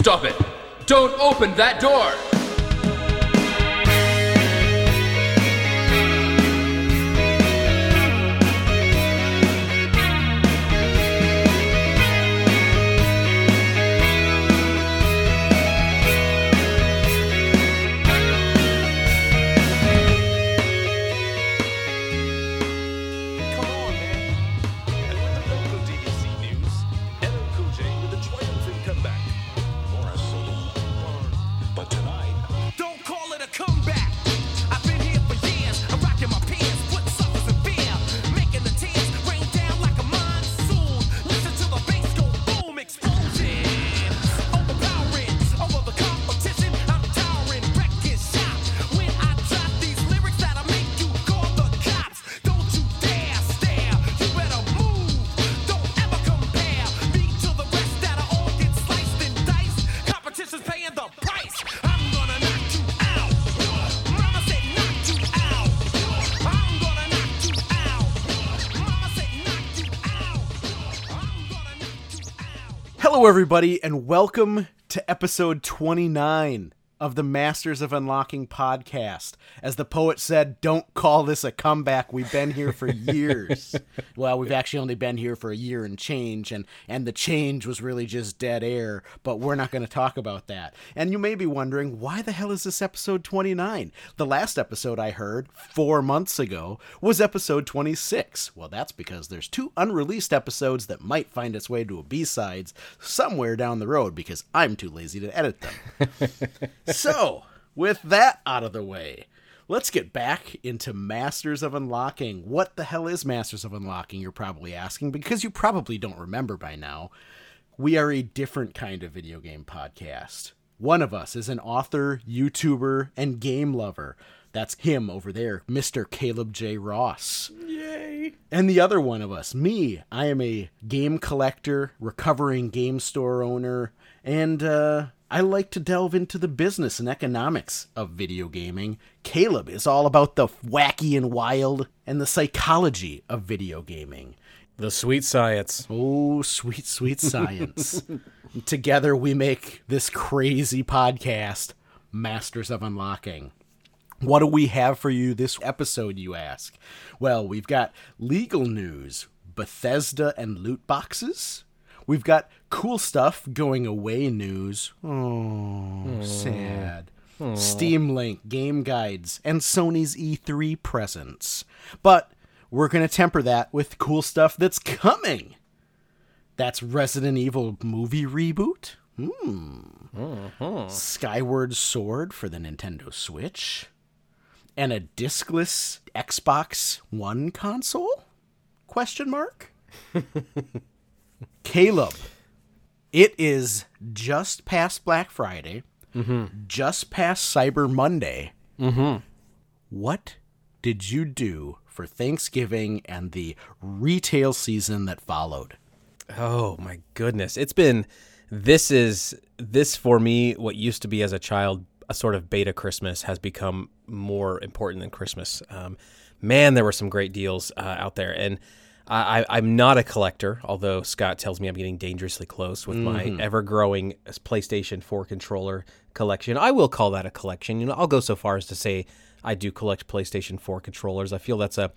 Stop it! Don't open that door! Hello, everybody, and welcome to episode 29 of the Masters of Unlocking podcast. As the poet said, don't call this a comeback. We've been here for years. well, we've actually only been here for a year and change, and, and the change was really just dead air, but we're not going to talk about that. And you may be wondering, why the hell is this episode 29? The last episode I heard four months ago was episode 26. Well, that's because there's two unreleased episodes that might find its way to a B-sides somewhere down the road because I'm too lazy to edit them. so, with that out of the way, let's get back into Masters of Unlocking. What the hell is Masters of Unlocking, you're probably asking, because you probably don't remember by now. We are a different kind of video game podcast. One of us is an author, YouTuber, and game lover. That's him over there, Mr. Caleb J. Ross. Yay. And the other one of us, me, I am a game collector, recovering game store owner, and uh, I like to delve into the business and economics of video gaming. Caleb is all about the wacky and wild and the psychology of video gaming. The sweet science. Oh, sweet, sweet science. Together we make this crazy podcast, Masters of Unlocking. What do we have for you this episode, you ask? Well, we've got legal news, Bethesda and loot boxes. We've got cool stuff going away news. Oh, hmm. sad. Hmm. Steam Link, game guides, and Sony's E3 presents. But we're going to temper that with cool stuff that's coming. That's Resident Evil movie reboot. Hmm. Mm-hmm. Skyward Sword for the Nintendo Switch. And a discless Xbox One console? Question mark. Caleb, it is just past Black Friday, just past Cyber Monday. Mm-hmm. What did you do for Thanksgiving and the retail season that followed? Oh my goodness. It's been this is this for me what used to be as a child a sort of beta Christmas has become more important than Christmas. Um, man, there were some great deals uh, out there, and I, I'm not a collector. Although Scott tells me I'm getting dangerously close with my mm-hmm. ever-growing PlayStation 4 controller collection. I will call that a collection. You know, I'll go so far as to say I do collect PlayStation 4 controllers. I feel that's a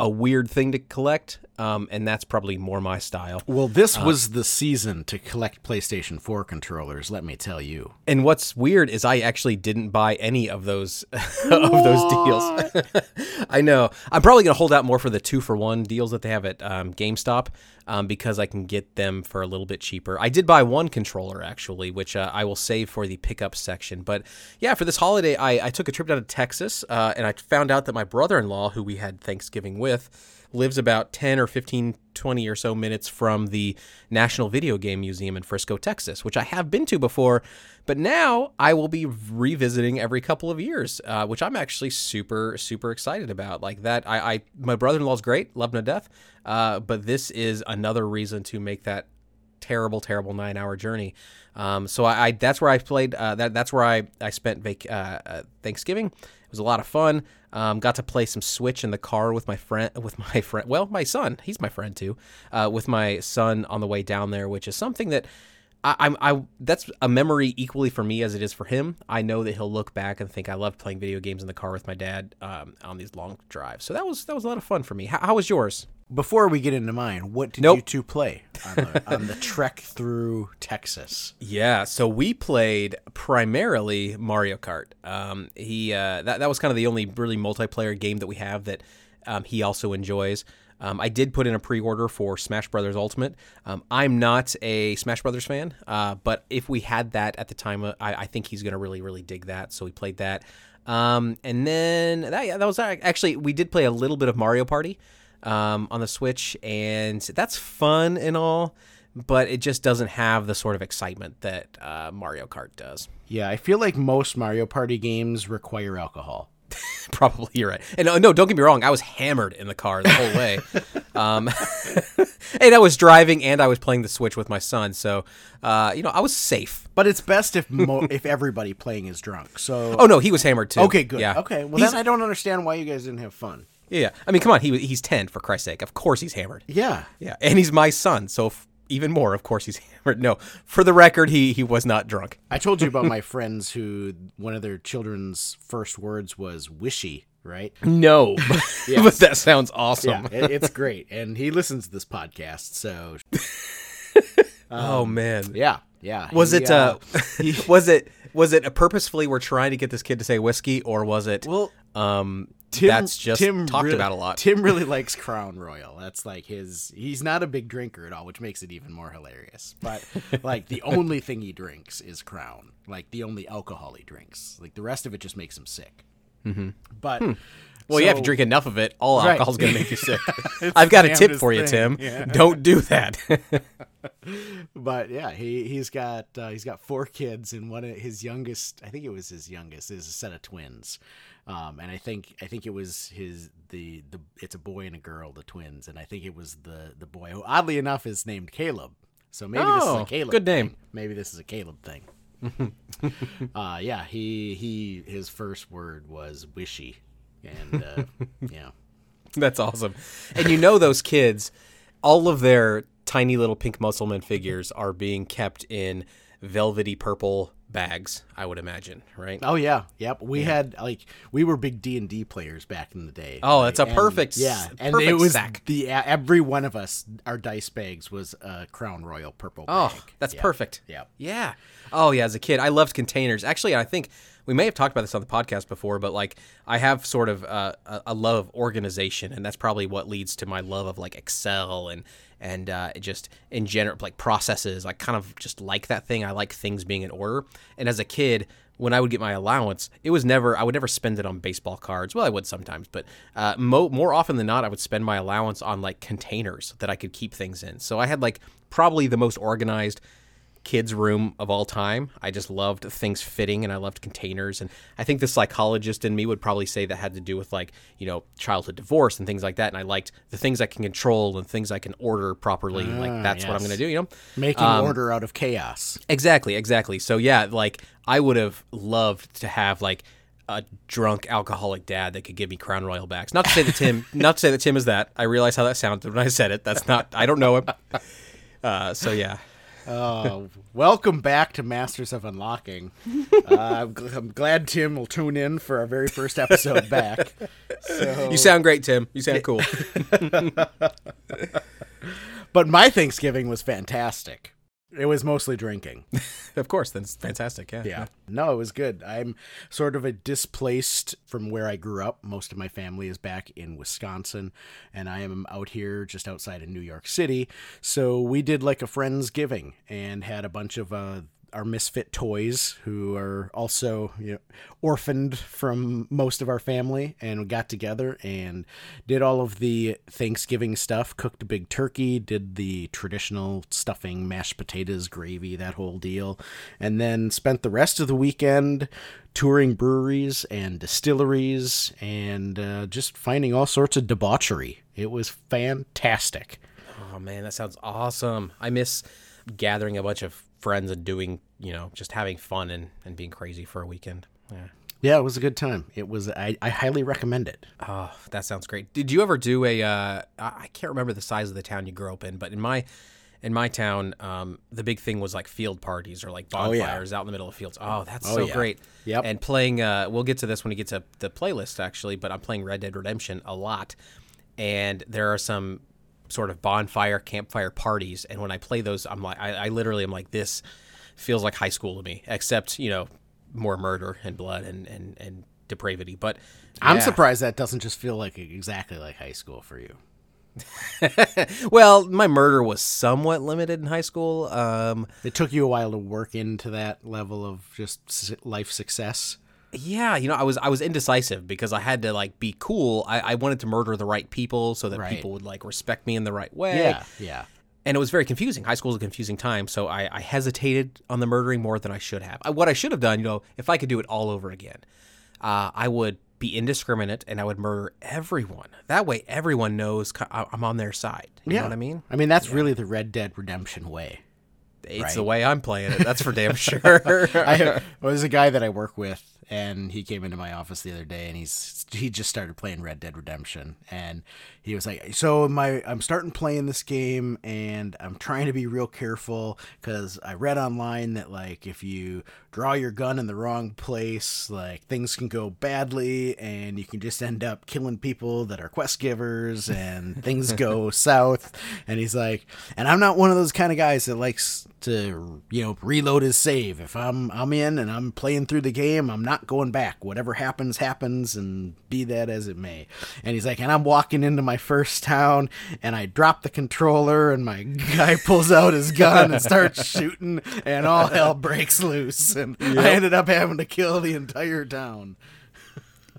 a weird thing to collect, um, and that's probably more my style. Well, this was the season to collect PlayStation 4 controllers, let me tell you. And what's weird is I actually didn't buy any of those of those deals. I know. I'm probably gonna hold out more for the two for one deals that they have at um, GameStop um, because I can get them for a little bit cheaper. I did buy one controller actually, which uh, I will save for the pickup section. But yeah, for this holiday, I, I took a trip down to Texas uh, and I found out that my brother-in-law, who we had Thanksgiving with, lives about 10 or 15 20 or so minutes from the National Video Game Museum in Frisco, Texas, which I have been to before, but now I will be revisiting every couple of years, uh, which I'm actually super, super excited about. Like that, I, I my brother-in-law's great, love him to death, uh, but this is another reason to make that terrible, terrible nine-hour journey. Um, so I, I that's where I played. Uh, that that's where I I spent vac- uh, uh, Thanksgiving. It was a lot of fun. Um, got to play some Switch in the car with my friend, with my friend. Well, my son, he's my friend too. Uh, with my son on the way down there, which is something that I, I'm I that's a memory equally for me as it is for him. I know that he'll look back and think I loved playing video games in the car with my dad um, on these long drives. So that was that was a lot of fun for me. How, how was yours? Before we get into mine, what did Nope. you two play on the, on the trek through Texas? Yeah, so we played primarily Mario Kart. Um, he uh, that that was kind of the only really multiplayer game that we have that um, he also enjoys. Um, I did put in a pre-order for Smash Brothers Ultimate. Um, I'm not a Smash Brothers fan, uh, but if we had that at the time, uh, I, I think he's going to really, really dig that. So we played that, um, and then that, yeah, that was actually we did play a little bit of Mario Party um, on the Switch, and that's fun and all, but it just doesn't have the sort of excitement that uh, Mario Kart does. Yeah, I feel like most Mario Party games require alcohol. Probably you're right. And uh, no, don't get me wrong. I was hammered in the car the whole way. um, and I was driving and I was playing the Switch with my son. So, uh, you know, I was safe. But it's best if mo- if everybody playing is drunk. So Oh no, he was hammered too. okay, good. Yeah. Okay, well He's- then I don't understand why you guys didn't have fun. Yeah. I mean, come on. He he's ten for Christ's sake. Of course he's hammered. Yeah. Yeah, and he's my son, so f- even more. Of course he's hammered. No, for the record, he he was not drunk. I told you about my friends who one of their children's first words was wishy, right? No, but that sounds awesome. Yeah, it, it's great. And he listens to this podcast, so oh man. yeah, yeah. Was He, it uh, was it was it purposefully we're trying to get this kid to say whiskey or was it Well, um Tim, that's just Tim talked really- about a lot. Tim really likes Crown Royal. That's like his. He's not a big drinker at all, which makes it even more hilarious. But like the only thing he drinks is Crown. Like the only alcohol he drinks. Like the rest of it just makes him sick. Mm-hmm. But well, yeah, if so- you drink enough of it, all Right. alcohol's going to make you sick. I've got a tip for you, thing, Tim. yeah. Don't do that. but yeah, he he's got uh, he's got four kids, and one of his youngest, I think it was his youngest, is a set of twins. Um, and I think I think it was his the the it's a boy and a girl, the twins, and I think it was the the boy who oddly enough is named Caleb. So maybe this is Oh, a Caleb. good name. thing. Maybe this is a Caleb thing. uh, yeah, he he his first word was wishy, and uh, yeah. That's awesome. And you know those kids, all of their tiny little pink muscleman figures are being kept in velvety purple bags, I would imagine, right? Oh yeah, yep. We had like we were big D and D players back in the day. Oh, that's a perfect s- yeah, and perfect it was sack. the every one of us our dice bags was a Crown Royal purple. Oh, bag. that's Yeah. perfect. Yeah. Yeah. Oh, yeah. As a kid, I loved containers. Actually, I think we may have talked about this on the podcast before, but like I have sort of uh, a, love of organization, and that's probably what leads to my love of like Excel and and uh, just in general like processes. I kind of just like that thing. I like things being in order. And as a kid, when I would get my allowance, it was never I would never spend it on baseball cards. Well, I would sometimes, but uh, mo- more often than not, I would spend my allowance on like containers that I could keep things in. So I had like probably the most organized kids room of all time. I just loved things fitting and I loved containers and I think the psychologist in me would probably say that had to do with like, you know, childhood divorce and things like that and I liked the things I can control and things I can order properly. like that's what I'm going to do, you know. making order out of chaos. Exactly, exactly. So yeah, like I would have loved to have like a drunk alcoholic dad that could give me Crown Royal backs. Not to say that Tim, not to say that Tim is that. I realize how that sounded when I said it. That's not. I don't know him. Uh, so yeah, Uh, welcome back to Masters of Unlocking. Uh, I'm, gl- I'm glad Tim will tune in for our very first episode back. So, you sound great, Tim. You sound cool. but my Thanksgiving was fantastic. It was mostly drinking. of course, that's fantastic. Yeah, Yeah. No, it was good. I'm sort of a displaced from where I grew up. Most of my family is back in Wisconsin, and I am out here just outside of New York City. So we did like a Friendsgiving and had a bunch of uh, our misfit toys who are also you know, orphaned from most of our family and we got together and did all of the Thanksgiving stuff, cooked a big turkey, did the traditional stuffing, mashed potatoes, gravy, that whole deal, and then spent the rest of the weekend touring breweries and distilleries and uh, just finding all sorts of debauchery. It was fantastic. Oh man, that sounds awesome. I miss gathering a bunch of friends and doing, you know, just having fun and, and being crazy for a weekend. Yeah. Yeah, it was a good time. It was. I, I highly recommend it. Oh, that sounds great. Did you ever do a? Uh, I can't remember the size of the town you grew up in, but in my in my town, um, the big thing was like field parties or like Oh, yeah. bonfires out in the middle of fields. Oh, that's Oh, so yeah. great. Yep. And playing, uh, we'll get to this when we get to the playlist actually, but I'm playing Red Dead Redemption a lot, and there are some sort of bonfire campfire parties, and when I play those, I'm like, I, I literally am like, this feels like high school to me, except you know, more murder and blood and and and depravity. But I'm yeah. surprised that doesn't just feel like exactly like high school for you. Well, my murder was somewhat limited in high school. Um, It took you a while to work into that level of just life success. Yeah, you know, I was I was indecisive because I had to like be cool. I, I wanted to murder the right people so that Right. people would like respect me in the right way. Yeah, yeah. and it was very confusing. High school is a confusing time, so I, I hesitated on the murdering more than I should have. I, what I should have done, you know, if I could do it all over again, uh, I would be indiscriminate and I would murder everyone. That way, everyone knows I'm on their side. You know what I mean? I mean, that's really the Red Dead Redemption way. It's the way I'm playing it. That's for damn sure. I well, there's a guy that I work with, and he came into my office the other day, and he's he just started playing Red Dead Redemption, and he was like, "So my I'm starting playing this game, and I'm trying to be real careful because I read online that like if you draw your gun in the wrong place, like things can go badly, and you can just end up killing people that are quest givers, and things go south." And he's like, "And I'm not one of those kind of guys that likes." to you know reload his save if i'm i'm in and i'm playing through the game i'm not going back whatever happens happens and be that as it may and he's like and i'm walking into my first town and i drop the controller and my guy pulls out his gun and starts shooting and all hell breaks loose and i ended up having to kill the entire town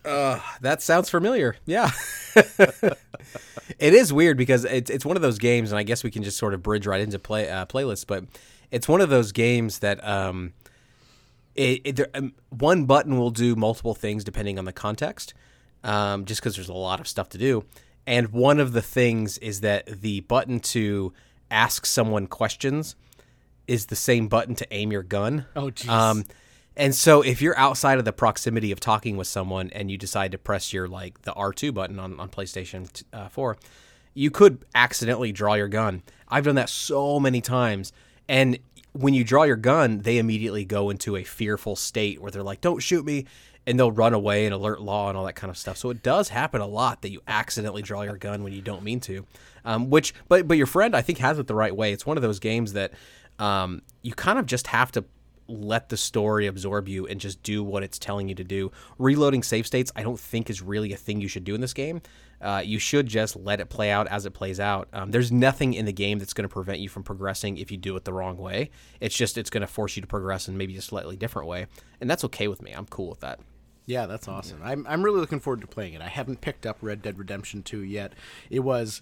that sounds familiar. Yeah. it is weird because it's it's one of those games, and I guess we can just sort of bridge right into play uh, playlists. But it's one of those games that um, it, it there, um, one button will do multiple things depending on the context, um, just because there's a lot of stuff to do. And one of the things is that the button to ask someone questions is the same button to aim your gun. Oh, jeez. Um, and so if you're outside of the proximity of talking with someone and you decide to press your like the R2 button on, on PlayStation uh, 4, you could accidentally draw your gun. I've done that so many times. And when you draw your gun, they immediately go into a fearful state where they're like, don't shoot me. And they'll run away and alert law and all that kind of stuff. So it does happen a lot that you accidentally draw your gun when you don't mean to. Um, which, but but your friend I think has it the right way. It's one of those games that um, you kind of just have to let the story absorb you and just do what it's telling you to do. Reloading save states, I don't think is really a thing you should do in this game. Uh, you should just let it play out as it plays out. Um, there's nothing in the game that's going to prevent you from progressing if you do it the wrong way. It's just it's going to force you to progress in maybe a slightly different way, and that's okay with me. I'm cool with that. Yeah, that's awesome. I'm I'm really looking forward to playing it. I haven't picked up Red Dead Redemption 2 yet. It was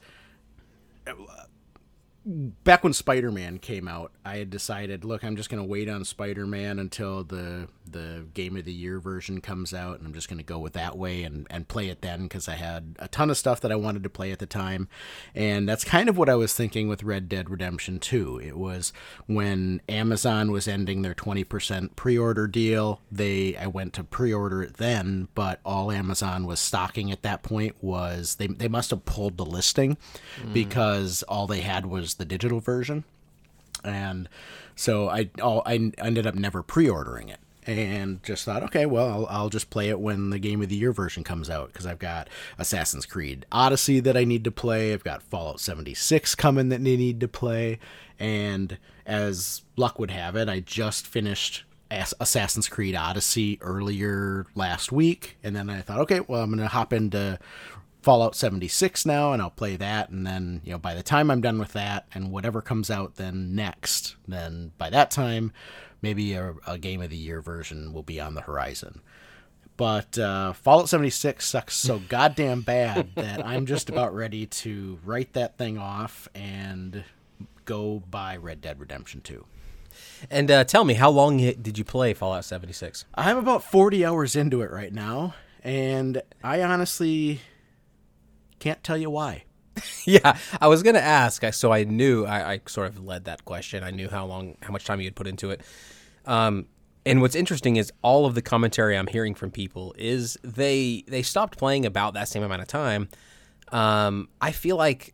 back when Spider-Man came out, I had decided, look, I'm just going to wait on Spider-Man until the the Game of the Year version comes out, and I'm just going to go with that way and and play it then because I had a ton of stuff that I wanted to play at the time, and that's kind of what I was thinking with Red Dead Redemption 2. It was when Amazon was ending their 20% pre-order deal, they I went to pre-order it then, but all Amazon was stocking at that point was they they must have pulled the listing mm. because all they had was the digital version. And so I all, I ended up never pre-ordering it and just thought okay well I'll, I'll just play it when the game of the year version comes out because I've got Assassin's Creed Odyssey that I need to play. I've got Fallout 76 coming that I need to play. And as luck would have it I just finished Ass- Assassin's Creed Odyssey earlier last week. And then I thought okay well I'm going to hop into Fallout 76 now, and I'll play that. And then, you know, by the time I'm done with that and whatever comes out then next, then by that time, maybe a, a Game of the Year version will be on the horizon. But uh, Fallout 76 sucks so goddamn bad that I'm just about ready to write that thing off and go buy Red Dead Redemption 2. And uh, tell me, how long did you play Fallout 76? I'm about 40 hours into it right now, and I honestly can't tell you why. yeah, I was gonna ask, so I knew I, I sort of led that question. I knew how long, how much time you had put into it. Um, and what's interesting is all of the commentary I'm hearing from people is they they stopped playing about that same amount of time. Um, I feel like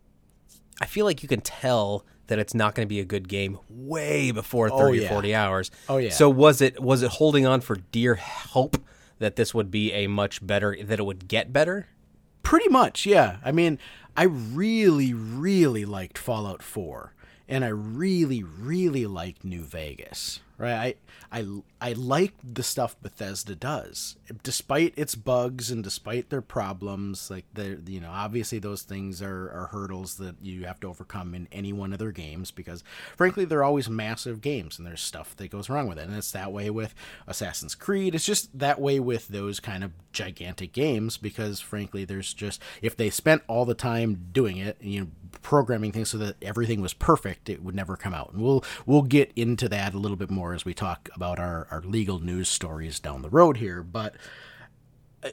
I feel like you can tell that it's not going to be a good game way before 30 yeah. or 40 hours. Oh, yeah. So was it was it holding on for dear hope that this would be a much better that it would get better? Pretty much, yeah. I mean, I really, really liked Fallout 4, and I really, really liked New Vegas. Right? I, I, I like the stuff Bethesda does, despite its bugs and despite their problems. Like the, you know, obviously those things are, are hurdles that you have to overcome in any one of their games because, frankly, they're always massive games and there's stuff that goes wrong with it. And it's that way with Assassin's Creed. It's just that way with those kind of gigantic games because, frankly, there's just if they spent all the time doing it, you know, programming things so that everything was perfect, it would never come out. And we'll we'll get into that a little bit more as we talk about our, our legal news stories down the road here. But uh,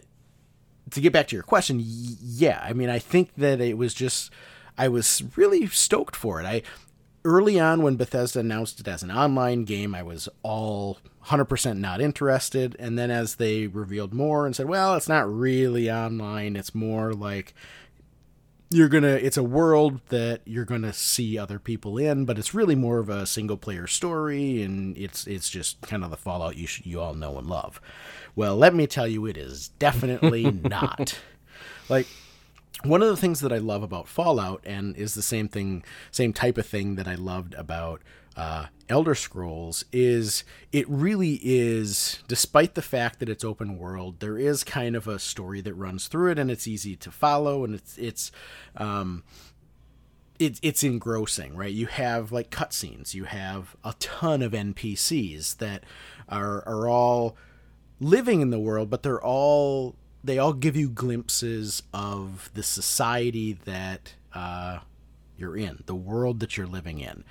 to get back to your question, yeah, I mean, I think that it was just I was really stoked for it. I early on when Bethesda announced it as an online game, I was all 100% not interested. And then as they revealed more and said, well, it's not really online, it's more like you're gonna it's a world that you're gonna see other people in but it's really more of a single player story and it's it's just kind of the fallout you sh- you all know and love. Well let me tell you it is definitely not. Like one of the things that I love about Fallout, and is the same thing, same type of thing that I loved about uh, Elder Scrolls, is it really is, despite the fact that it's open world, there is kind of a story that runs through it, and it's easy to follow, and it's it's um, it's it's engrossing, right? You have like cutscenes, you have a ton of NPCs that are are all living in the world, but they're all they all give you glimpses of the society that uh, you're in, the world that you're living in.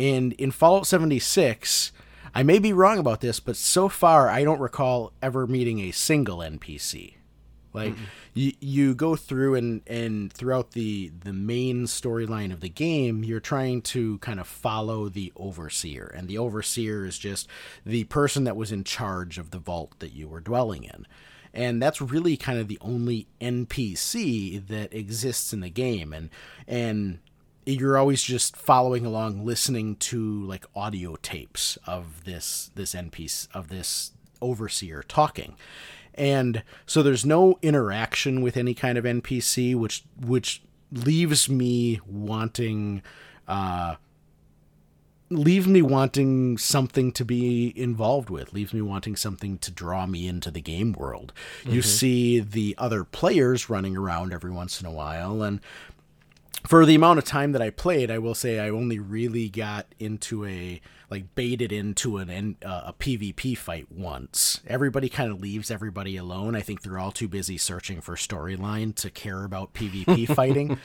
And in Fallout 76, I may be wrong about this, but so far I don't recall ever meeting a single NPC. Like you, you go through and and throughout the the main storyline of the game, you're trying to kind of follow the overseer, and the overseer is just the person that was in charge of the vault that you were dwelling in. And that's really kind of the only NPC that exists in the game, and and you're always just following along, listening to like audio tapes of this this NPC of this overseer talking. And so there's no interaction with any kind of npc which which leaves me wanting uh leaves me wanting something to be involved with leaves me wanting something to draw me into the game world. You see the other players running around every once in a while and for the amount of time that I played, I will say I only really got into a like baited into an uh, a PvP fight once. Everybody kind of leaves everybody alone. I think they're all too busy searching for storyline to care about PvP fighting.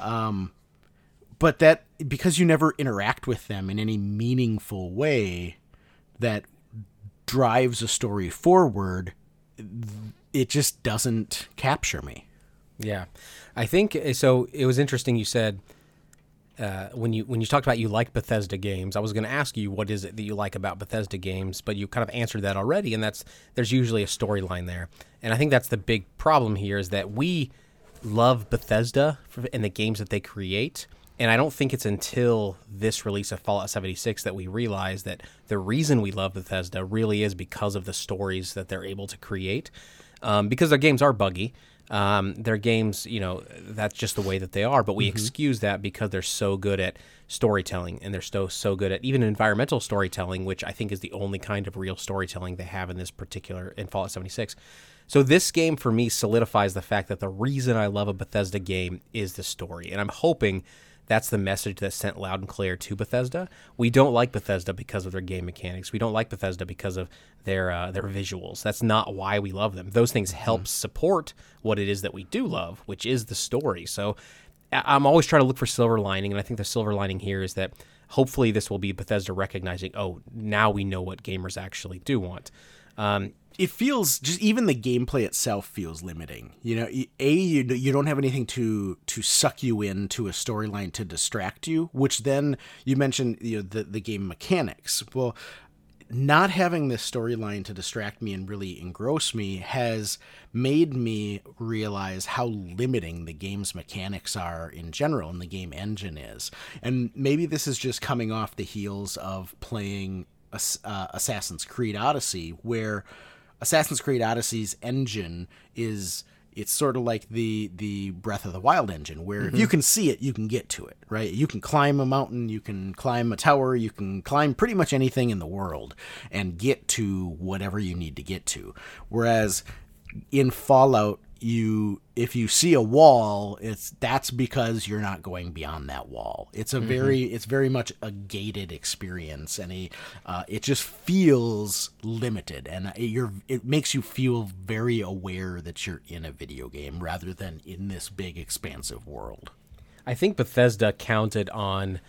Um, but that because you never interact with them in any meaningful way that drives a story forward, it just doesn't capture me. Yeah, I think uh, so. It was interesting. You said uh, when you when you talked about you like Bethesda games. I was going to ask you what is it that you like about Bethesda games, but you kind of answered that already. And that's there's usually a storyline there, and I think that's the big problem here is that we love Bethesda for, and the games that they create. And I don't think it's until this release of Fallout 76 that we realize that the reason we love Bethesda really is because of the stories that they're able to create. Um, because their games are buggy. Um, their games, you know, that's just the way that they are. But we excuse that because they're so good at storytelling and they're so so good at even environmental storytelling, which I think is the only kind of real storytelling they have in this particular in Fallout 76. So this game for me solidifies the fact that the reason I love a Bethesda game is the story, and I'm hoping that's the message that's sent loud and clear to Bethesda. We don't like Bethesda because of their game mechanics. We don't like Bethesda because of their uh, their visuals. That's not why we love them. Those things help support what it is that we do love, which is the story. So I'm always trying to look for silver lining, and I think the silver lining here is that hopefully this will be Bethesda recognizing, oh, now we know what gamers actually do want. Um, it feels just even the gameplay itself feels limiting. You know, a you you don't have anything to to suck you into a storyline to distract you, which then you mentioned you know the the game mechanics. Well, not having this storyline to distract me and really engross me has made me realize how limiting the game's mechanics are in general and the game engine is. And maybe this is just coming off the heels of playing uh, Assassin's Creed Odyssey, where Assassin's Creed Odyssey's engine is it's sort of like the the Breath of the Wild engine, where if you mm-hmm. can see it, you can get to it, right? You can climb a mountain, you can climb a tower, you can climb pretty much anything in the world and get to whatever you need to get to. Whereas in Fallout, you if you see a wall, it's that's because you're not going beyond that wall. It's a very it's very much a gated experience, and a uh, it just feels limited, and you're it makes you feel very aware that you're in a video game rather than in this big expansive world. I think Bethesda counted on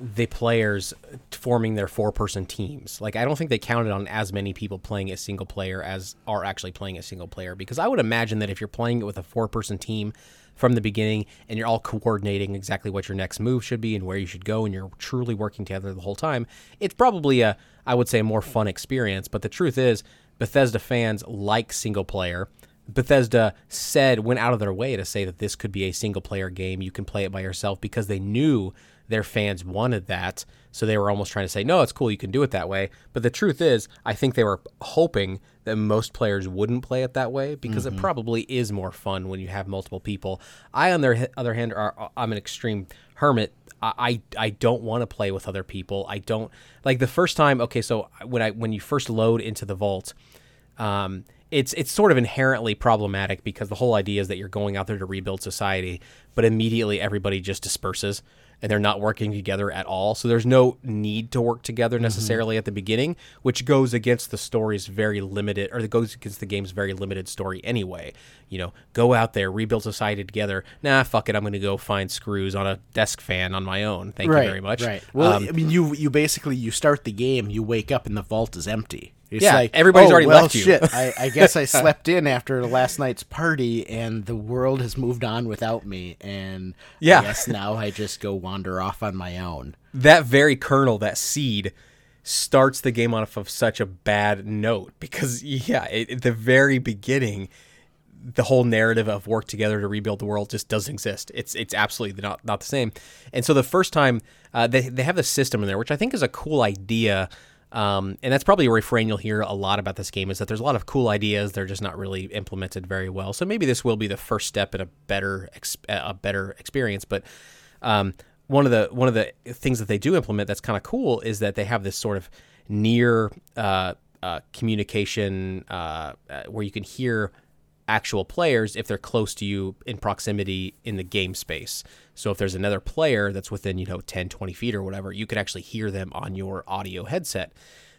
the players forming their four person teams. Like I don't think they counted on as many people playing a single player as are actually playing a single player because I would imagine that if you're playing it with a four person team from the beginning and you're all coordinating exactly what your next move should be and where you should go and you're truly working together the whole time, it's probably a I would say a more fun experience, but the truth is Bethesda fans like single player. Bethesda said went out of their way to say that this could be a single player game. You can play it by yourself because they knew their fans wanted that. So they were almost trying to say, no, it's cool, you can do it that way. But the truth is, I think they were hoping that most players wouldn't play it that way because it probably is more fun when you have multiple people. I, on the other hand, are, I'm an extreme hermit. I, I I don't want to play with other people. I don't like the first time. Okay, so when I when you first load into the vault, um, it's it's sort of inherently problematic because the whole idea is that you're going out there to rebuild society, but immediately everybody just disperses and they're not working together at all. So there's no need to work together necessarily at the beginning, which goes against the story's very limited, or it goes against the game's very limited story anyway. You know, go out there, rebuild society together. Nah, fuck it, I'm going to go find screws on a desk fan on my own. Thank you very much. Right. Well, Um, I mean, you you basically you start the game, you wake up and the vault is empty. It's Yeah, like everybody's oh, already well, left you." Shit, I, I guess I slept in after last night's party, and the world has moved on without me. And Yeah. I guess now I just go wander off on my own. that very kernel, that seed, starts the game off of such a bad note because yeah, it, at the very beginning, the whole narrative of work together to rebuild the world just doesn't exist. It's it's absolutely not not the same. And so the first time uh, they they have the system in there, which I think is a cool idea. Um, and that's probably a refrain you'll hear a lot about this game is that there's a lot of cool ideas. They're just not really implemented very well. So maybe this will be the first step in a better a better experience. But um, one of the one of the things that they do implement that's kind of cool is that they have this sort of near uh, uh, communication uh, uh, where you can hear actual players if they're close to you in proximity in the game space. So if there's another player that's within, you know, 10, 20 feet or whatever, you can actually hear them on your audio headset.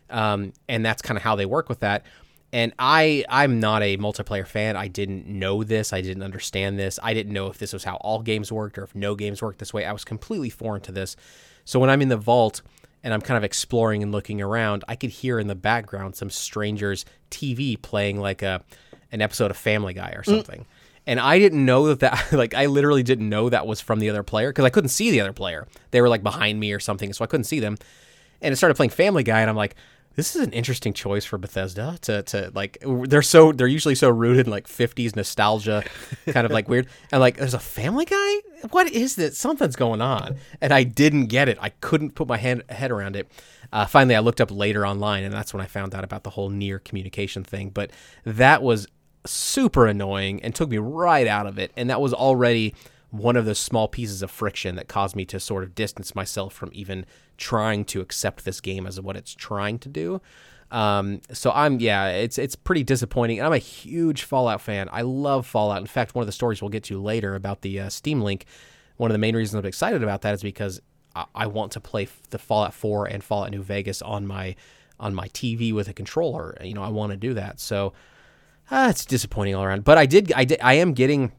Um, and that's kind of how they work with that. And I, I'm not a multiplayer fan. I didn't know this. I didn't understand this. I didn't know if this was how all games worked or if no games worked this way. I was completely foreign to this. So when I'm in the vault and I'm kind of exploring and looking around, I could hear in the background some stranger's TV playing like a an episode of Family Guy or something. And I didn't know that that like I literally didn't know that was from the other player because I couldn't see the other player. They were like behind me or something, so I couldn't see them. And it started playing Family Guy, and I'm like, this is an interesting choice for Bethesda to to like they're so they're usually so rooted in like 50s nostalgia, kind of like weird. And like, there's a Family Guy. What is this? Something's going on, and I didn't get it. I couldn't put my hand, head around it. Uh, finally, I looked up later online, and that's when I found out about the whole near communication thing. But that was super annoying and took me right out of it. And that was already one of those small pieces of friction that caused me to sort of distance myself from even trying to accept this game as what it's trying to do. Um, so I'm yeah, it's it's pretty disappointing. And I'm a huge Fallout fan. I love Fallout. In fact, one of the stories we'll get to later about the uh, Steam Link, one of the main reasons I'm excited about that is because I, I want to play the Fallout 4 and Fallout New Vegas on my on my TV with a controller. You know, I want to do that. So uh, it's disappointing all around. But I did I did I am getting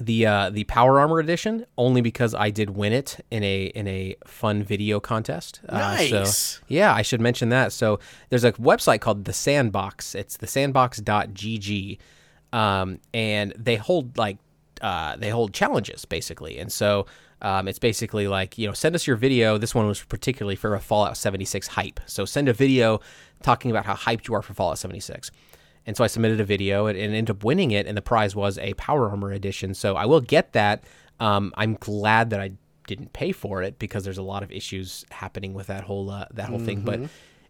the uh, the Power Armor edition only because I did win it in a in a fun video contest. Uh, so, Nice. yeah, I should mention that. So there's a website called the Sandbox. It's the sandbox.gg. Um, and they hold like uh, they hold challenges basically, and so um, it's basically like you know send us your video. This one was particularly for a Fallout 76 hype. So send a video talking about how hyped you are for Fallout 76. And so I submitted a video and, and ended up winning it, and the prize was a Power Armor edition. So I will get that. Um, I'm glad that I didn't pay for it because there's a lot of issues happening with that whole uh, that whole thing. But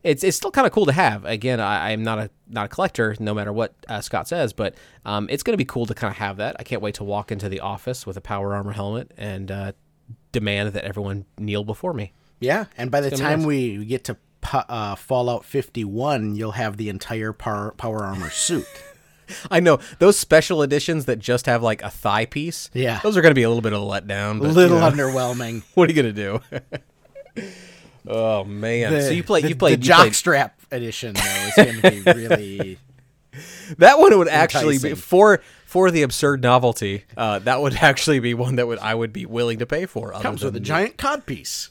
it's it's still kind of cool to have. Again, I, I'm not a not a collector, no matter what uh, Scott says, but um, it's going to be cool to kind of have that. I can't wait to walk into the office with a Power Armor helmet and uh, demand that everyone kneel before me. Yeah, and by the time nice. we get to uh, Fallout 51, you'll have the entire power, power armor suit. I know those special editions that just have like a thigh piece. Yeah. those are going to be a little bit of a letdown. A little you know, underwhelming. what are you going to do? oh man! The, so you play the, you played the played- jockstrap edition though is going to be really That one would actually be for for the absurd novelty. Uh, that would actually be one that would I would be willing to pay for. comes with a giant codpiece.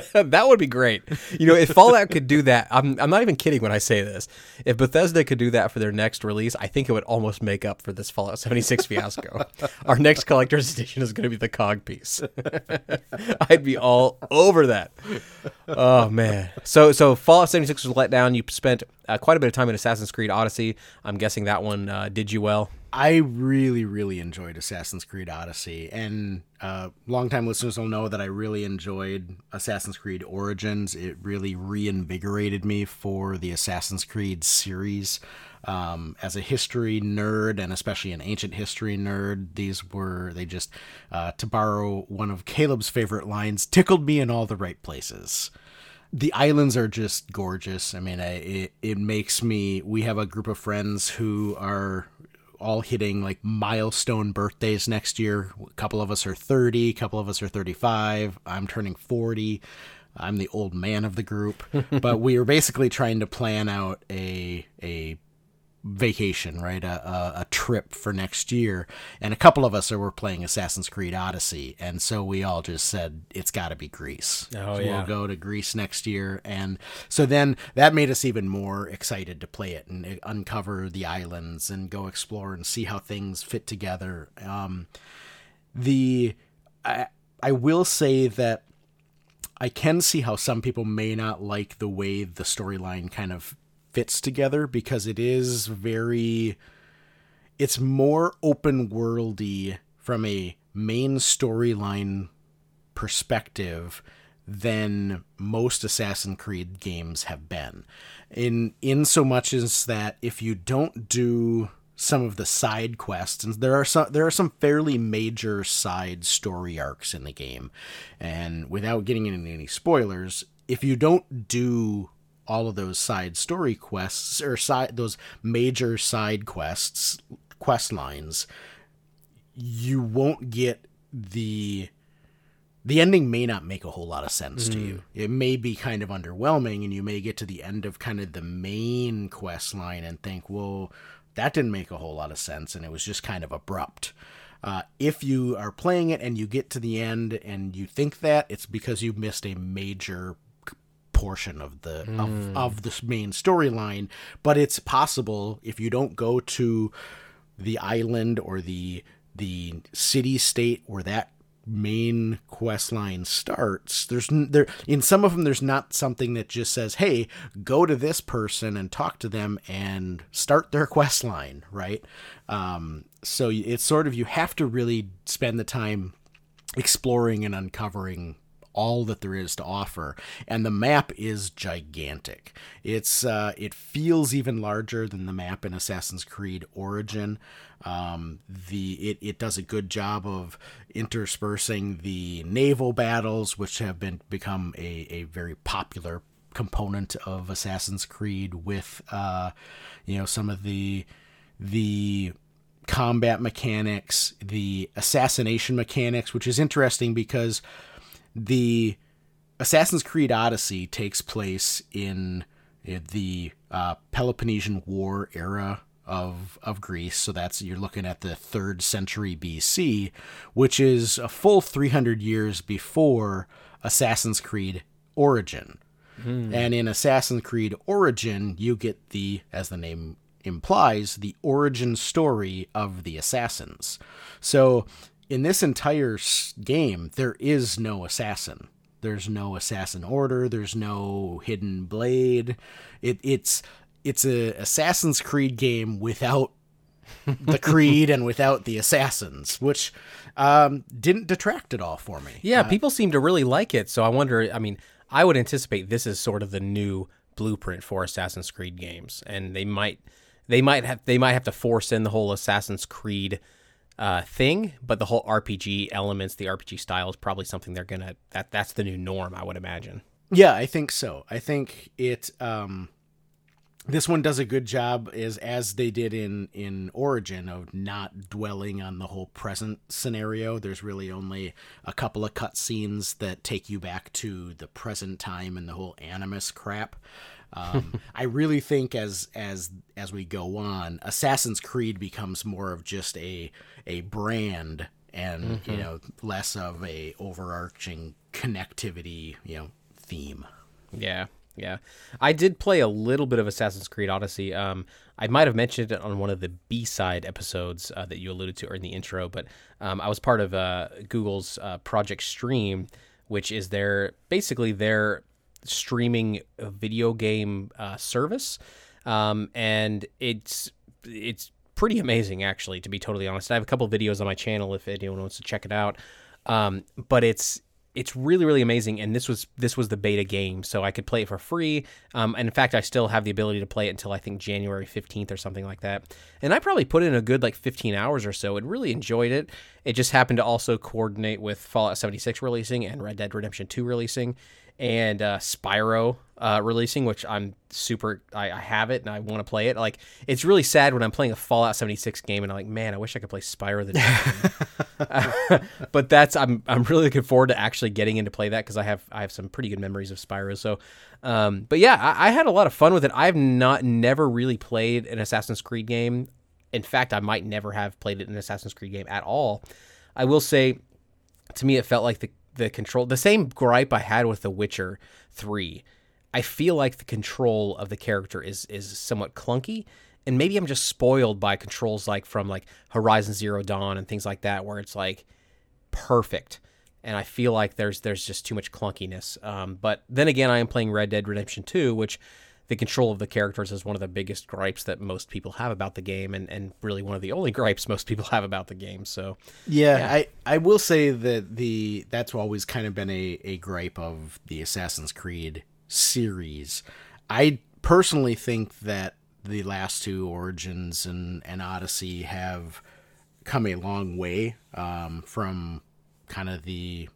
that would be great. You know, if Fallout could do that, I'm I'm not even kidding when I say this. If Bethesda could do that for their next release, I think it would almost make up for this Fallout 76 fiasco. Our next collector's edition is going to be the cog piece. I'd be all over that. Oh man. So so Fallout 76 was let down. You spent uh, quite a bit of time in Assassin's Creed Odyssey. I'm guessing that one uh, did you well. I really, really enjoyed Assassin's Creed Odyssey, and uh, longtime listeners will know that I really enjoyed Assassin's Creed Origins. It really reinvigorated me for the Assassin's Creed series. Um, as a history nerd, and especially an ancient history nerd, these were they just, uh, to borrow one of Caleb's favorite lines, tickled me in all the right places the islands are just gorgeous. I mean, I, it it makes me. We have a group of friends who are all hitting like milestone birthdays next year. A couple of us are 30, a couple of us are 35. I'm turning 40. I'm the old man of the group, but we are basically trying to plan out a a vacation, right? A, a, a trip for next year. And a couple of us are were playing Assassin's Creed Odyssey, and so we all just said it's got to be Greece. Oh, So yeah. We'll go to Greece next year, and so then that made us even more excited to play it and uh, uncover the islands and go explore and see how things fit together. Um, the I I will say that I can see how some people may not like the way the storyline kind of fits together because it is very it's more open worldy from a main storyline perspective than most Assassin's Creed games have been. In in so much as that if you don't do some of the side quests and there are some there are some fairly major side story arcs in the game and without getting into any spoilers if you don't do all of those side story quests or side those major side quests quest lines you won't get the the ending may not make a whole lot of sense to you. It may be kind of underwhelming, and you may get to the end of kind of the main quest line and think, well, that didn't make a whole lot of sense, and it was just kind of abrupt. Uh, if you are playing it and you get to the end and you think that, it's because you missed a major portion of the of, of this main storyline but it's possible if you don't go to the island or the the city state where that main quest line starts there's there in some of them there's not something that just says hey go to this person and talk to them and start their quest line right? Um so it's sort of you have to really spend the time exploring and uncovering all that there is to offer and the map is gigantic. It's uh, it feels even larger than the map in assassin's creed origin. Um, the it, it does a good job of interspersing the naval battles which have been become a, a very popular component of assassin's creed with uh, you know some of the the combat mechanics, the assassination mechanics, which is interesting because the Assassin's Creed Odyssey takes place in the uh, Peloponnesian War era of of Greece. So that's you're looking at the third century BC, which is a full 300 years before Assassin's Creed Origin. And in Assassin's Creed Origin, you get the, as the name implies, the origin story of the assassins. So, in this entire game, there is no assassin. There's no assassin order. There's no hidden blade. It, it's it's a Assassin's Creed game without the creed and without the assassins, which um, didn't detract at all for me. Yeah, people seem to really like it. So I wonder. I mean, I would anticipate this is sort of the new blueprint for Assassin's Creed games, and they might they might have they might have to force in the whole Assassin's Creed uh, thing, but the whole RPG elements, the RPG style, is probably something they're gonna that that's the new norm. I would imagine. Yeah, I think so. I think it um this one does a good job as as they did in in Origin of not dwelling on the whole present scenario. There's really only a couple of cutscenes that take you back to the present time and the whole animus crap. Um, I really think as as as we go on, Assassin's Creed becomes more of just a a brand and you know less of a overarching connectivity you know theme. Yeah, yeah. I did play a little bit of Assassin's Creed Odyssey. Um, I might have mentioned it on one of the B side episodes uh, that you alluded to or in the intro, but um, I was part of uh, Google's uh, Project Stream, which is their basically their streaming video game uh, service, um, and it's it's pretty amazing actually. To be totally honest, I have a couple videos on my channel if anyone wants to check it out. Um, but it's it's really really amazing. And this was this was the beta game so i could play it for free. Um, and in fact i still have the ability to play it until i think january 15th or something like that. And i probably put in a good like 15 hours or so and really enjoyed it. It just happened to also coordinate with fallout 76 releasing and red dead redemption 2 releasing and uh, Spyro uh, releasing, which I'm super. I, I have it and I want to play it. Like it's really sad when I'm playing a Fallout 76 game and I'm like, man, I wish I could play Spyro the Dragon. but that's I'm I'm really looking forward to actually getting into play that because I have I have some pretty good memories of Spyro. So, um, but yeah, I, I had a lot of fun with it. I've not never really played an Assassin's Creed game. In fact, I might never have played it in an Assassin's Creed game at all. I will say, to me, it felt like the the control the same gripe I had with The Witcher 3. I feel like the control of the character is is somewhat clunky and maybe I'm just spoiled by controls like from like Horizon Zero Dawn and things like that where it's like perfect and I feel like there's there's just too much clunkiness. Um, but then again, I am playing Red Dead Redemption 2, which the control of the characters is one of the biggest gripes that most people have about the game, and, and really one of the only gripes most people have about the game. So Yeah, I, I will say that the that's always kind of been a, a gripe of the Assassin's Creed series. I personally think that the last two Origins and, and Odyssey have come a long way um, from kind of the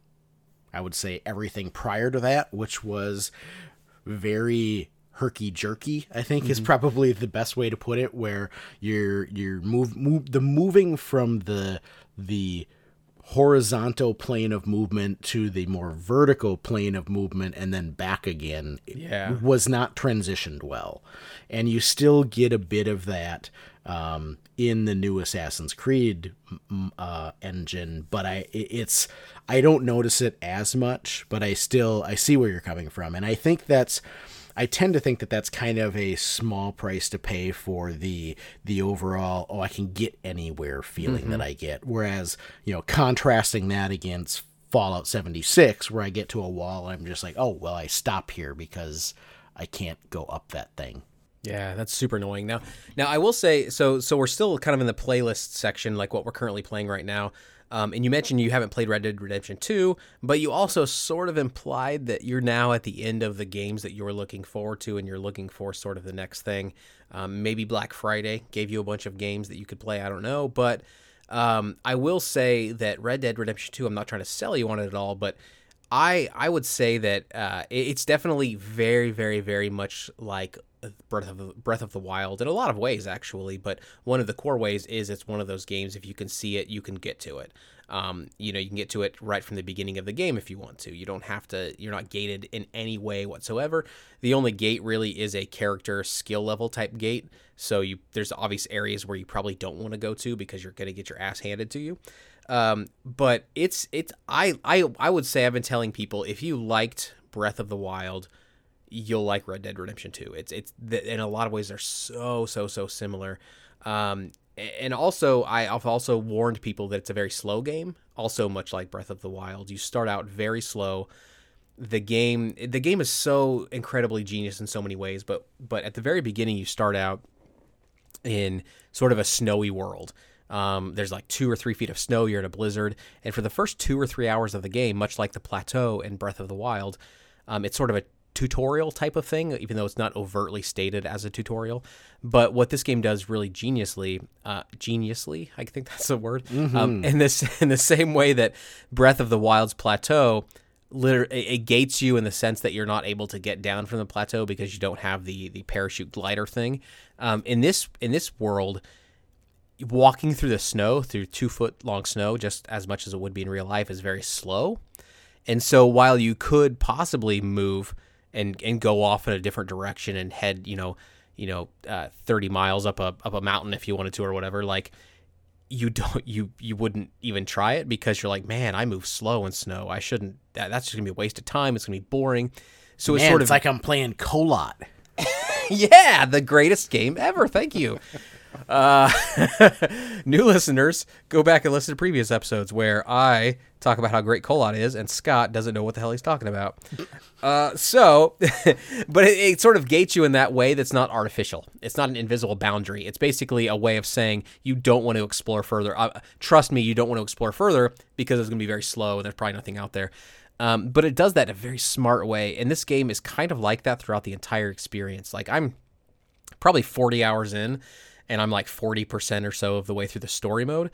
I would say everything prior to that, which was very herky jerky. I think is probably the best way to put it. Where you're you're move, move the moving from the the horizontal plane of movement to the more vertical plane of movement and then back again Yeah. was not transitioned well and you still get a bit of that um, in the new assassin's creed uh, engine but i it's i don't notice it as much but i still i see where you're coming from and i think that's I tend to think that that's kind of a small price to pay for the the overall oh I can get anywhere feeling that mm-hmm. I get. Whereas you know contrasting that against Fallout 76, where I get to a wall, I'm just like oh well I stop here because I can't go up that thing. Yeah, that's super annoying. Now, now I will say so. So we're still kind of in the playlist section, like what we're currently playing right now. Um, and you mentioned you haven't played Red Dead Redemption 2, but you also sort of implied that you're now at the end of the games that you were looking forward to, and you're looking for sort of the next thing. Um, maybe Black Friday gave you a bunch of games that you could play. I don't know, but um, I will say that Red Dead Redemption 2. I'm not trying to sell you on it at all, but I I would say that uh, it's definitely very very very much like Breath of the, Breath of the Wild in a lot of ways actually. But one of the core ways is it's one of those games. If you can see it, you can get to it. Um, you know, you can get to it right from the beginning of the game if you want to. You don't have to. You're not gated in any way whatsoever. The only gate really is a character skill level type gate. So you there's obvious areas where you probably don't want to go to because you're gonna get your ass handed to you. Um, but it's it's I I I would say I've been telling people if you liked Breath of the Wild, you'll like Red Dead Redemption 2. It's it's in a lot of ways they're so so so similar. Um, and also I've also warned people that it's a very slow game. Also, much like Breath of the Wild, you start out very slow. The game the game is so incredibly genius in so many ways, but but at the very beginning you start out in sort of a snowy world. Um, there's like two or three feet of snow. You're in a blizzard, and for the first two or three hours of the game, much like the plateau in Breath of the Wild, um, it's sort of a tutorial type of thing, even though it's not overtly stated as a tutorial. But what this game does really geniusly, uh, geniusly, I think that's a word, um, in this in the same way that Breath of the Wild's plateau liter- it gates you in the sense that you're not able to get down from the plateau because you don't have the the parachute glider thing. Um, in this in this world, walking through the snow through two foot long snow, just as much as it would be in real life, is very slow. And so while you could possibly move and and go off in a different direction and head, you know, you know, uh, thirty miles up a up a mountain if you wanted to or whatever, like you don't you you wouldn't even try it because you're like, man, I move slow in snow. I shouldn't. That, that's just gonna be a waste of time. It's gonna be boring. So it's Man, sort it's of like I'm playing Kholat. yeah, the greatest game ever. Thank you. Uh, new listeners, go back and listen to previous episodes where I talk about how great Kholat is, and Scott doesn't know what the hell he's talking about. Uh, so, but it, it sort of gates you in that way that's not artificial. It's not an invisible boundary. It's basically a way of saying you don't want to explore further. Uh, trust me, you don't want to explore further because it's going to be very slow and there's probably nothing out there. Um, but it does that in a very smart way, and this game is kind of like that throughout the entire experience. Like I'm probably 40 hours in and I'm like 40% or so of the way through the story mode.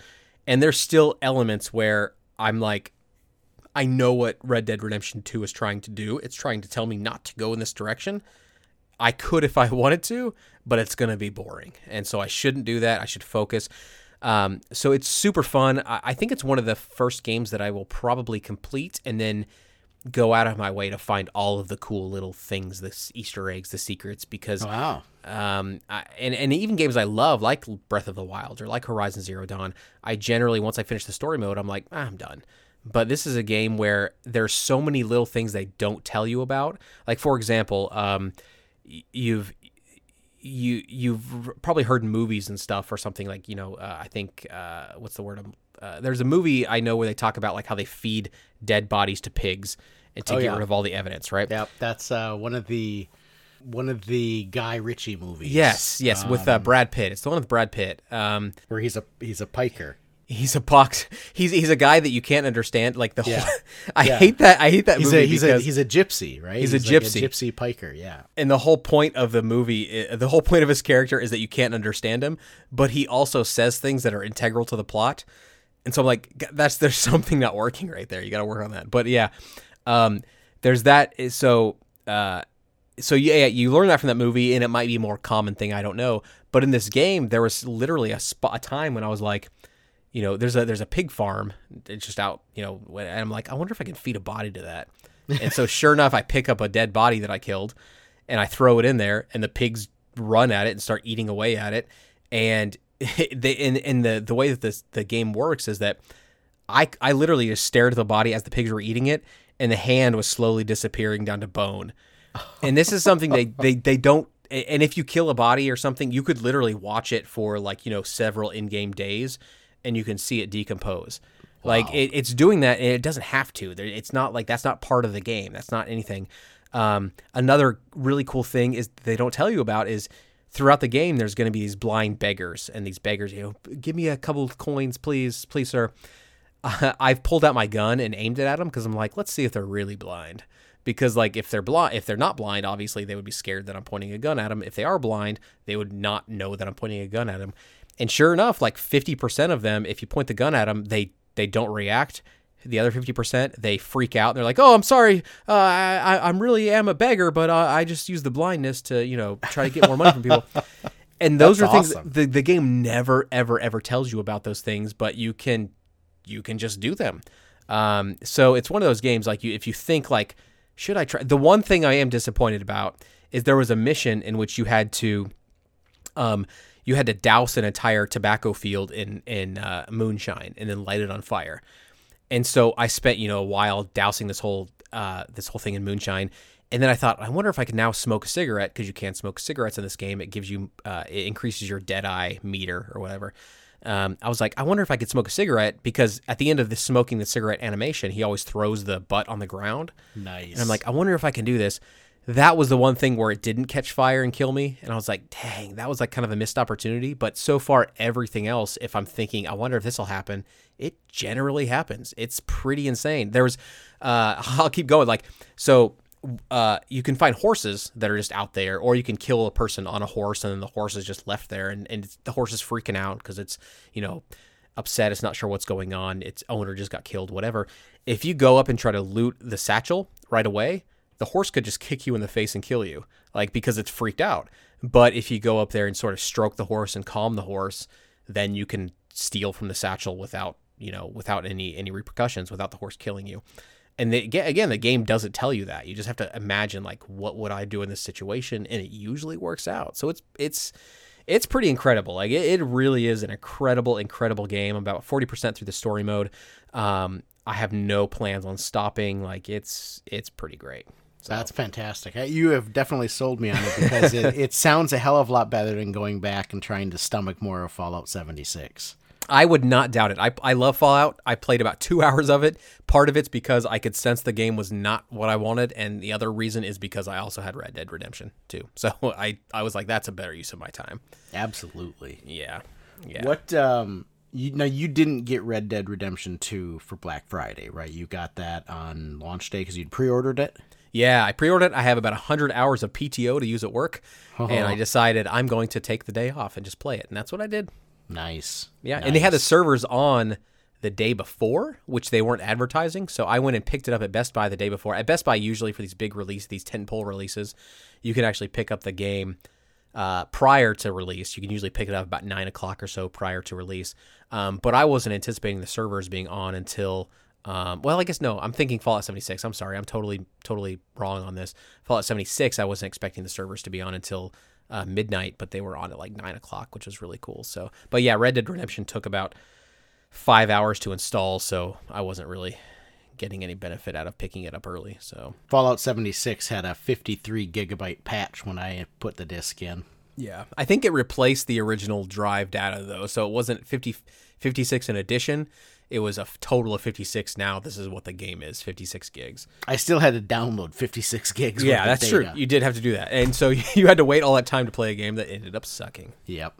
And there's still elements where I'm like, I know what Red Dead Redemption 2 is trying to do. It's trying to tell me not to go in this direction. I could if I wanted to, but it's going to be boring. And so I shouldn't do that. I should focus. Um, so it's super fun. I, I think it's one of the first games that I will probably complete and then go out of my way to find all of the cool little things, the Easter eggs, the secrets, because Wow. um, I, and and even games I love, like Breath of the Wild or like Horizon Zero Dawn, I generally once I finish the story mode, I'm like, ah, I'm done. But this is a game where there's so many little things they don't tell you about. Like for example, um, you've you you've probably heard movies and stuff or something like you know uh, I think uh, what's the word um, uh, there's a movie I know where they talk about like how they feed dead bodies to pigs and to Oh, get yeah. rid of all the evidence, right? Yep, that's uh, one of the one of the Guy Ritchie movies. Yes, yes, with uh, Brad Pitt. It's the one with Brad Pitt. Um, where he's a he's a piker. He's a box. He's he's a guy that you can't understand. Like the Yeah. whole. I Yeah. hate that. I hate that He's movie a he's a he's a gypsy, right? He's a like gypsy. gypsy piker. Yeah. and the whole point of the movie, the whole point of his character is that you can't understand him, but he also says things that are integral to the plot. And so I'm like, that's there's something not working right there. You got to work on that. But yeah, um, there's that. So uh, so yeah, you learn that from that movie, and it might be a more common thing. I don't know. But in this game, there was literally a spot, a time when I was like, you know, there's a there's a pig farm. It's just out, you know, and I'm like, I wonder if I can feed a body to that. And so sure enough, I pick up a dead body that I killed, and I throw it in there, and the pigs run at it and start eating away at it. And they and, and the the way that this the game works is that I I literally just stared at the body as the pigs were eating it, and the hand was slowly disappearing down to bone. And this is something they they they don't. And if you kill a body or something, you could literally watch it for like you know several in-game days, and you can see it decompose. Like it, it's doing that, and it doesn't have to. It's not like that's not part of the game. That's not anything. Um, another really cool thing is they don't tell you about is throughout the game there's going to be these blind beggars, and these beggars, you know, give me a couple of coins, please, please, sir. I've pulled out my gun and aimed it at them because I'm like, let's see if they're really blind. Because like if they're blind, if they're not blind, obviously they would be scared that I'm pointing a gun at them. If they are blind, they would not know that I'm pointing a gun at them. And sure enough, like 50% of them, if you point the gun at them, they they don't react. The other 50%, they freak out. They're like, "Oh, I'm sorry. Uh, I I I'm really am a beggar, but uh, I just use the blindness to you know try to get more money from people." And those That's are things awesome. the the game never ever ever tells you about those things, but you can you can just do them. Um, so it's one of those games like you if you think like should I try the one thing I am disappointed about is there was a mission in which you had to um you had to douse an entire tobacco field in in uh, moonshine and then light it on fire. And so I spent you know a while dousing this whole uh, this whole thing in moonshine, And then I thought, I wonder if I could now smoke a cigarette because you can't smoke cigarettes in this game. It gives you, uh, it increases your dead eye meter or whatever. Um, I was like, I wonder if I could smoke a cigarette because at the end of the smoking the cigarette animation, he always throws the butt on the ground. Nice. And I'm like, I wonder if I can do this. That was the one thing where it didn't catch fire and kill me. And I was like, dang, that was like kind of a missed opportunity. But so far, everything else, if I'm thinking, I wonder if this will happen, it generally happens. It's pretty insane. There was, uh, I'll keep going. Like, so uh, you can find horses that are just out there, or you can kill a person on a horse and then the horse is just left there. And, and the horse is freaking out because it's, you know, upset. It's not sure what's going on. Its owner just got killed, whatever. If you go up and try to loot the satchel right away, the horse could just kick you in the face and kill you, like because it's freaked out. But if you go up there and sort of stroke the horse and calm the horse, then you can steal from the satchel without, you know, without any any repercussions, without the horse killing you. And again, the game doesn't tell you that. You just have to imagine like, what would I do in this situation, and it usually works out. So it's it's it's pretty incredible. Like it, it really is an incredible, incredible game. I'm about forty percent through the story mode. Um, I have no plans on stopping. Like it's it's pretty great. So That's fantastic. You have definitely sold me on it because it, it sounds a hell of a lot better than going back and trying to stomach more of Fallout 76. I would not doubt it. I, I love Fallout. I played about two hours of it. Part of it's because I could sense the game was not what I wanted, and the other reason is because I also had Red Dead Redemption 2. So I I was like, that's a better use of my time. Absolutely. Yeah, yeah. What um you now you didn't get Red Dead Redemption 2 for Black Friday, right? You got that on launch day cuz you'd pre-ordered it. Yeah, I pre-ordered it. I have about 100 hours of PTO to use at work, and I decided I'm going to take the day off and just play it, and that's what I did. Nice. Yeah, and they had the servers on the day before, which they weren't advertising. So I went and picked it up at Best Buy the day before. At Best Buy, usually for these big releases, these tentpole releases, you can actually pick up the game uh, prior to release. You can usually pick it up about nine o'clock or so prior to release. Um, but I wasn't anticipating the servers being on until. Um, well, I guess no. I'm thinking Fallout 76. I'm sorry. I'm totally, totally wrong on this. Fallout 76. I wasn't expecting the servers to be on until uh, midnight, but they were on at like nine o'clock, which was really cool. So, but yeah, Red Dead Redemption took about five hours to install, so I wasn't really getting any benefit out of picking it up early. So Fallout 76 had a 53 gigabyte patch when I put the disc in. yeah, I think it replaced the original drive data though, so it wasn't 50, 56 in addition. It was a total of 56 now. This is what the game is 56 gigs. I still had to download 56 gigs. Yeah, that's true. You did have to do that. And so you had to wait all that time to play a game that ended up sucking. Yep.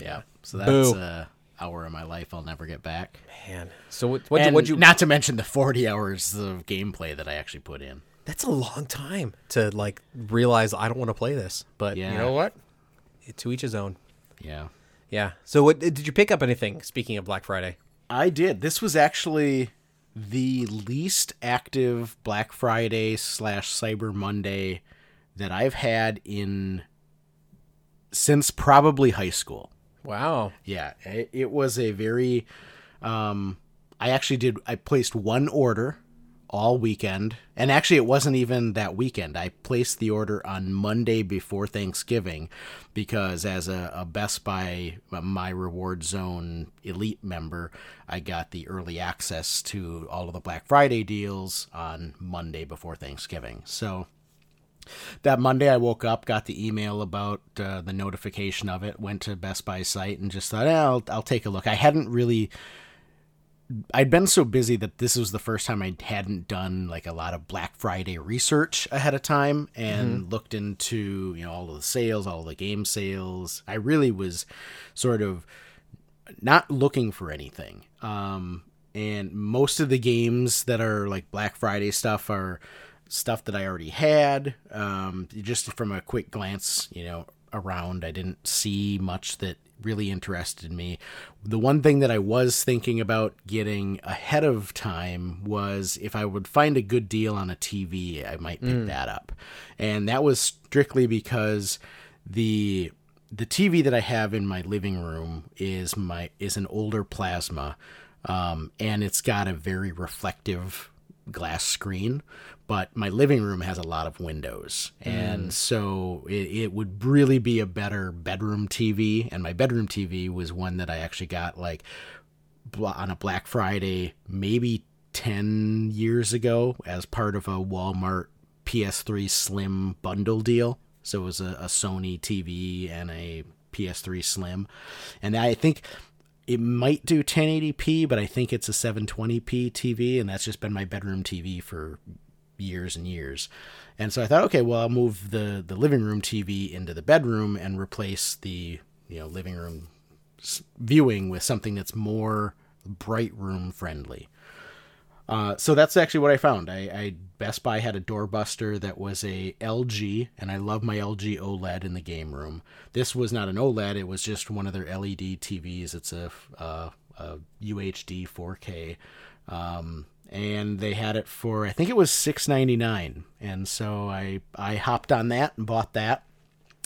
Yeah. So that's a uh, hour of my life I'll never get back. Man. So what what and you not to mention the 40 hours of gameplay that I actually put in. That's a long time to like realize I don't want to play this. But you know what? To each his own. Yeah. Yeah. So what did you pick up anything speaking of Black Friday? I did. This was actually the least active Black Friday slash Cyber Monday that I've had in since probably high school. Wow. Yeah, it, it was a very. Um, I actually did. I placed one order all weekend, and actually, it wasn't even that weekend. I placed the order on Monday before Thanksgiving because, as a, a Best Buy My Reward Zone Elite member, I got the early access to all of the Black Friday deals on Monday before Thanksgiving. So that Monday, I woke up, got the email about uh, the notification of it, went to Best Buy site, and just thought, eh, I'll, I'll take a look. I hadn't really. I'd been so busy that this was the first time I hadn't done like a lot of Black Friday research ahead of time and looked into you know all of the sales, all the game sales. I really was sort of not looking for anything. Um, and most of the games that are like Black Friday stuff are stuff that I already had. Um, just from a quick glance, you know, around, I didn't see much that really interested me. The one thing that I was thinking about getting ahead of time was if I would find a good deal on a TV, I might pick that up. And that was strictly because the the TV that I have in my living room is my is an older plasma, um, and it's got a very reflective glass screen. But my living room has a lot of windows, and mm. so it, it would really be a better bedroom TV. And my bedroom TV was one that I actually got like on a Black Friday, maybe 10 years ago, as part of a Walmart PS3 Slim bundle deal. So it was a, a Sony TV and a PS3 Slim, and I think it might do 1080p, but I think it's a 720p TV, and that's just been my bedroom TV for years and years. And so I thought, okay, well, I'll move the the living room TV into the bedroom and replace the you know living room viewing with something that's more bright room friendly. Uh, so that's actually what I found. I, I Best Buy had a doorbuster that was a LG, and I love my LG OLED in the game room. This was not an OLED; it was just one of their LED TVs. It's a, uh, a UHD 4K, um, and they had it for I think it was six ninety nine. And so I I hopped on that and bought that.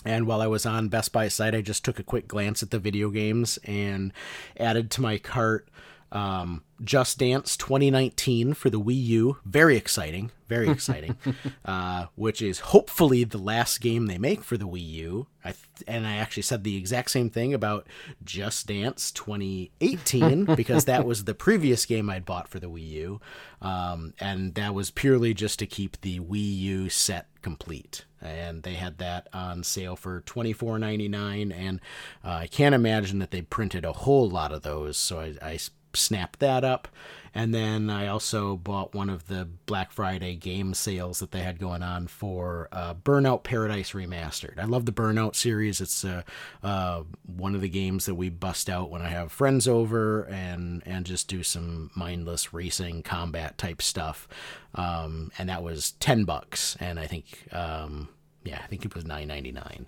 And while I was on Best Buy site, I just took a quick glance at the video games and added to my cart um, Just Dance 2019 for the Wii U. Very exciting, very exciting. uh, which is hopefully the last game they make for the Wii U. I th- and I actually said the exact same thing about Just Dance 2018 because that was the previous game I'd bought for the Wii U, um, and that was purely just to keep the Wii U set complete and they had that on sale for twenty four ninety nine, and uh, I can't imagine that they printed a whole lot of those, so I, I snapped that up, and then I also bought one of the Black Friday game sales that they had going on for uh, Burnout Paradise Remastered. I love the Burnout series. It's uh, uh, one of the games that we bust out when I have friends over and and just do some mindless racing combat type stuff. Um, and that was ten bucks, and I think um, yeah, I think it was nine ninety nine.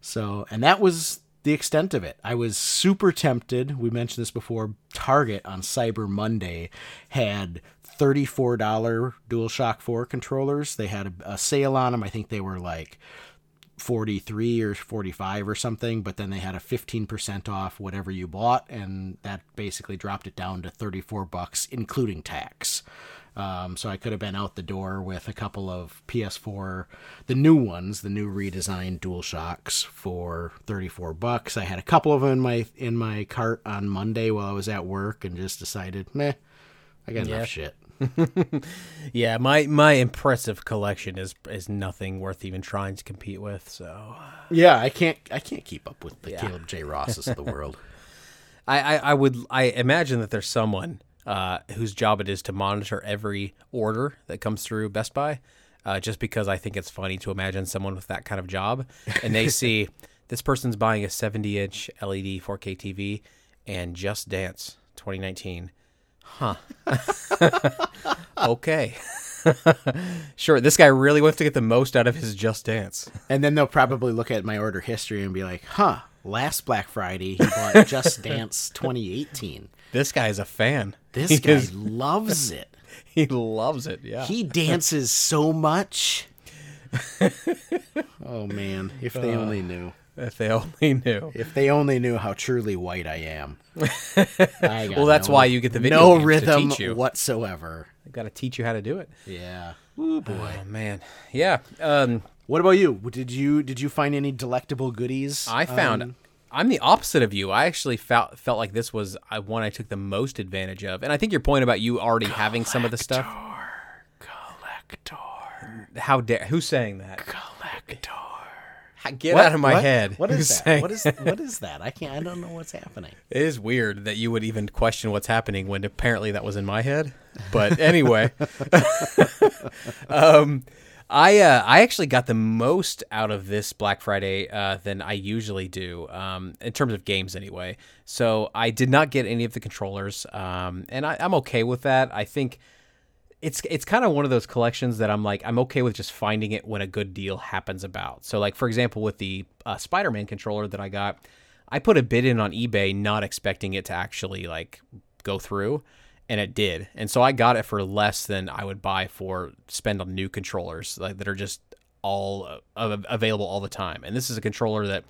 So, and that was the extent of it. I was super tempted. We mentioned this before. Target on Cyber Monday had $34 DualShock 4 controllers. They had a, a sale on them. I think they were like 43 or 45 or something, but then they had a 15% off whatever you bought and that basically dropped it down to 34 bucks including tax. Um, so I could have been out the door with a couple of PS4, the new ones, the new redesigned DualShocks for 34 bucks. I had a couple of them in my in my cart on Monday while I was at work and just decided, meh, I got enough shit. Yeah, my my impressive collection is is nothing worth even trying to compete with. So Yeah, I can't I can't keep up with the Caleb J. Rosses of the world. I, I, I would I imagine that there's someone uh, whose job it is to monitor every order that comes through Best Buy, uh, just because I think it's funny to imagine someone with that kind of job, and they see this person's buying a 70 inch E LED 4K TV and Just Dance 2019. Huh. okay. sure. This guy really wants to get the most out of his Just Dance. And then they'll probably look at my order history and be like, huh, last Black Friday he bought Just Dance 2018. This guy is a fan. This He guy is- loves it. he loves it. Yeah. He dances so much. oh man, if they only knew. if they only knew. If they only knew how truly white I am. I Well, that's no- why you get the video no rhythm teach you. whatsoever. I got to teach you how to do it. Yeah. Ooh boy, oh man, yeah. Um, What about you? Did you did you find any delectable goodies? I found Um, I'm the opposite of you. I actually felt felt like this was uh, one I took the most advantage of, and I think your point about you already having some of the stuff. collector. How dare? Who's saying that? Collector. Get What? out of my What? head. What is Who's that? saying- What is what is that? I can't. I don't know what's happening. It is weird that you would even question what's happening when apparently that was in my head. But anyway, um, I uh, I actually got the most out of this Black Friday uh, than I usually do um, in terms of games anyway. So I did not get any of the controllers, um, and I, I'm okay with that. I think it's it's kind of one of those collections that I'm like I'm okay with just finding it when a good deal happens about. So like for example with the uh, Spider-Man controller that I got, I put a bid in on eBay not expecting it to actually like go through and it did. And so I got it for less than I would buy for spend on new controllers like that are just all uh, available all the time. And this is a controller that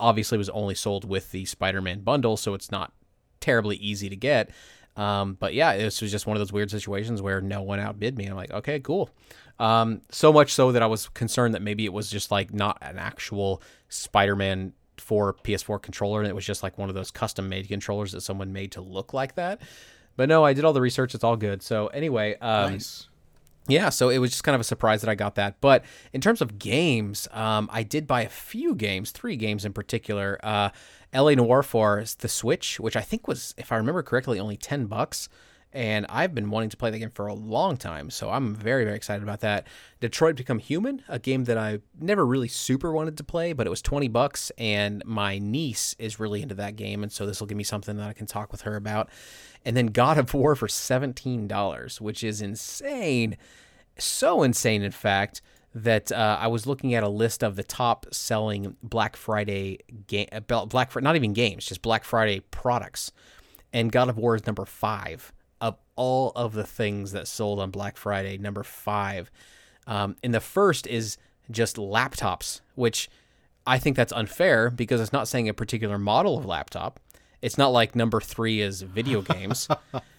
obviously was only sold with the Spider-Man bundle, so it's not terribly easy to get. Um, but yeah, this was just one of those weird situations where no one outbid me. I'm like, okay, cool. Um, so much so that I was concerned that maybe it was just like not an actual Spider-Man for PS4 controller, and it was just like one of those custom-made controllers that someone made to look like that. But no, I did all the research; it's all good. So anyway, um, Nice. yeah, so it was just kind of a surprise that I got that. But in terms of games, um, I did buy a few games, three games in particular. Uh, LA Noire for the Switch, which I think was, if I remember correctly, only ten bucks. And I've been wanting to play the game for a long time, so I'm very, very excited about that. Detroit Become Human, a game that I never really super wanted to play, but it was 20 bucks, and my niece is really into that game, and so this will give me something that I can talk with her about. And then God of War for $17, which is insane so insane, in fact, that uh, I was looking at a list of the top selling Black Friday game, Black Fri- not even games, just Black Friday products, and God of War is number five all of the things that sold on Black Friday. Number five, um, and the first is just laptops, which I think that's unfair because it's not saying a particular model of laptop. It's not like number three is video games.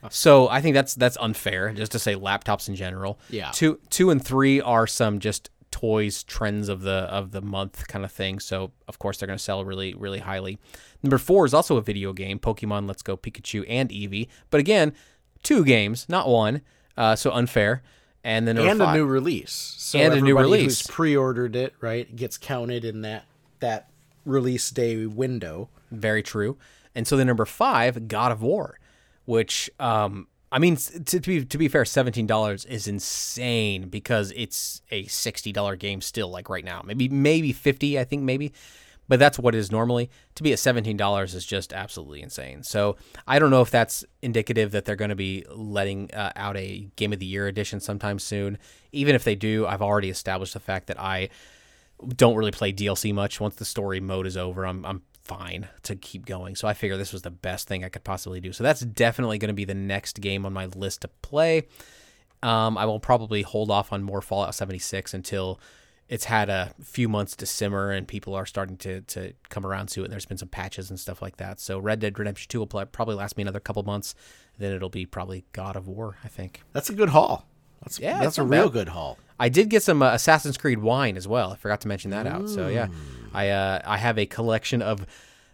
so I think that's that's unfair just to say laptops in general. Yeah. Two two and three are some just toys trends of the of the month kind of thing. So of course they're going to sell really really highly. Number four is also a video game, Pokemon Let's Go Pikachu and Eevee. But again, two games, not one. Uh, so unfair. And then and a new release. So And a new release. Who's pre-ordered it, right, gets counted in that that release day window. Very true. And so the number five, God of War, which um, I mean, to, to be to be fair, seventeen dollars is insane because it's a sixty dollar game still. Like right now, maybe maybe fifty, I think maybe, but that's what it is normally. To be at seventeen dollars is just absolutely insane. So I don't know if that's indicative that they're going to be letting uh, out a Game of the Year edition sometime soon. Even if they do, I've already established the fact that I don't really play DLC much. Once the story mode is over, I'm I'm fine to keep going. So I figure this was the best thing I could possibly do. So that's definitely going to be the next game on my list to play. Um, I will probably hold off on more Fallout 76 until it's had a few months to simmer and people are starting to, to come around to it. And there's been some patches and stuff like that. So Red Dead Redemption 2 will probably last me another couple months. Then it'll be probably God of War, I think. That's a good haul. That's Yeah, that's a real bad. good haul. I did get some uh, Assassin's Creed wine as well. I forgot to mention that out. So yeah, I uh, I have a collection of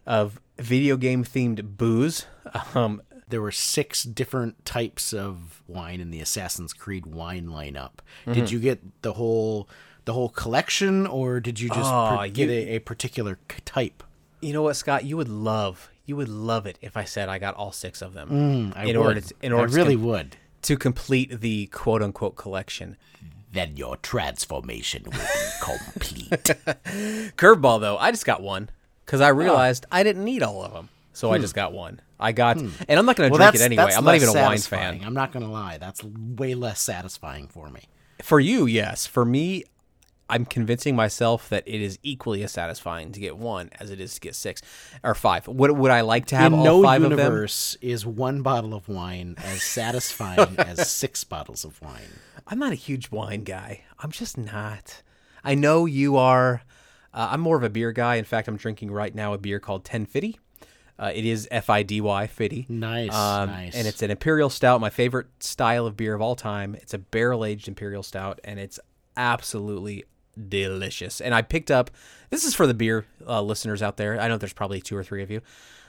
of video game themed booze. Um, There were six different types of wine in the Assassin's Creed wine lineup. Mm-hmm. Did you get the whole the whole collection, or did you just Oh, per- get you- a, a particular type? you know what, Scott? You would love you would love it if I said I got all six of them. Mm, I in would. order to, in order I really to, com- would. to complete the quote unquote collection. Then your transformation will be complete. Curveball though, I just got one because I ah. realized I didn't need all of them, so I hmm. just got one. I got, hmm. and I'm not going to Hmm. well, drink it anyway. I'm not even a wine fan. I'm not gonna lie. That's way less satisfying for me. For you, yes. For me, I'm convincing myself that it is equally as satisfying to get one as it is to get six or five. Would would I like to have In all no five of them? universe is one bottle of wine as satisfying as six bottles of wine. I'm not a huge wine guy. I'm just not. I know you are. Uh, I'm more of a beer guy. In fact, I'm drinking right now a beer called Ten FIDY. Uh, it is F I D Y Fiddy. Nice, Um, nice. And it's an imperial stout, my favorite style of beer of all time. It's a barrel aged imperial stout, and it's absolutely delicious. And I picked up. This is for the beer uh, listeners out there. I know there's probably two or three of you.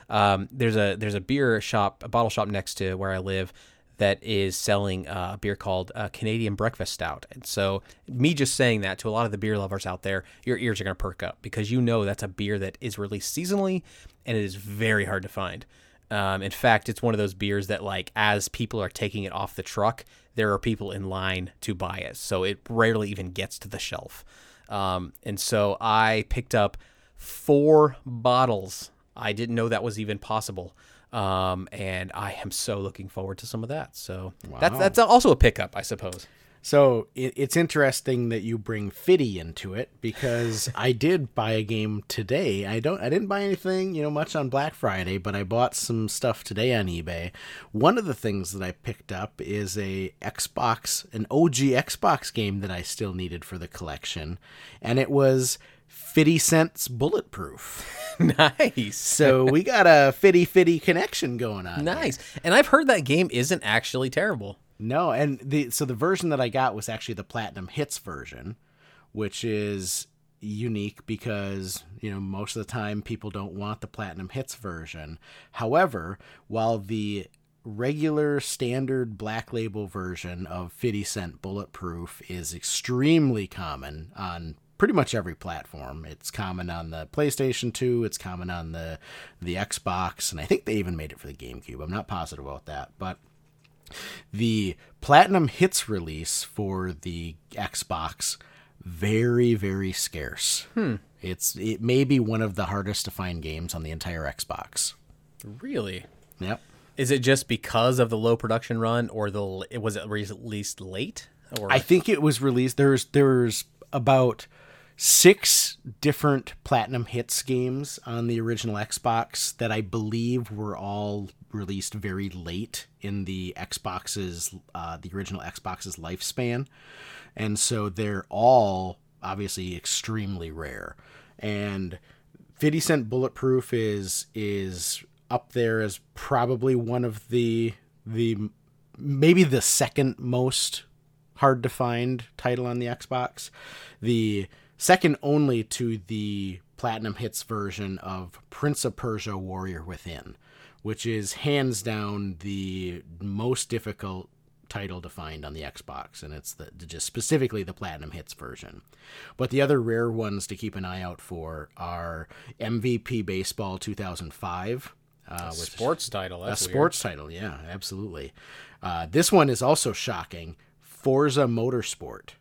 Um, there's a there's a beer shop, a bottle shop next to where I live that is selling uh, a beer called uh, Canadian Breakfast Stout. And so, me just saying that to a lot of the beer lovers out there, your ears are going to perk up because you know that's a beer that is released seasonally and it is very hard to find. Um, in fact, it's one of those beers that, like, as people are taking it off the truck, there are people in line to buy it. So it rarely even gets to the shelf. Um, and so I picked up four bottles. I didn't know that was even possible. Um, and I am so looking forward to some of that. So that's that's also a pickup, I suppose. So it, it's interesting that you bring Fiddy into it because I did buy a game today. I don't. I didn't buy anything, you know, much on Black Friday, but I bought some stuff today on eBay. One of the things that I picked up is a Xbox, an OG Xbox game that I still needed for the collection, and it was Fiddy Cents Bulletproof. nice. So we got a Fiddy Fiddy connection going on. here. Nice. And I've heard that game isn't actually terrible. No, and the so the version that I got was actually the Platinum Hits version, which is unique because, you know, most of the time people don't want the Platinum Hits version. However, while the regular standard black label version of 50 Cent Bulletproof is extremely common on pretty much every platform. It's common on the PlayStation 2, it's common on the the Xbox, and I think they even made it for the GameCube. I'm not positive about that, but the Platinum Hits release for the Xbox very very scarce. Hmm. It's it may be one of the hardest to find games on the entire Xbox. Really? Yep. Is it just because of the low production run, or the it was it released late? Or I think it was released. There's there's about six different platinum hits games on the original Xbox that I believe were all released very late in the Xbox's uh, the original Xbox's lifespan, and so they're all obviously extremely rare. And 50 Cent Bulletproof is is up there as probably one of the the maybe the second most hard to find title on the Xbox. The second only to the Platinum Hits version of Prince of Persia Warrior Within, which is hands down the most difficult title to find on the Xbox, and it's the just specifically the Platinum Hits version. But the other rare ones to keep an eye out for are MVP Baseball 2005. Uh, which sports title. a That's weird. sports title, yeah, absolutely. Uh, this one is also shocking. Forza Motorsport.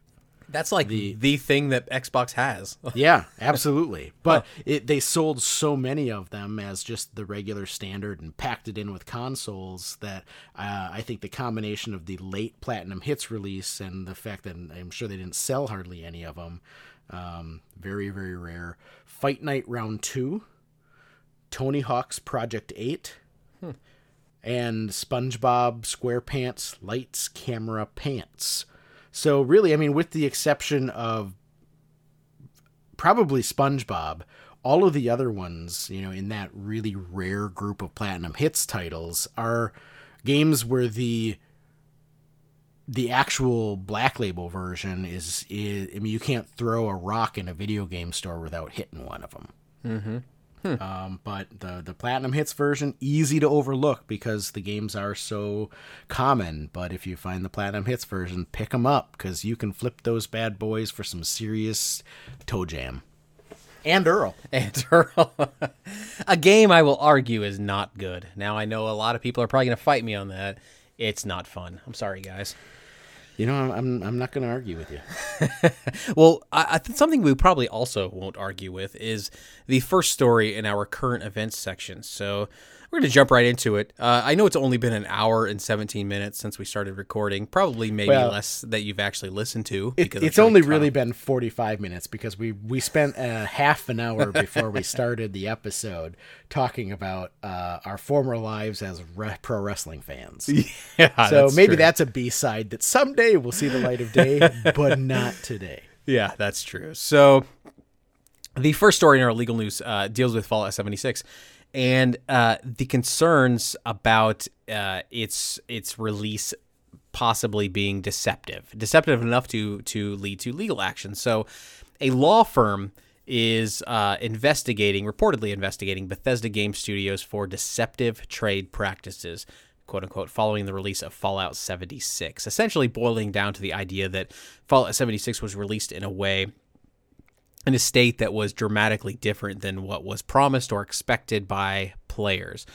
That's like the the thing that Xbox has. Yeah, absolutely. But it, they sold so many of them as just the regular standard and packed it in with consoles that uh, I think the combination of the late Platinum Hits release and the fact that I'm sure they didn't sell hardly any of them, um, very, very rare. Fight Night Round 2, Tony Hawk's Project 8, and SpongeBob SquarePants Lights Camera Pants. So really, I mean, with the exception of probably SpongeBob, all of the other ones, you know, in that really rare group of platinum hits titles are games where the the actual black label version is, is I mean, you can't throw a rock in a video game store without hitting one of them. Mm-hmm. Um, but the the platinum hits version easy to overlook because the games are so common. But if you find the platinum hits version, pick them up because you can flip those bad boys for some serious toe jam. And Earl. And Earl. a game I will argue is not good. Now I know a lot of people are probably going to fight me on that. It's not fun. I'm sorry, guys. You know, I'm I'm, not going to argue with you. Well, I, I something we probably also won't argue with is the first story in our current events section. So we're going to jump right into it. Uh, I know it's only been an hour and 17 minutes since we started recording. Probably maybe Well, less that you've actually listened to. It, it's only really been 45 minutes because we we spent a half an hour before we started the episode talking about uh, our former lives as re- pro wrestling fans. yeah, so that's maybe true. that's a B side that someday we'll see the light of day, but not today. Yeah, that's true. So the first story in our legal news uh, deals with Fallout 76 and uh, the concerns about uh, its its release possibly being deceptive, deceptive enough to to lead to legal action. So, a law firm is uh, investigating, reportedly investigating Bethesda Game Studios for deceptive trade practices. "Quote unquote," following the release of Fallout 76, essentially boiling down to the idea that Fallout 76 was released in a way in a state that was dramatically different than what was promised or expected by players.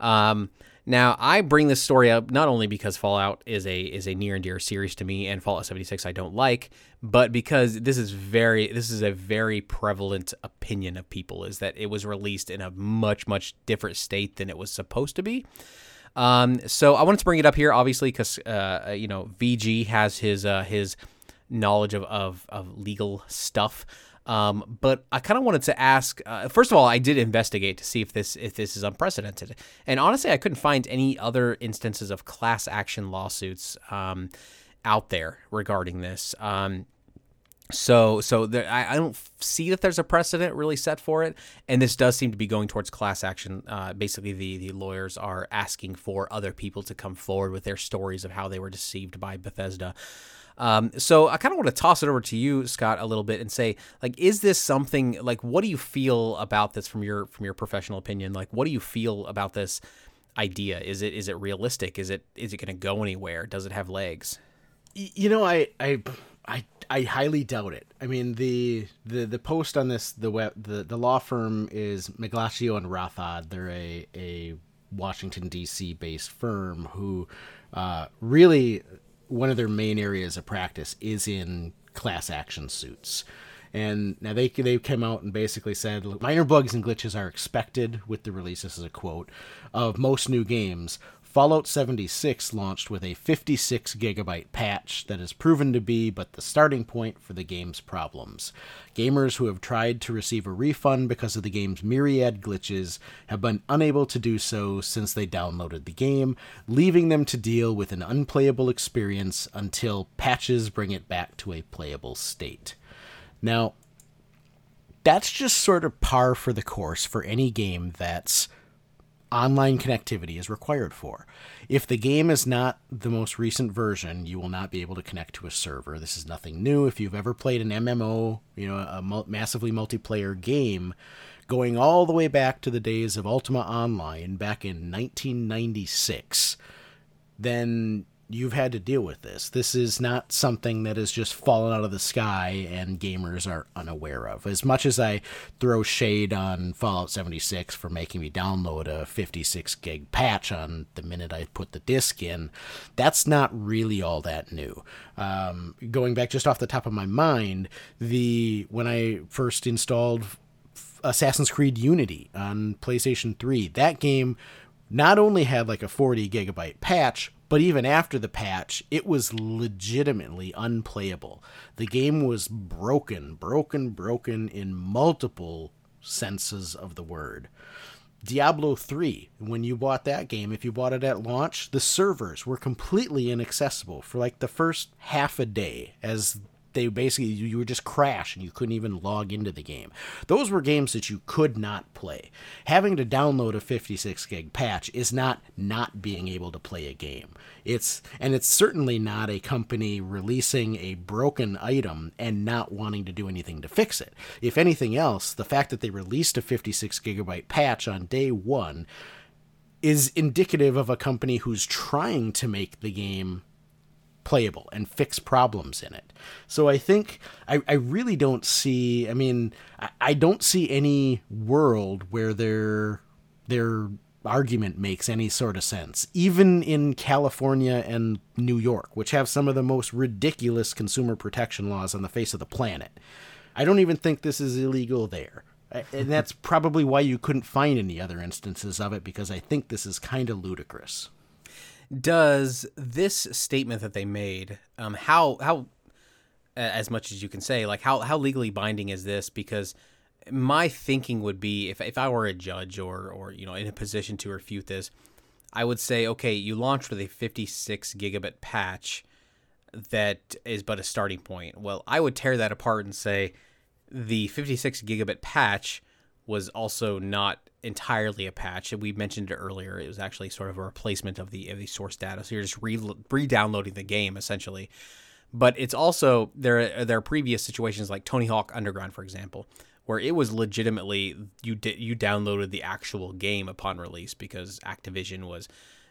Um, now, I bring this story up not only because Fallout is a is a near and dear series to me, and Fallout 76 I don't like, but because this is very this is a very prevalent opinion of people is that it was released in a much much different state than it was supposed to be. Um, so I wanted to bring it up here, obviously, because uh, you know VG has his uh, his knowledge of, of, of legal stuff. Um, but I kind of wanted to ask. Uh, first of all, I did investigate to see if this if this is unprecedented, and honestly, I couldn't find any other instances of class action lawsuits um, out there regarding this. Um, so, so there, I, I don't see that there's a precedent really set for it, and this does seem to be going towards class action. Uh, basically, the the lawyers are asking for other people to come forward with their stories of how they were deceived by Bethesda. Um, so I kind of want to toss it over to you, Scott, a little bit, and say, like, is this something? Like, what do you feel about this from your from your professional opinion? Like, what do you feel about this? idea? Is it is it realistic? Is it is it going to go anywhere? Does it have legs? You know I I I I highly doubt it. I mean the the the post on this the web the the law firm is Migliaccio and Rathod. They're a a Washington D.C. based firm who uh, really one of their main areas of practice is in class action suits. And now they they came out and basically said minor bugs and glitches are expected with the release. This is a quote of most new games. Fallout 76 launched with a 56 gigabyte patch that has proven to be but the starting point for the game's problems. Gamers who have tried to receive a refund because of the game's myriad glitches have been unable to do so since they downloaded the game, leaving them to deal with an unplayable experience until patches bring it back to a playable state. Now, that's just sort of par for the course for any game that's online connectivity is required for. If the game is not the most recent version, you will not be able to connect to a server. This is nothing new. If you've ever played an MMO, you know, a mul- massively multiplayer game, going all the way back to the days of Ultima Online back in 1996, then you've had to deal with this. This is not something that has just fallen out of the sky and gamers are unaware of. As much as I throw shade on Fallout 76 for making me download a 56 gig patch on the minute I put the disc in, that's not really all that new. Um, going back just off the top of my mind, the when I first installed Assassin's Creed Unity on PlayStation 3. That game not only had like a 40 gigabyte patch, but even after the patch, it was legitimately unplayable. The game was broken, broken, broken in multiple senses of the word. Diablo 3, when you bought that game, if you bought it at launch, the servers were completely inaccessible for like the first half a day as they basically you would just crash and you couldn't even log into the game. Those were games that you could not play. Having to download a 56 gig patch is not not being able to play a game. It's and it's certainly not a company releasing a broken item and not wanting to do anything to fix it. If anything else, the fact that they released a 56 gigabyte patch on day 1 is indicative of a company who's trying to make the game playable and fix problems in it. So I think I, I really don't see I mean I, I don't see any world where their their argument makes any sort of sense. Even in California and New York, which have some of the most ridiculous consumer protection laws on the face of the planet. I don't even think this is illegal there. And that's probably why you couldn't find any other instances of it because I think this is kind of ludicrous. Does this statement that they made, um, how how as much as you can say, like how how legally binding is this? Because my thinking would be if if I were a judge or or you know in a position to refute this, I would say, okay, you launched with a 56 gigabit patch that is but a starting point. Well, I would tear that apart and say the 56 gigabit patch was also not entirely a patch. And we mentioned it earlier. It was actually sort of a replacement of the of the source data. So you're just re re-downloading the game essentially. But it's also there. There are previous situations like Tony Hawk Underground, for example, where it was legitimately you did you downloaded the actual game upon release because Activision was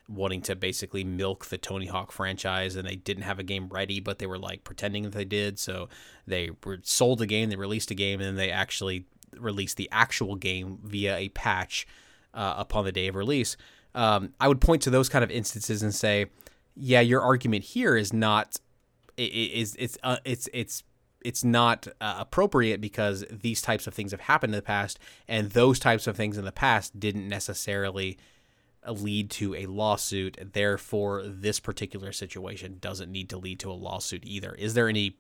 wanting to basically milk the Tony Hawk franchise and they didn't have a game ready, but they were like pretending that they did. So they were sold a game, they released a game, and then they actually released the actual game via a patch uh, upon the day of release. Um, I would point to those kind of instances and say, yeah, your argument here is not is it's uh, it's it's it's not uh, appropriate because these types of things have happened in the past, and those types of things in the past didn't necessarily uh, lead to a lawsuit. Therefore, this particular situation doesn't need to lead to a lawsuit either. Is there any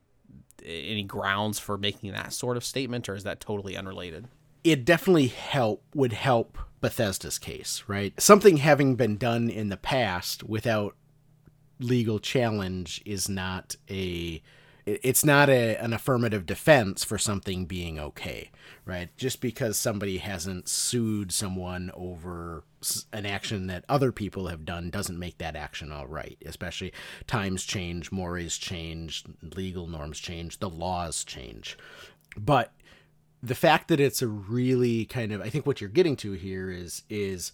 any grounds for making that sort of statement, or is that totally unrelated? it definitely help would help Bethesda's case, right? Something having been done in the past without legal challenge is not a it's not a, an affirmative defense for something being okay, right? Just because somebody hasn't sued someone over an action that other people have done doesn't make that action all right. Especially times change, mores change, legal norms change, the laws change. But the fact that it's a really kind of I think what you're getting to here is is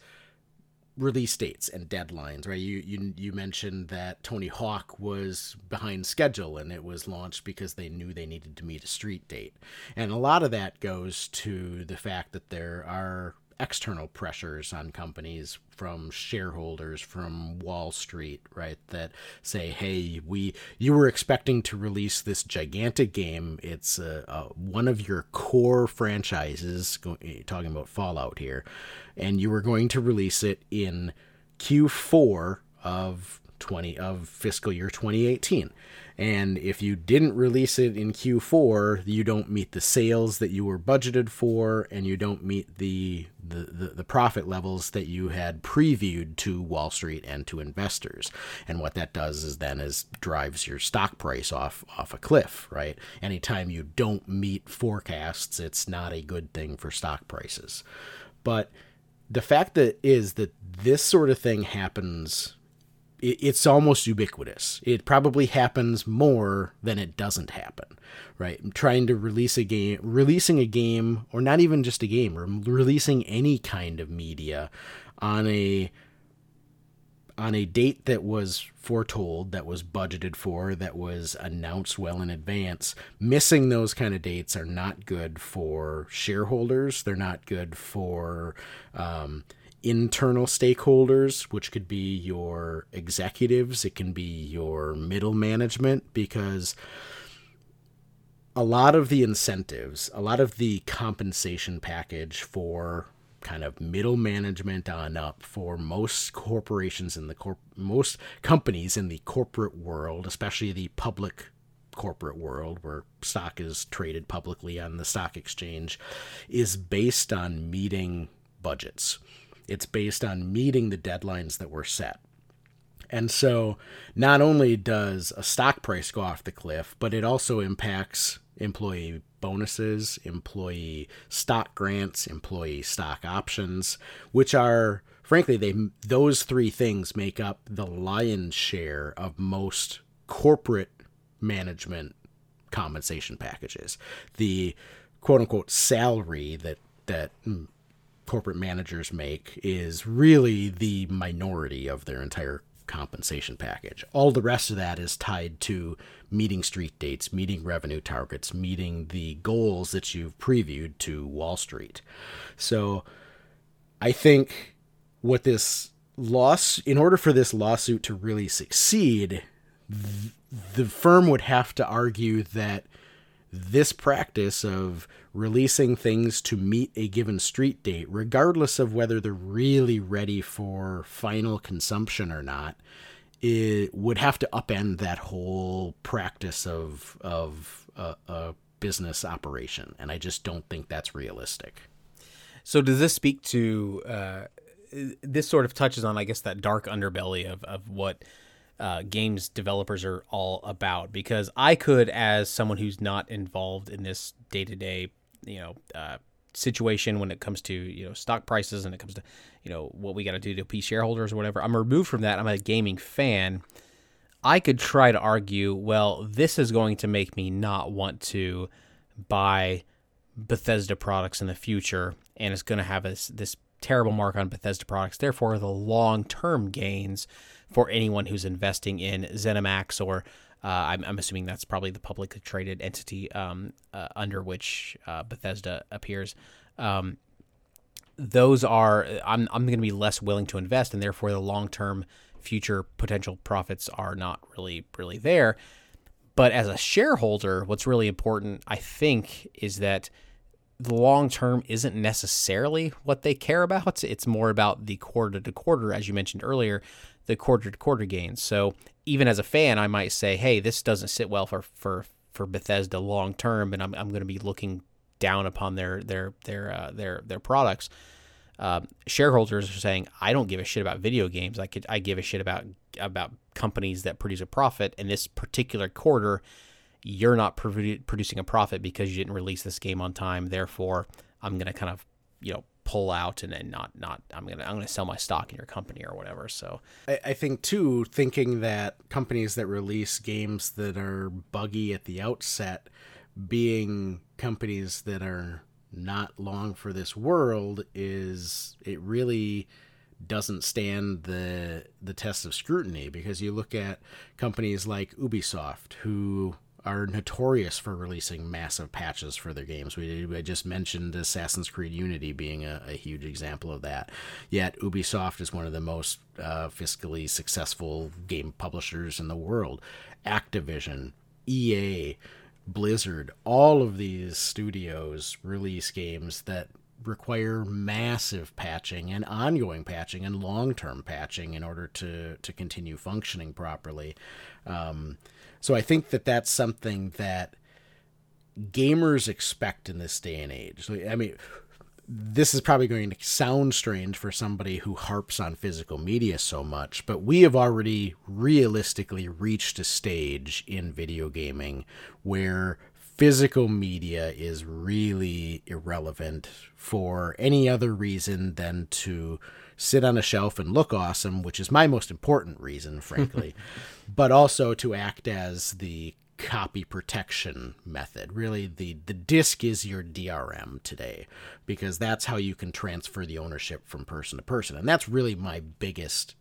release dates and deadlines, right? You you you mentioned that Tony Hawk was behind schedule and it was launched because they knew they needed to meet a street date. And a lot of that goes to the fact that there are external pressures on companies from shareholders from Wall Street, right? That say, "Hey, we you were expecting to release this gigantic game. It's uh, uh, one of your core franchises. Go, talking about Fallout here, and you were going to release it in Q4 of 20 of fiscal year 2018." And if you didn't release it in Q4, you don't meet the sales that you were budgeted for, and you don't meet the the, the, the profit levels that you had previewed to Wall Street and to investors. And what that does is then is drives your stock price off off a cliff, right? Anytime you don't meet forecasts, it's not a good thing for stock prices. But the fact that is that this sort of thing happens it's almost ubiquitous. It probably happens more than it doesn't happen, right? Trying to release a game, releasing a game, or not even just a game, or releasing any kind of media on a on a date that was foretold, that was budgeted for, that was announced well in advance. Missing those kind of dates are not good for shareholders. They're not good for um, internal stakeholders, which could be your executives, it can be your middle management, because a lot of the incentives, a lot of the compensation package for kind of middle management on up for most corporations in the corp most companies in the corporate world, especially the public corporate world where stock is traded publicly on the stock exchange is based on meeting budgets. It's based on meeting the deadlines that were set. And so not only does a stock price go off the cliff, but it also impacts employee bonuses, employee stock grants, employee stock options, which are frankly they those three things make up the lion's share of most corporate management compensation packages. The quote unquote salary that that hmm, corporate managers make is really the minority of their entire compensation package. All the rest of that is tied to meeting street dates, meeting revenue targets, meeting the goals that you've previewed to Wall Street. So I think what this loss, in order for this lawsuit to really succeed, the firm would have to argue that this practice of releasing things to meet a given street date, regardless of whether they're really ready for final consumption or not, it would have to upend that whole practice of of a, a business operation, and I just don't think that's realistic. So, does this speak to? Uh, this sort of touches on, I guess, that dark underbelly of of what uh, games developers are all about because I could, as someone who's not involved in this day to day, you know, uh, situation when it comes to you know stock prices and it comes to you know what we got to do to appease shareholders or whatever. I'm removed from that. I'm a gaming fan. I could try to argue, well, this is going to make me not want to buy Bethesda products in the future, and it's going to have this this terrible mark on Bethesda products. Therefore, the long term gains for anyone who's investing in ZeniMax or uh, I'm, I'm, assuming that's probably the publicly traded entity um, uh, under which uh, Bethesda appears. Um, those are I'm I'm going to be less willing to invest, and therefore the long term future potential profits are not really really there. But as a shareholder, what's really important, I think, is that the long term isn't necessarily what they care about. It's more about the quarter to quarter, as you mentioned earlier the quarter to quarter gains. So even as a fan, I might say, hey, this doesn't sit well for for for Bethesda long term, and I'm I'm going to be looking down upon their their their uh, their their products. Uh, shareholders are saying, I don't give a shit about video games. I could I give a shit about about companies that produce a profit. In this particular quarter, you're not produ- producing a profit because you didn't release this game on time. Therefore, I'm going to kind of you know pull out and then not not I'm gonna I'm gonna sell my stock in your company or whatever. So I, I think too, thinking that companies that release games that are buggy at the outset, being companies that are not long for this world, is it really doesn't stand the the test of scrutiny because you look at companies like Ubisoft who are notorious for releasing massive patches for their games. We, I just mentioned Assassin's Creed Unity being a, a huge example of that. Yet Ubisoft is one of the most uh, fiscally successful game publishers in the world. Activision, EA, Blizzard, all of these studios release games that require massive patching and ongoing patching and long-term patching in order to to continue functioning properly. Um, so I think that that's something that gamers expect in this day and age. I mean, this is probably going to sound strange for somebody who harps on physical media so much, but we have already realistically reached a stage in video gaming where physical media is really irrelevant for any other reason than to sit on a shelf and look awesome, which is my most important reason, frankly, but also to act as the copy protection method. Really, the, the disk is your DRM today because that's how you can transfer the ownership from person to person. And that's really my biggest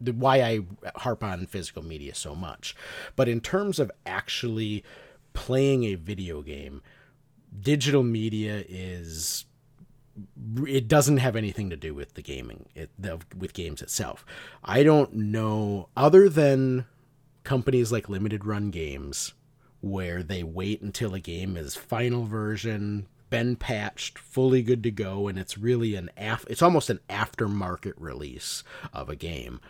the, why I harp on physical media so much. But in terms of actually playing a video game, digital media is it doesn't have anything to do with the gaming it, the, with games itself. I don't know other than companies like Limited Run Games where they wait until a game is final version been patched, fully good to go, and it's really an af- it's almost an aftermarket release of a game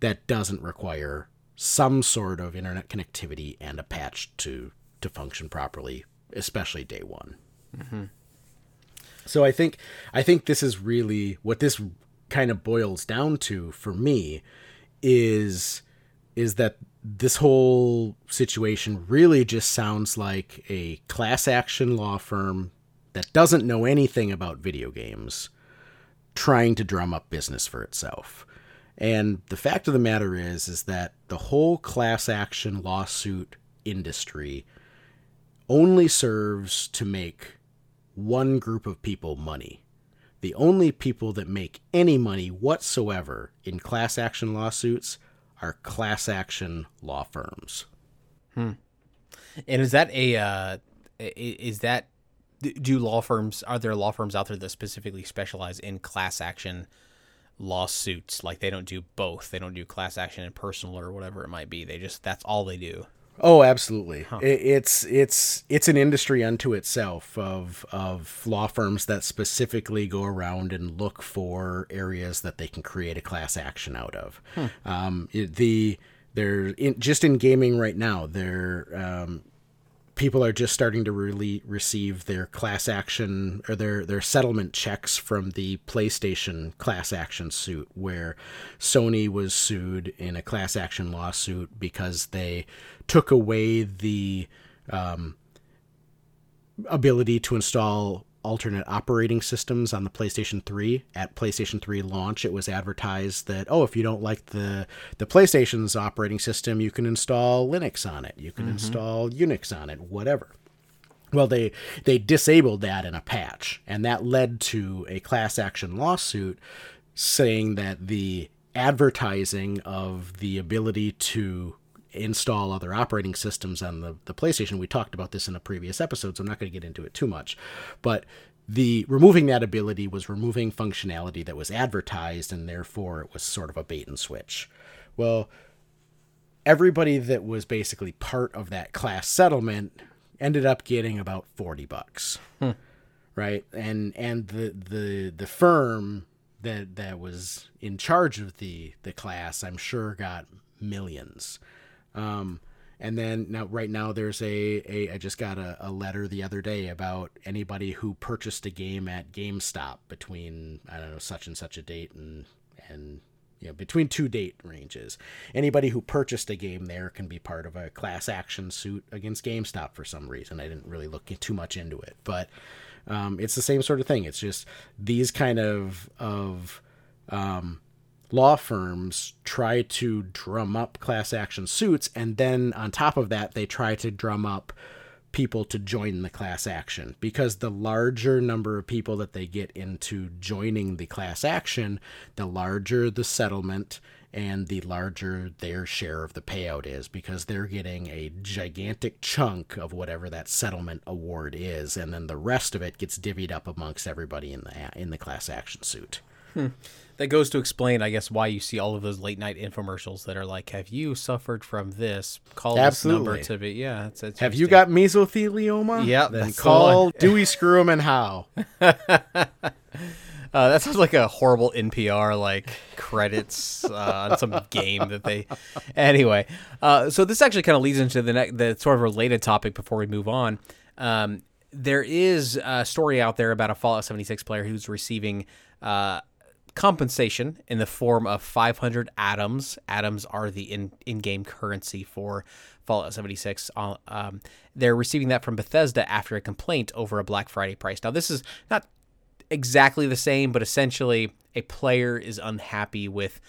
that doesn't require some sort of internet connectivity and a patch to to function properly, especially day one. Mm-hmm. So I think I think this is really what this kind of boils down to for me is is that this whole situation really just sounds like a class action law firm that doesn't know anything about video games trying to drum up business for itself. And the fact of the matter is is that the whole class action lawsuit industry only serves to make one group of people money. The only people that make any money whatsoever in class action lawsuits are class action law firms. Hmm. And is that a uh, is that do law firms are there law firms out there that specifically specialize in class action lawsuits? Like they don't do both. They don't do class action and personal or whatever it might be. They just that's all they do. Oh, absolutely. I- It's it's it's an industry unto itself of of law firms that specifically go around and look for areas that they can create a class action out of. Um, it- the they're in, just in gaming right now. They're um, people are just starting to really receive their class action or their their settlement checks from the PlayStation class action suit where Sony was sued in a class action lawsuit because they took away the um, ability to install alternate operating systems on the PlayStation 3 at PlayStation 3 launch it was advertised that oh if you don't like the the PlayStation's operating system you can install Linux on it. You can mm-hmm. install Unix on it whatever. Well they they disabled that in a patch and that led to a class action lawsuit saying that the advertising of the ability to install other operating systems on the, the PlayStation. We talked about this in a previous episode, so I'm not going to get into it too much. But the removing that ability was removing functionality that was advertised, and therefore it was sort of a bait and switch. Well, everybody that was basically part of that class settlement ended up getting about 40 bucks hmm. right and and the the the firm that that was in charge of the the class i'm sure got millions um and then now right now there's a, a i just got a, a letter the other day about anybody who purchased a game at gamestop between i don't know such and such a date and and you know, between two date ranges. Anybody who purchased a game there can be part of a class action suit against GameStop for some reason. I didn't really look too much into it, but um, it's the same sort of thing. It's just these kind of of um, law firms try to drum up class action suits, and then on top of that, they try to drum up people to join the class action because the larger number of people that they get into joining the class action, the larger the settlement and the larger their share of the payout is because they're getting a gigantic chunk of whatever that settlement award is and then the rest of it gets divvied up amongst everybody in the in the class action suit. That goes to explain, I guess, why you see all of those late night infomercials that are like, "Have you suffered from this? Call Absolutely. this number to be." Yeah, it's, it's Have you got mesothelioma? Yeah, then call. Dewey Screw and How. Uh, that sounds like a horrible NPR like credits uh, on some game that they. Anyway, uh, so this actually kind of leads into the ne- the sort of related topic before we move on. Um, there is a story out there about a Fallout 76 player who's receiving uh, compensation in the form of 500 atoms. Atoms are the in in-game currency for Fallout 76. Uh, Um, they're receiving that from Bethesda after a complaint over a Black Friday price. Now, this is not exactly the same, but essentially a player is unhappy with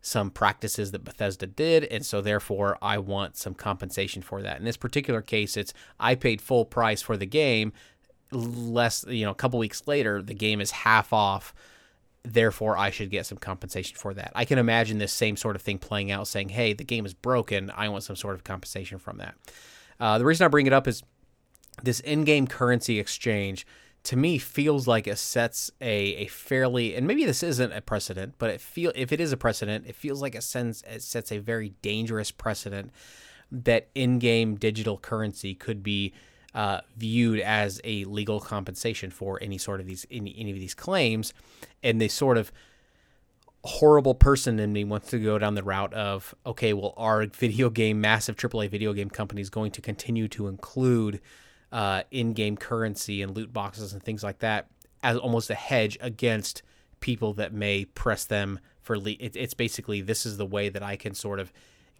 some practices that Bethesda did, and so therefore I want some compensation for that. In this particular case, it's I paid full price for the game. Less, you know, a couple weeks later, the game is half off. Therefore, I should get some compensation for that. I can imagine this same sort of thing playing out, saying, "Hey, the game is broken. I want some sort of compensation from that." Uh, the reason I bring it up is this in-game currency exchange to me feels like it sets a, a fairly and maybe this isn't a precedent but it feel if it is a precedent it feels like it sends it sets a very dangerous precedent that in-game digital currency could be uh, viewed as a legal compensation for any sort of these any, any of these claims. And they sort of horrible person in me wants to go down the route of okay, well, are video game massive AAA video game companies going to continue to include uh, in-game currency and loot boxes and things like that as almost a hedge against people that may press them for le- it, it's basically this is the way that I can sort of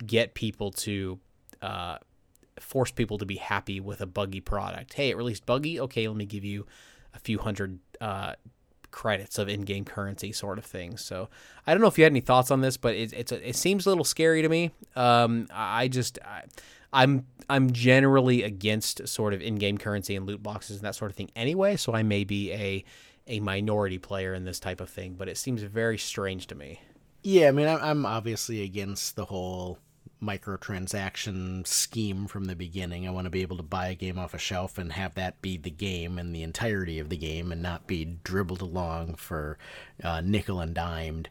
get people to uh, force people to be happy with a buggy product. Hey, it released buggy. Okay, let me give you a few hundred uh, credits of in-game currency, sort of thing. So I don't know if you had any thoughts on this, but it, it's a, it seems a little scary to me. Um, I just I, I'm I'm generally against sort of in-game currency and loot boxes and that sort of thing anyway. So I may be a a minority player in this type of thing, but it seems very strange to me. Yeah, I mean, I'm obviously against the whole microtransaction scheme from the beginning. I want to be able to buy a game off a shelf and have that be the game and the entirety of the game and not be dribbled along for uh, nickel and dimed.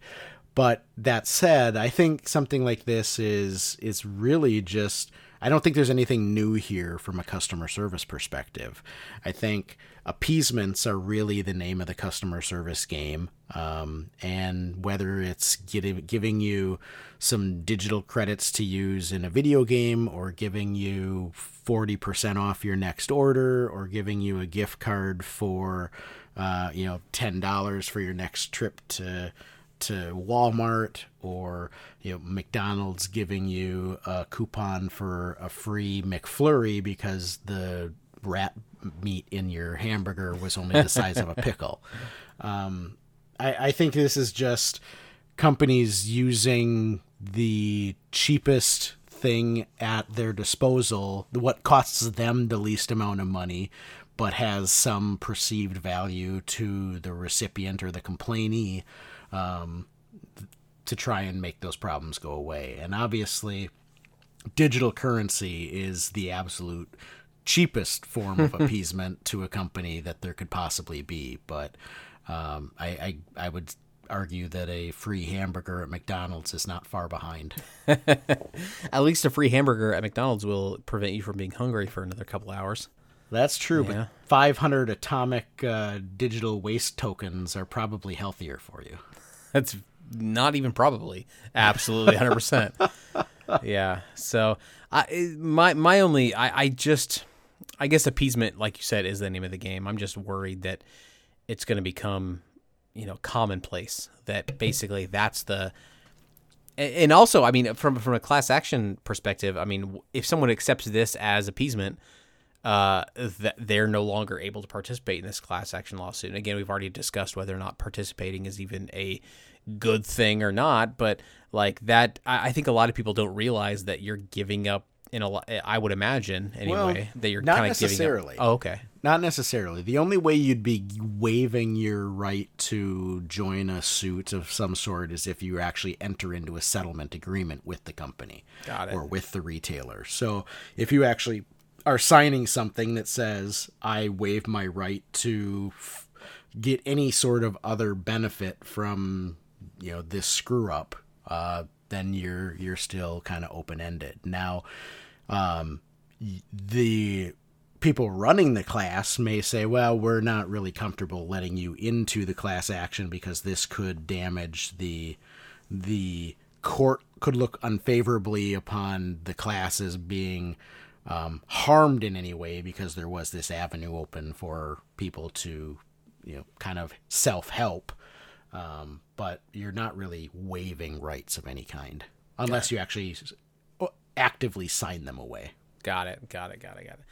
But that said, I think something like this is is really just I don't think there's anything new here from a customer service perspective. I think appeasements are really the name of the customer service game. Um, and whether it's getting, giving you some digital credits to use in a video game or giving you 40% off your next order or giving you a gift card for, uh, you know, $10 for your next trip to to Walmart or you know McDonald's giving you a coupon for a free McFlurry because the rat meat in your hamburger was only the size of a pickle. Um, I, I think this is just companies using the cheapest thing at their disposal, what costs them the least amount of money, but has some perceived value to the recipient or the complainee um, to try and make those problems go away. And obviously, digital currency is the absolute cheapest form of appeasement to a company that there could possibly be. But um, I, I I would argue that a free hamburger at McDonald's is not far behind. At least a free hamburger at McDonald's will prevent you from being hungry for another couple hours. That's true, Yeah. but 500 atomic uh, digital waste tokens are probably healthier for you. That's not even probably. Absolutely, hundred percent. Yeah. So I my my only I I just I guess appeasement, like you said, is the name of the game. I'm just worried that it's going to become you know commonplace. That basically that's the and also I mean from from a class action perspective, I mean if someone accepts this as appeasement. Uh, that they're no longer able to participate in this class action lawsuit. And again, we've already discussed whether or not participating is even a good thing or not. But like that, I, I think a lot of people don't realize that you're giving up in a lot. I would imagine anyway that you're not kind of giving. necessarily. Up. Oh, okay. Not necessarily. The only way you'd be waiving your right to join a suit of some sort is if you actually enter into a settlement agreement with the company Got it. or with the retailer. So if you actually are signing something that says, I waive my right to f- get any sort of other benefit from you know this screw up, uh, then you're you're still kind of open ended. Now, um, the people running the class may say, well, we're not really comfortable letting you into the class action because this could damage the the court could look unfavorably upon the class as being um, harmed in any way because there was this avenue open for people to you know kind of self help um, but you're not really waiving rights of any kind unless you actually actively sign them away Got it. Got it. Got it. Got it.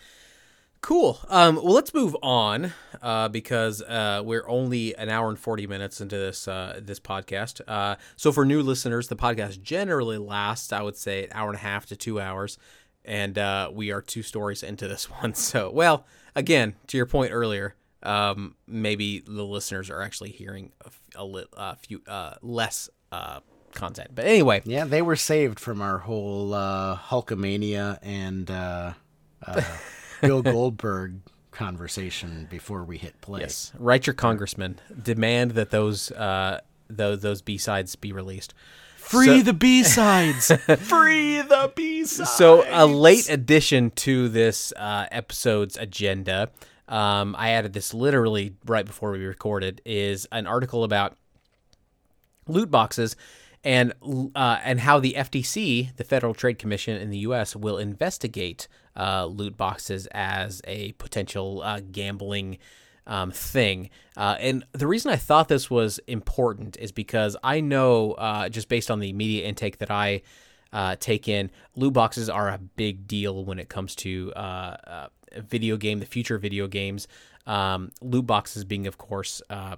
Cool. Um, well, let's move on uh, because uh, we're only an hour and forty minutes into this uh, this podcast. Uh, so for new listeners, the podcast generally lasts, I would say, an hour and a half to two hours, and uh, we are two stories into this one. So, well, again, to your point earlier, um, maybe the listeners are actually hearing a, f- a li- a few uh, less uh, content. But anyway, Yeah, they were saved from our whole uh, Hulkamania and uh, uh, Bill Goldberg conversation before we hit play. Yes, write your congressman. Demand that those uh, those those B sides be released. Free So- the B sides. Free the B sides. So a late addition to this uh, episode's agenda. Um, I added this literally right before we recorded. Is an article about loot boxes and uh, and how the FTC, the Federal Trade Commission in the U.S., will investigate uh, loot boxes as a potential uh, gambling um, thing. Uh, and the reason I thought this was important is because I know, uh, just based on the media intake that I uh, take in, loot boxes are a big deal when it comes to uh, uh, video game, the future video games. Um, loot boxes being, of course, uh,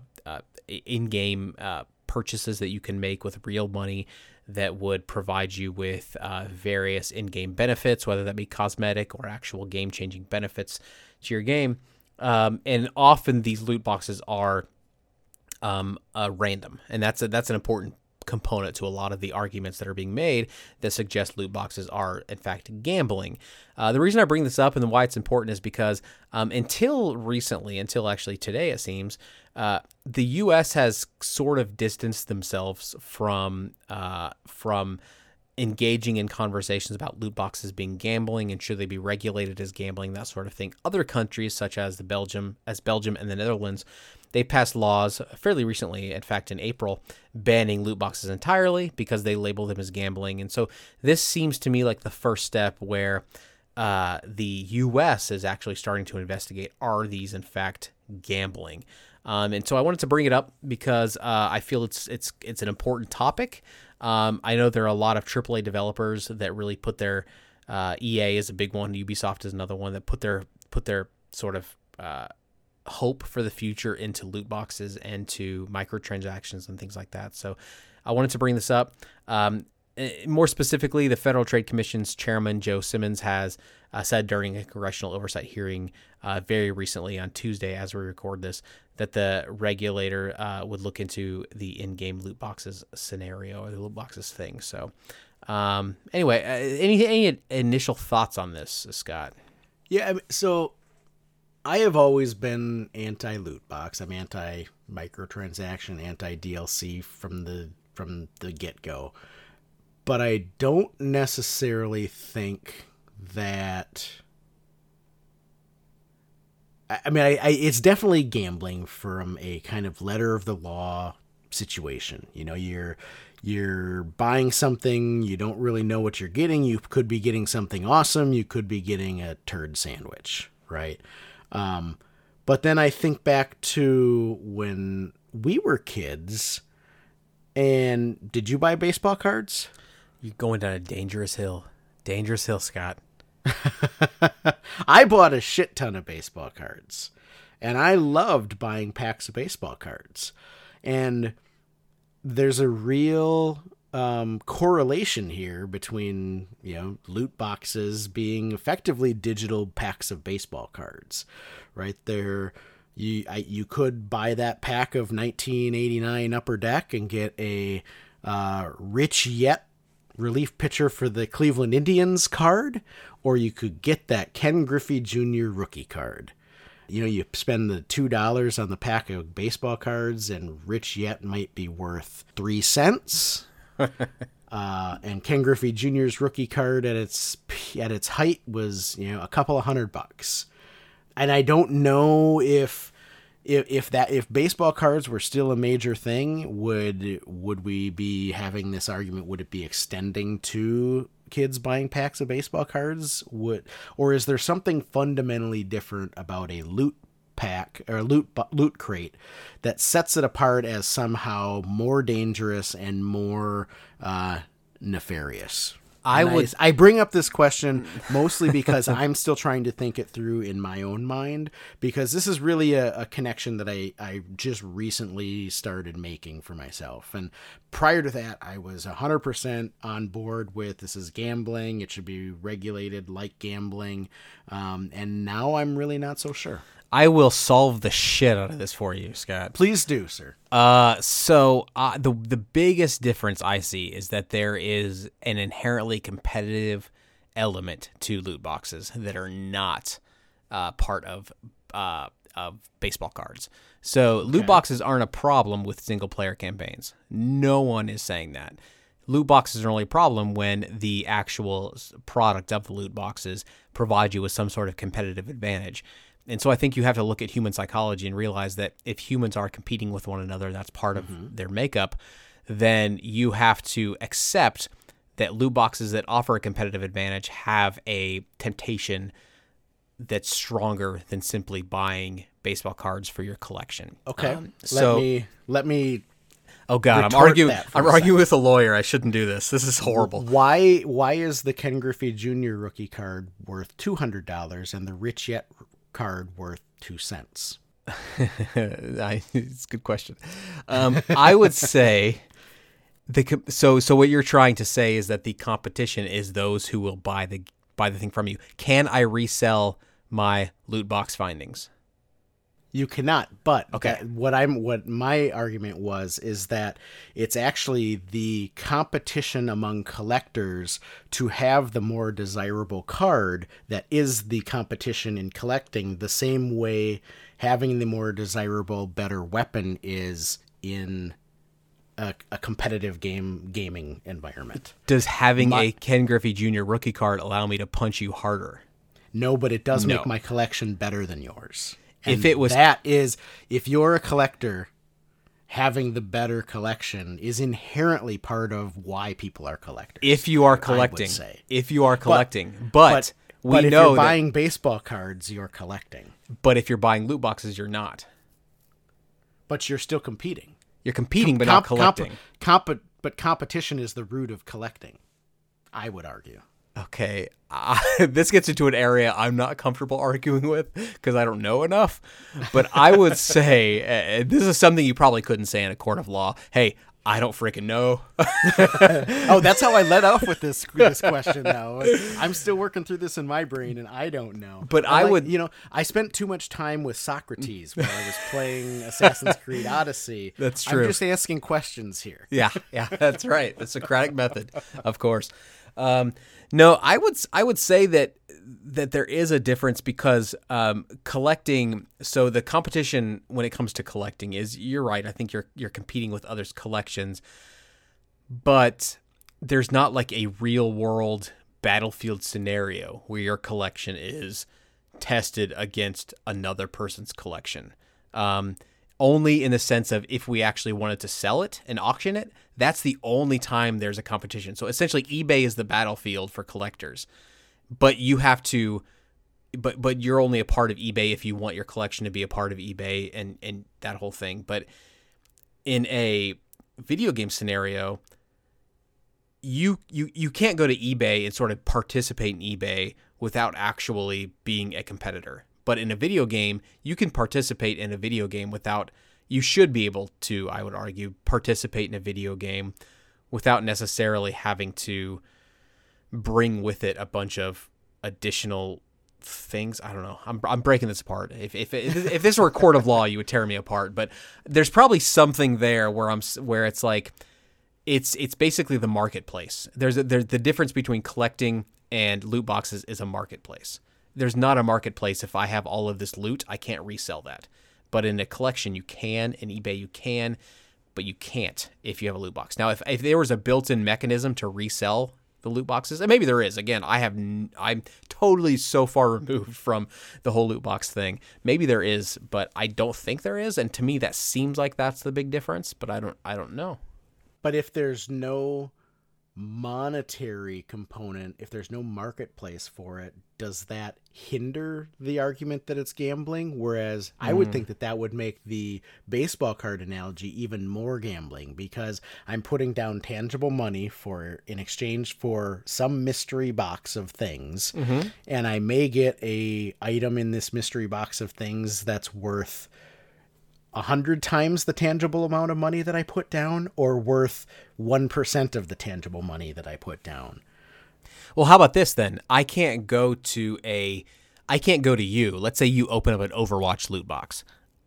in-game uh, purchases that you can make with real money that would provide you with uh, various in-game benefits, whether that be cosmetic or actual game-changing benefits to your game. Um, and often these loot boxes are um, uh, random, and that's a, that's an important component to a lot of the arguments that are being made that suggest loot boxes are in fact gambling. Uh, the reason I bring this up and why it's important is because um, until recently, until actually today, it seems uh, the U.S. has sort of distanced themselves from uh, from engaging in conversations about loot boxes being gambling and should they be regulated as gambling, that sort of thing. Other countries, such as the Belgium, as Belgium and the Netherlands, they passed laws fairly recently, in fact, in April, banning loot boxes entirely because they label them as gambling. And so this seems to me like the first step where uh, the U.S. is actually starting to investigate are these in fact gambling. Um, and so I wanted to bring it up because uh, I feel it's it's it's an important topic. Um, I know there are a lot of AAA developers that really put their uh, EA is a big one, Ubisoft is another one that put their put their sort of uh, hope for the future into loot boxes and to microtransactions and things like that. So I wanted to bring this up. Um, eh, more specifically, the Federal Trade Commission's chairman, Joe Simons, has uh, said during a congressional oversight hearing uh, very recently on Tuesday, as we record this, that the regulator uh, would look into the in game loot boxes scenario or the loot boxes thing. So, um, anyway, uh, any, any initial thoughts on this, Scott? Yeah, I mean, so I have always been anti loot box. I'm anti microtransaction, anti DLC from the from the get go. But I don't necessarily think that. I mean, I, I it's definitely gambling from a kind of letter of the law situation. You know, you're you're buying something, you don't really know what you're getting. You could be getting something awesome, you could be getting a turd sandwich, right? Um, but then I think back to when we were kids, and did you buy baseball cards? You're going down a dangerous hill. Dangerous hill, Scott. I bought a shit ton of baseball cards. And I loved buying packs of baseball cards. And there's a real um, correlation here between you know loot boxes being effectively digital packs of baseball cards, right? There, you I, you could buy that pack of 1989 Upper Deck and get a uh, Rich Yett relief pitcher for the Cleveland Indians card, or you could get that Ken Griffey Jr. rookie card. You know, you spend the two dollars on the pack of baseball cards, and Rich Yett might be worth three cents. uh, and Ken Griffey Jr.'s rookie card at its at its height was you know a couple of hundred bucks, and I don't know if if if that if baseball cards were still a major thing, would would we be having this argument? Would it be extending to kids buying packs of baseball cards? Would or is there something fundamentally different about a loot pack or loot loot crate that sets it apart as somehow more dangerous and more uh, nefarious? I And would- I bring up this question mostly because I'm still trying to think it through in my own mind because this is really a, a connection that I, I just recently started making for myself. And prior to that, I was 100% on board with this is gambling. It should be regulated like gambling. Um, and now I'm really not so sure. I will solve the shit out of this for you, Scott. Please do, sir. Uh, so uh, the the biggest difference I see is that there is an inherently competitive element to loot boxes that are not uh, part of uh, of baseball cards. So loot boxes aren't a problem with single player campaigns. No one is saying that. Loot boxes are only a problem when the actual product of the loot boxes provide you with some sort of competitive advantage. And so I think you have to look at human psychology and realize that if humans are competing with one another, that's part of their makeup, then you have to accept that loot boxes that offer a competitive advantage have a temptation that's stronger than simply buying baseball cards for your collection. Okay. Um, let so me let me Oh god, I'm arguing. I'm arguing with a lawyer. I shouldn't do this. This is horrible. Why why is the Ken Griffey Jr. rookie card worth two hundred dollars and the Rich Yett card worth two cents? I, it's a good question. Um, I would say the so so what you're trying to say is that the competition is those who will buy the buy the thing from you. Can I resell my loot box findings? You cannot. But Okay. that- what I'm what my argument was is that it's actually the competition among collectors to have the more desirable card that is the competition in collecting the same way having the more desirable better weapon is in a, a competitive game gaming environment. Does having a Ken Griffey Jr. rookie card allow me to punch you harder? No, but it does No. make my collection better than yours. If it was- that is if you're a collector, having the better collection is inherently part of why people are collectors. If you are collecting, if you are collecting, but, but we but if know you're that, buying baseball cards, you're collecting, but if you're buying loot boxes, you're not. but you're still competing. You're competing, but not Comp- comp- collecting. comp- but competition is the root of collecting. I would argue. Okay, uh, this gets into an area I'm not comfortable arguing with because I don't know enough. But I would say uh, this is something you probably couldn't say in a court of law. Hey, I don't freaking know. Oh, that's how I let off with this this question. Though I'm still working through this in my brain, and I don't know. But I'm I like, would- you know, I spent too much time with Socrates while I was playing Assassin's Creed Odyssey. That's true. I'm just asking questions here. yeah, yeah, that's right. The Socratic method, of course. Um, no, I would I would say that that there is a difference because um, collecting. So the competition when it comes to collecting is you're right. I think you're you're competing with others' collections, but there's not like a real world battlefield scenario where your collection is tested against another person's collection. Um, only in the sense of if we actually wanted to sell it and auction it, that's the only time there's a competition. So essentially, eBay is the battlefield for collectors, but you have to. But but you're only a part of eBay if you want your collection to be a part of eBay and and that whole thing. But in a video game scenario, you you you can't go to eBay and sort of participate in eBay without actually being a competitor. But in a video game, you can participate in a video game without you should be able to, I would argue, participate in a video game without necessarily having to bring with it a bunch of additional things. I don't know. I'm, I'm breaking this apart. If, if, if, this were a court of law, you would tear me apart. But there's probably something there where I'm where it's like it's it's basically the marketplace. There's a, there's the difference between collecting and loot boxes is a marketplace. There's not a marketplace if I have all of this loot, I can't resell that. But in a collection, you can. In eBay, you can, but you can't if you have a loot box. Now, if, if there was a built-in mechanism to resell the loot boxes, and maybe there is. Again, I have n- I'm totally so far removed from the whole loot box thing. Maybe there is, but I don't think there is. And to me, that seems like that's the big difference. But I don't I don't know. But if there's no monetary component, if there's no marketplace for it, does that hinder the argument that it's gambling? Whereas I would think mm. that that would make the baseball card analogy even more gambling because I'm putting down tangible money for in exchange for some mystery box of things, mm-hmm. and I may get a item in this mystery box of things that's worth a hundred times the tangible amount of money that I put down, or worth one percent of the tangible money that I put down. Well, how about this then? I can't go to a I can't go to you. Let's say you open up an Overwatch loot box.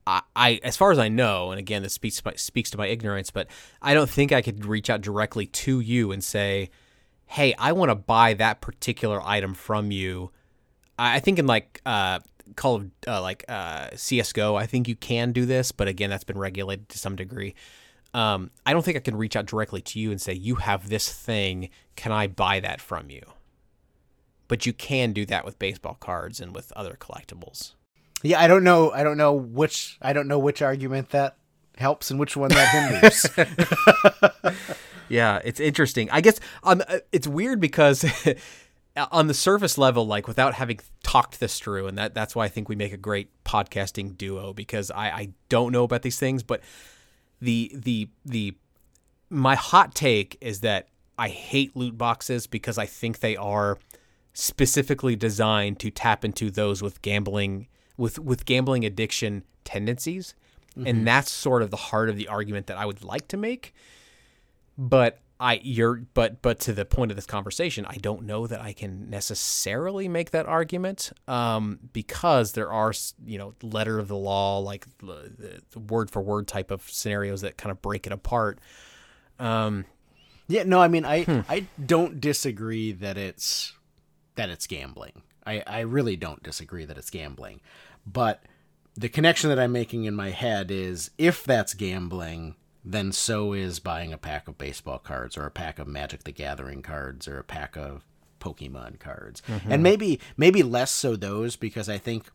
I, I as far as I know, and again this speaks to my, speaks to my ignorance, but I don't think I could reach out directly to you and say, "Hey, I want to buy that particular item from you." I, think in like uh, Call of uh, like uh, CS:GO, I think you can do this, but again, that's been regulated to some degree. Um, I don't think I can reach out directly to you and say, "You have this thing. Can I buy that from you?" But you can do that with baseball cards and with other collectibles. Yeah, I don't know. I don't know which. I don't know which argument that helps and which one that hinders. Yeah, it's interesting. I guess um, uh, it's weird because on the surface level, like without having talked this through, and that that's why I think we make a great podcasting duo because I, I don't know about these things, but the the the my hot take is that I hate loot boxes because I think they are specifically designed to tap into those with gambling with with gambling addiction tendencies. And mm-hmm. that's sort of the heart of the argument that I would like to make but I you're but but to the point of this conversation, I don't know that I can necessarily make that argument um, because there are you know letter of the law like the, the word for word type of scenarios that kind of break it apart. Um, yeah, no, I mean, I I don't disagree that it's that it's gambling. I I really don't disagree that it's gambling, but the connection that I'm making in my head is if that's gambling, then so is buying a pack of baseball cards or a pack of Magic the Gathering cards or a pack of Pokemon cards. Mm-hmm. And maybe maybe less so those because I think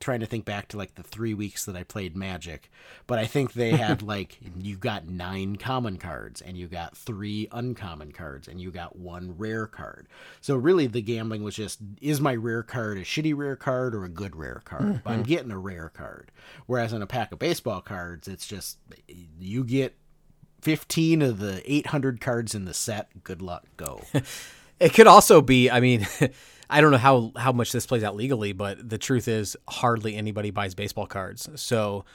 trying to think back to like the 3 weeks that I played Magic, but I think they had like you got 9 common cards and you got 3 uncommon cards and you got one rare card. So really the gambling was just is my rare card a shitty rare card or a good rare card? But I'm mm-hmm. getting a rare card. Whereas in a pack of baseball cards it's just you get 15 of the 800 cards in the set. Good luck. Go. it could also be. I mean. I don't know how, how much this plays out legally, but the truth is hardly anybody buys baseball cards. So,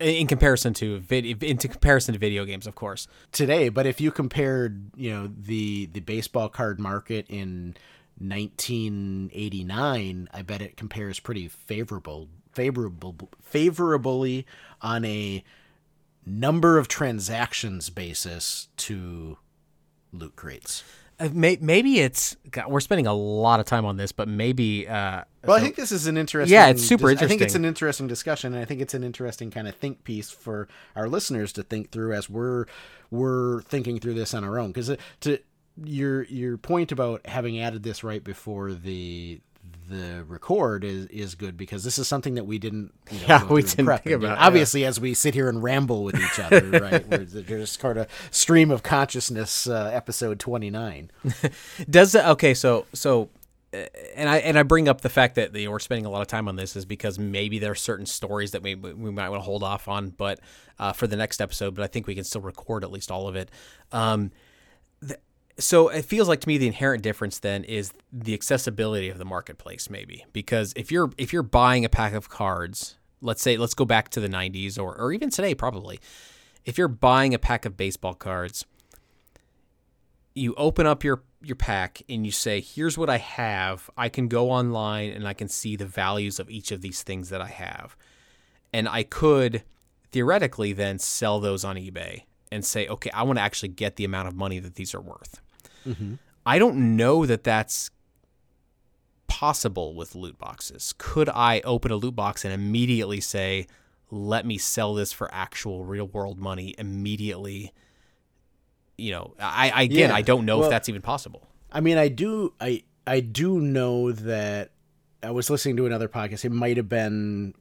in in comparison to into comparison to video games, of course. today, but if you compared, you know, the the baseball card market in 1989, I bet it compares pretty favorable favorable favorably on a number of transactions basis to loot crates. Uh, may, maybe it's God, we're spending a lot of time on this, but maybe uh, Well, I think this is an interesting. Yeah, it's super interesting. I think it's an interesting discussion, and I think it's an interesting kind of think piece for our listeners to think through as we're we're thinking through this on our own. Because to your your point about having added this right before the the record is is good because this is something that we didn't you know, Yeah, we didn't prep think and about, yeah. obviously as we sit here and ramble with each other right we're there's kind of stream of consciousness uh, episode 29 does it okay. So so, uh, and I and I bring up the fact that we're spending a lot of time on this is because maybe there are certain stories that we we might want to hold off on, but uh, for the next episode. But I think we can still record at least all of it. Um, so it feels like to me the inherent difference then is the accessibility of the marketplace maybe because if you're if you're buying a pack of cards let's say let's go back to the 90s or, or even today probably if you're buying a pack of baseball cards you open up your your pack and you say, "Here's what I have. I can go online and I can see the values of each of these things that I have." And I could theoretically then sell those on eBay and say, "Okay, I want to actually get the amount of money that these are worth." Mm-hmm. I don't know that that's possible with loot boxes. Could I open a loot box and immediately say, "Let me sell this for actual real world money immediately"? You know, I, I again, Yeah, I don't know well- if that's even possible. I mean, I do, I, I do know that I was listening to another podcast. It might have been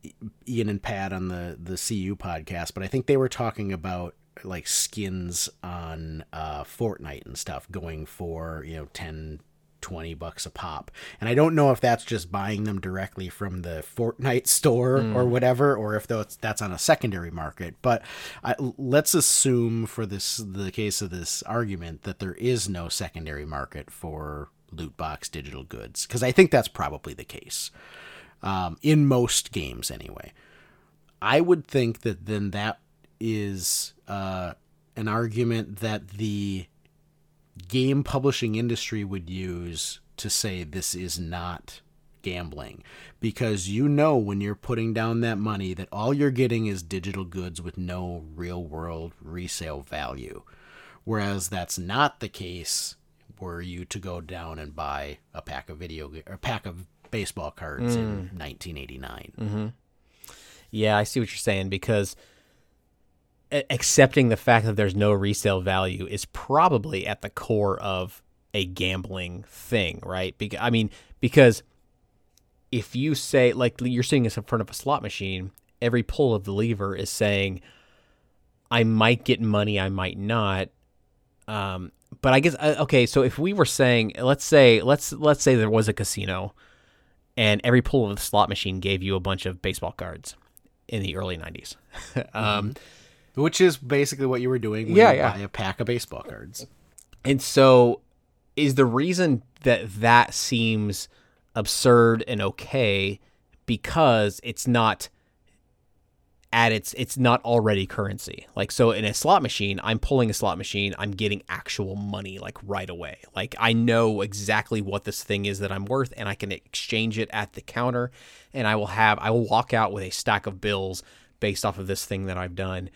Ian and Pat on the the CU podcast, but I think they were talking about like skins on uh, Fortnite and stuff going for you know 10 20 bucks a pop. And i don't know if that's just buying them directly from the fortnite store or whatever or if that's that's on a secondary market. But I, let's assume for this the case of this argument that there is no secondary market for loot box digital goods because i think that's probably the case um, in most games anyway. I would think that then that is uh, an argument that the game publishing industry would use to say this is not gambling. Because you know when you're putting down that money that all you're getting is digital goods with no real world resale value. Whereas that's not the case were you to go down and buy a pack of video or a pack of baseball cards in 1989 Yeah, I see what you're saying because accepting the fact that there's no resale value is probably at the core of a gambling thing, right? Because I mean, because if you say like you're sitting in front of a slot machine, every pull of the lever is saying, "I might get money, I might not." Um, but I guess uh, okay. So if we were saying, let's say, let's let's say there was a casino, and every pull of the slot machine gave you a bunch of baseball cards in the early '90s. um, Which is basically what you were doing when Yeah, you yeah. buy a pack of baseball cards. And so, is the reason that that seems absurd and okay because it's not at its it's not already currency. Like so in a slot machine, I'm pulling a slot machine, I'm getting actual money like right away. Like I know exactly what this thing is that I'm worth and I can exchange it at the counter and I will have I will walk out with a stack of bills based off of this thing that I've done.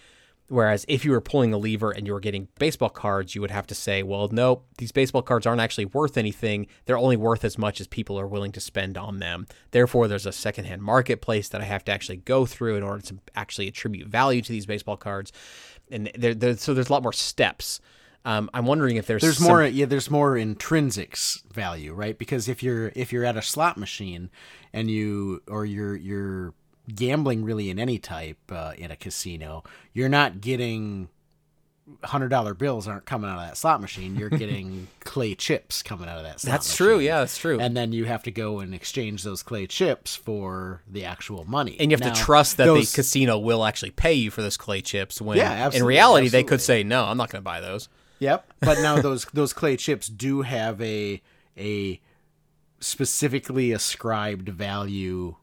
Whereas if you were pulling a lever and you were getting baseball cards, you would have to say, well, nope, these baseball cards aren't actually worth anything. They're only worth as much as people are willing to spend on them. Therefore, there's a secondhand marketplace that I have to actually go through in order to actually attribute value to these baseball cards. And there, there, so there's a lot more steps. Um, I'm wondering if there's There's some- more yeah, there's more intrinsics value, right? Because if you're if you're at a slot machine and you or you're you're gambling really in any type uh, in a casino, you're not getting hundred dollar bills aren't coming out of that slot machine. You're getting clay chips coming out of that slot That's machine. true. Yeah, that's true. And then you have to go and exchange those clay chips for the actual money. and you have Now, to trust that those- the casino will actually pay you for those clay chips when Yeah, in absolutely, reality they could say no i'm not going to buy those Yep. But now those those clay chips do have a a specifically ascribed value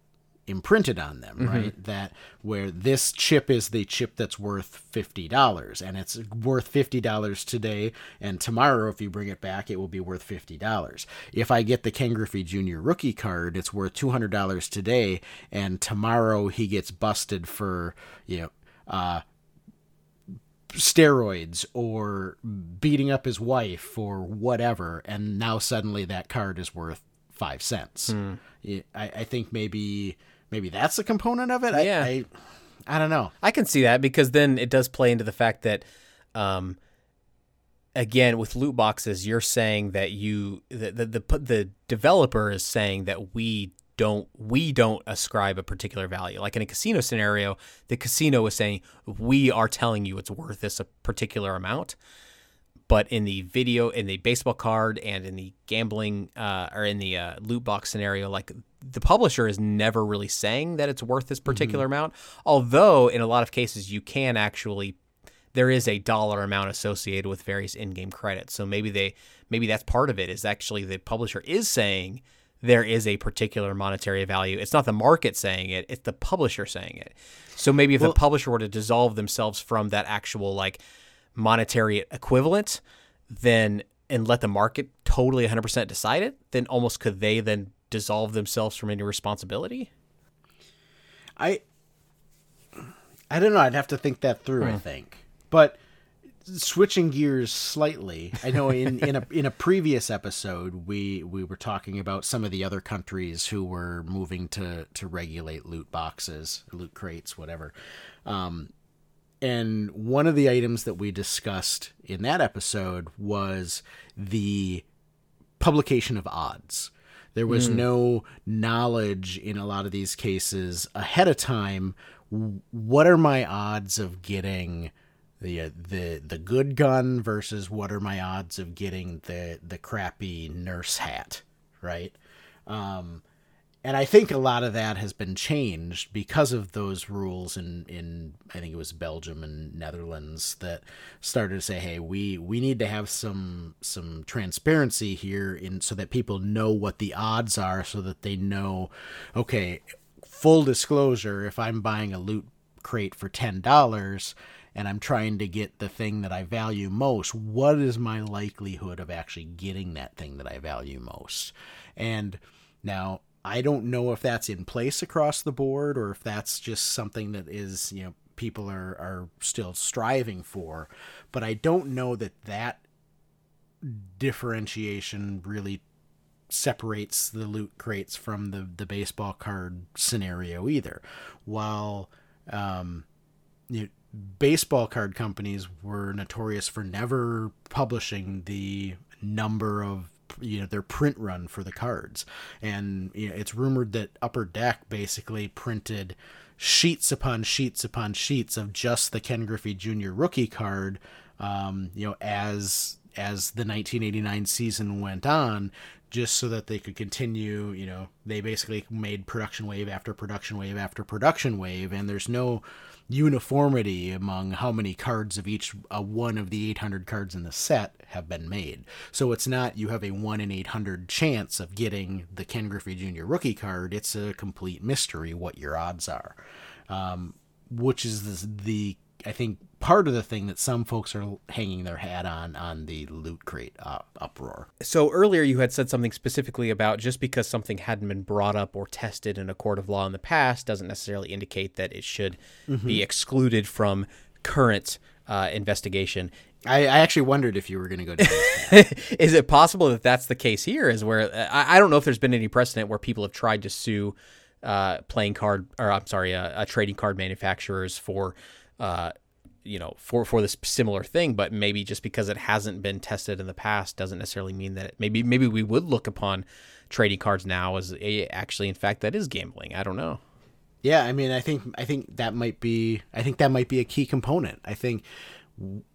imprinted on them, right? That where this chip is the chip that's worth fifty dollars, and it's worth fifty dollars today, and tomorrow if you bring it back, it will be worth fifty dollars. If I get the Ken Griffey Jr. rookie card, it's worth two hundred dollars today, and tomorrow he gets busted for you know. Uh, steroids or beating up his wife or whatever, and now suddenly that card is worth five cents. Yeah, I, I think maybe maybe that's a component of it. I, Yeah. I, I don't know. I can see that because then it does play into the fact that, um, again, with loot boxes, you're saying that you the the the, the developer is saying that we don't we don't ascribe a particular value. Like in a casino scenario, the casino is saying we are telling you it's worth this a particular amount. But in the video, in the baseball card, and in the gambling uh, or in the uh, loot box scenario, like the publisher is never really saying that it's worth this particular amount. Although in a lot of cases, you can actually there is a dollar amount associated with various in-game credits. So maybe they maybe that's part of it is actually the publisher is saying there is a particular monetary value. It's not the market saying it, it's the publisher saying it. So maybe if the publisher were to dissolve themselves from that actual like monetary equivalent, then and let the market totally 100% decide it, then almost could they then dissolve themselves from any responsibility? I I don't know. I'd have to think that through. I think, but switching gears slightly, I know in, in a in a previous episode we we were talking about some of the other countries who were moving to to regulate loot boxes, loot crates, whatever. Um, and one of the items that we discussed in that episode was the publication of odds. There was no knowledge in a lot of these cases ahead of time. What are my odds of getting the uh, the the good gun versus what are my odds of getting the the crappy nurse hat, right? Um, and I think a lot of that has been changed because of those rules in, in I think it was Belgium and Netherlands that started to say, hey, we, we need to have some some transparency here in so that people know what the odds are so that they know, okay, full disclosure, if I'm buying a loot crate for ten dollars and I'm trying to get the thing that I value most, what is my likelihood of actually getting that thing that I value most? And now I don't know if that's in place across the board or if that's just something that is, you know, people are, are still striving for. But I don't know that that differentiation really separates the loot crates from the, the baseball card scenario either. While um, you know, baseball card companies were notorious for never publishing the number of you know their print run for the cards. And you know, it's rumored that upper deck basically printed sheets upon sheets upon sheets of just the ken griffey jr rookie card um, you know as as the 1989 season went on just so that they could continue you know they basically made production wave after production wave after production wave and there's no uniformity among how many cards of each uh, one of the 800 cards in the set have been made. So it's not you have a 1 in 800 chance of getting the Ken Griffey Jr. rookie card. It's a complete mystery what your odds are. Um, which is the, the I think part of the thing that some folks are hanging their hat on on the loot crate uh, uproar. So earlier you had said something specifically about just because something hadn't been brought up or tested in a court of law in the past doesn't necessarily indicate that it should be excluded from current uh, investigation. I, I actually wondered if you were going to go down is it possible that that's the case here? Is where I, I don't know if there's been any precedent where people have tried to sue uh, playing card or I'm sorry, uh, uh, trading card manufacturers for. Uh, you know, for for this similar thing, but maybe just because it hasn't been tested in the past doesn't necessarily mean that it, maybe maybe we would look upon trading cards now as a, actually, in fact, that is gambling. I don't know. Yeah, I mean, I think I think that might be I think that might be a key component. I think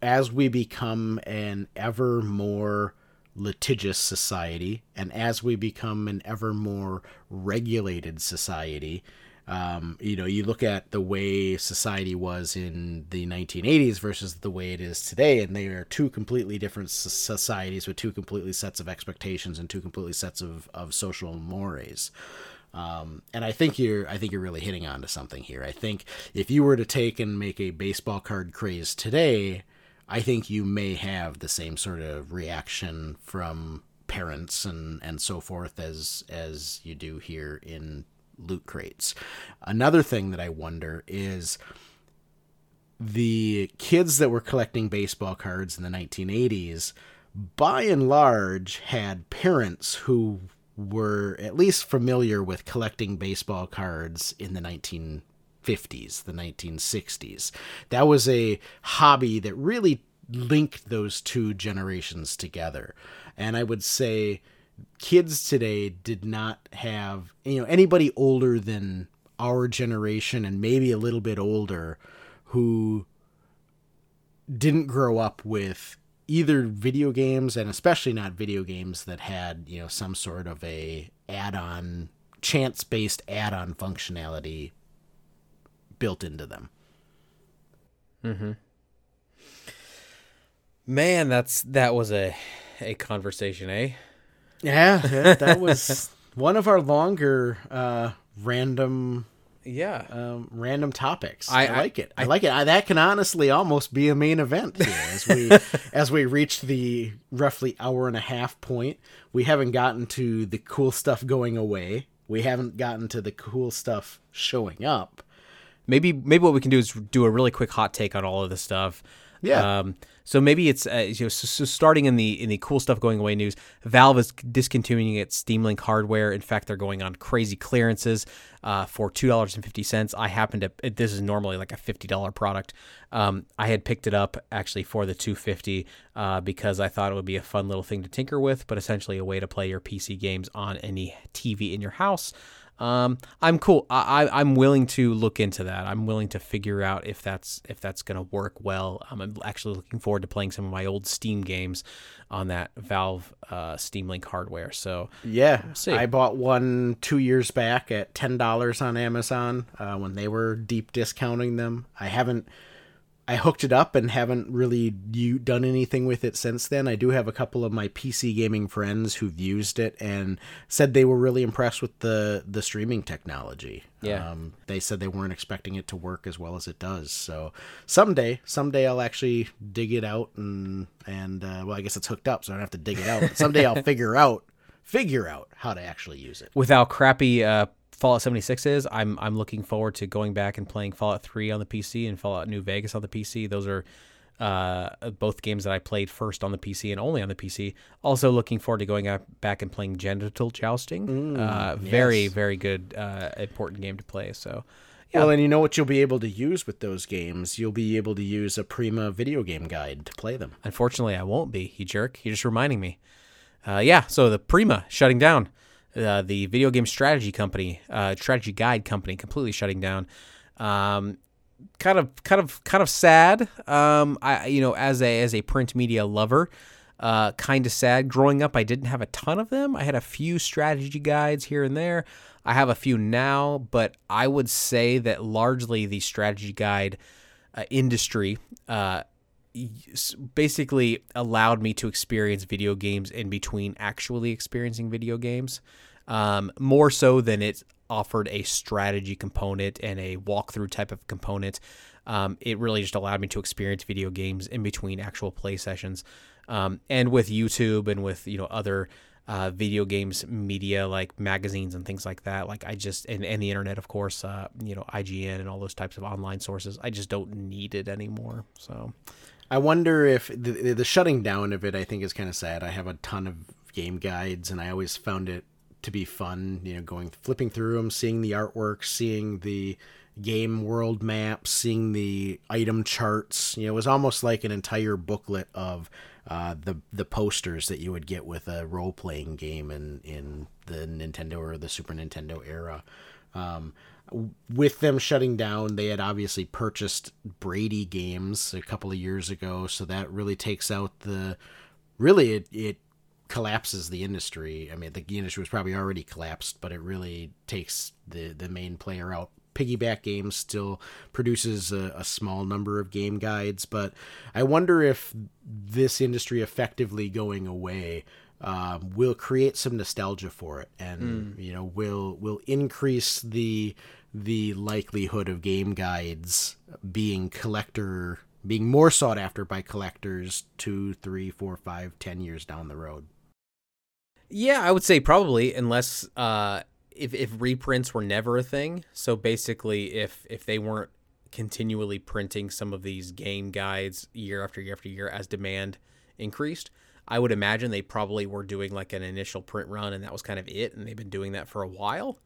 as we become an ever more litigious society and as we become an ever more regulated society, um, you know, you look at the way society was in the 1980s versus the way it is today, and they are two completely different societies with two completely sets of expectations and two completely sets of, of social mores. Um, and I think you're, I think you're really hitting on to something here. I think if you were to take and make a baseball card craze today, I think you may have the same sort of reaction from parents and, and so forth as as you do here in loot crates. Another thing that I wonder is the kids that were collecting baseball cards in the 1980s by and large had parents who were at least familiar with collecting baseball cards in the 1950s, the 1960s. That was a hobby that really linked those two generations together. And I would say kids today did not have, you know, anybody older than our generation and maybe a little bit older who didn't grow up with either video games and especially not video games that had you know some sort of a add-on chance-based add-on functionality built into them Hmm. Man, that's that was a a conversation, eh? Yeah that was one of our longer uh random Yeah. um, random topics. I, I- I- like it. I, like it. I, that can honestly almost be a main event here as we as we reach the roughly hour and a half point. We haven't gotten to the cool stuff going away. We haven't gotten to the cool stuff showing up. maybe maybe what we can do is do a really quick hot take on all of this stuff. Yeah. Um, so maybe it's uh, you know, so, so starting in the in the cool stuff going away news. Valve is discontinuing its Steam Link hardware. In fact, they're going on crazy clearances uh, for two dollars and fifty cents. I happen to this is normally like a fifty dollar product. Um, I had picked it up actually for the two fifty uh, because I thought it would be a fun little thing to tinker with, but essentially a way to play your PC games on any TV in your house. Um, I'm cool. I, I I'm willing to look into that. I'm willing to figure out if that's if that's gonna work well. Um, I'm actually looking forward to playing some of my old Steam games on that Valve uh, Steam Link hardware. So Yeah, see. I bought one two years back at ten dollars on Amazon uh, when they were deep discounting them. I haven't, I hooked it up and haven't really u- done anything with it since then. I do have a couple of my PC gaming friends who've used it and said they were really impressed with the the streaming technology. Yeah. um, they said they weren't expecting it to work as well as it does. So someday, someday I'll actually dig it out and and uh, well, I guess it's hooked up, so I don't have to dig it out. But someday I'll figure out figure out how to actually use it. without crappy uh, Fallout 76 is, I'm I'm looking forward to going back and playing Fallout 3 on the PC and Fallout New Vegas on the PC. Those are uh, both games that I played first on the PC and only on the PC. Also looking forward to going back and playing Genital Jousting. uh, very yes. very good, uh, important game to play. So yeah, Well, and you know what you'll be able to use with those games? You'll be able to use a Prima video game guide to play them. Unfortunately, I won't be. You jerk. You're just reminding me. Uh, yeah. So the Prima shutting down, uh, the video game strategy company, uh, strategy guide company, completely shutting down. Um, kind of, kind of, kind of sad. Um, I, you know, as a as a print media lover, uh, kind of sad. Growing up, I didn't have a ton of them. I had a few strategy guides here and there. I have a few now, but I would say that largely the strategy guide uh, industry uh, basically allowed me to experience video games in between actually experiencing video games um, more so than it offered a strategy component and a walkthrough type of component. Um, it really just allowed me to experience video games in between actual play sessions. Um, and with youtube and with you know other uh, video games media like magazines and things like that like i just and, and the internet of course uh, you know ign and all those types of online sources i just don't need it anymore. So I wonder if the, the shutting down of it, I think, is kind of sad. I have a ton of game guides, and I always found it to be fun. You know, going flipping through them, seeing the artwork, seeing the game world maps, seeing the item charts. You know, it was almost like an entire booklet of uh, the the posters that you would get with a role playing game in in the Nintendo or the Super Nintendo era. Um, with them shutting down, they had obviously purchased Brady Games a couple of years ago, so that really takes out the. Really, it, it collapses the industry. I mean, the industry was probably already collapsed, but it really takes the the main player out. Piggyback Games still produces a, a small number of game guides, but I wonder if this industry effectively going away um, will create some nostalgia for it, and you know will will increase the the likelihood of game guides being collector being more sought after by collectors two, three, four, five, ten years down the road. Yeah, I would say probably, unless uh, if if reprints were never a thing. So basically, if if they weren't continually printing some of these game guides year after year after year as demand increased, I would imagine they probably were doing like an initial print run, and that was kind of it, and they've been doing that for a while.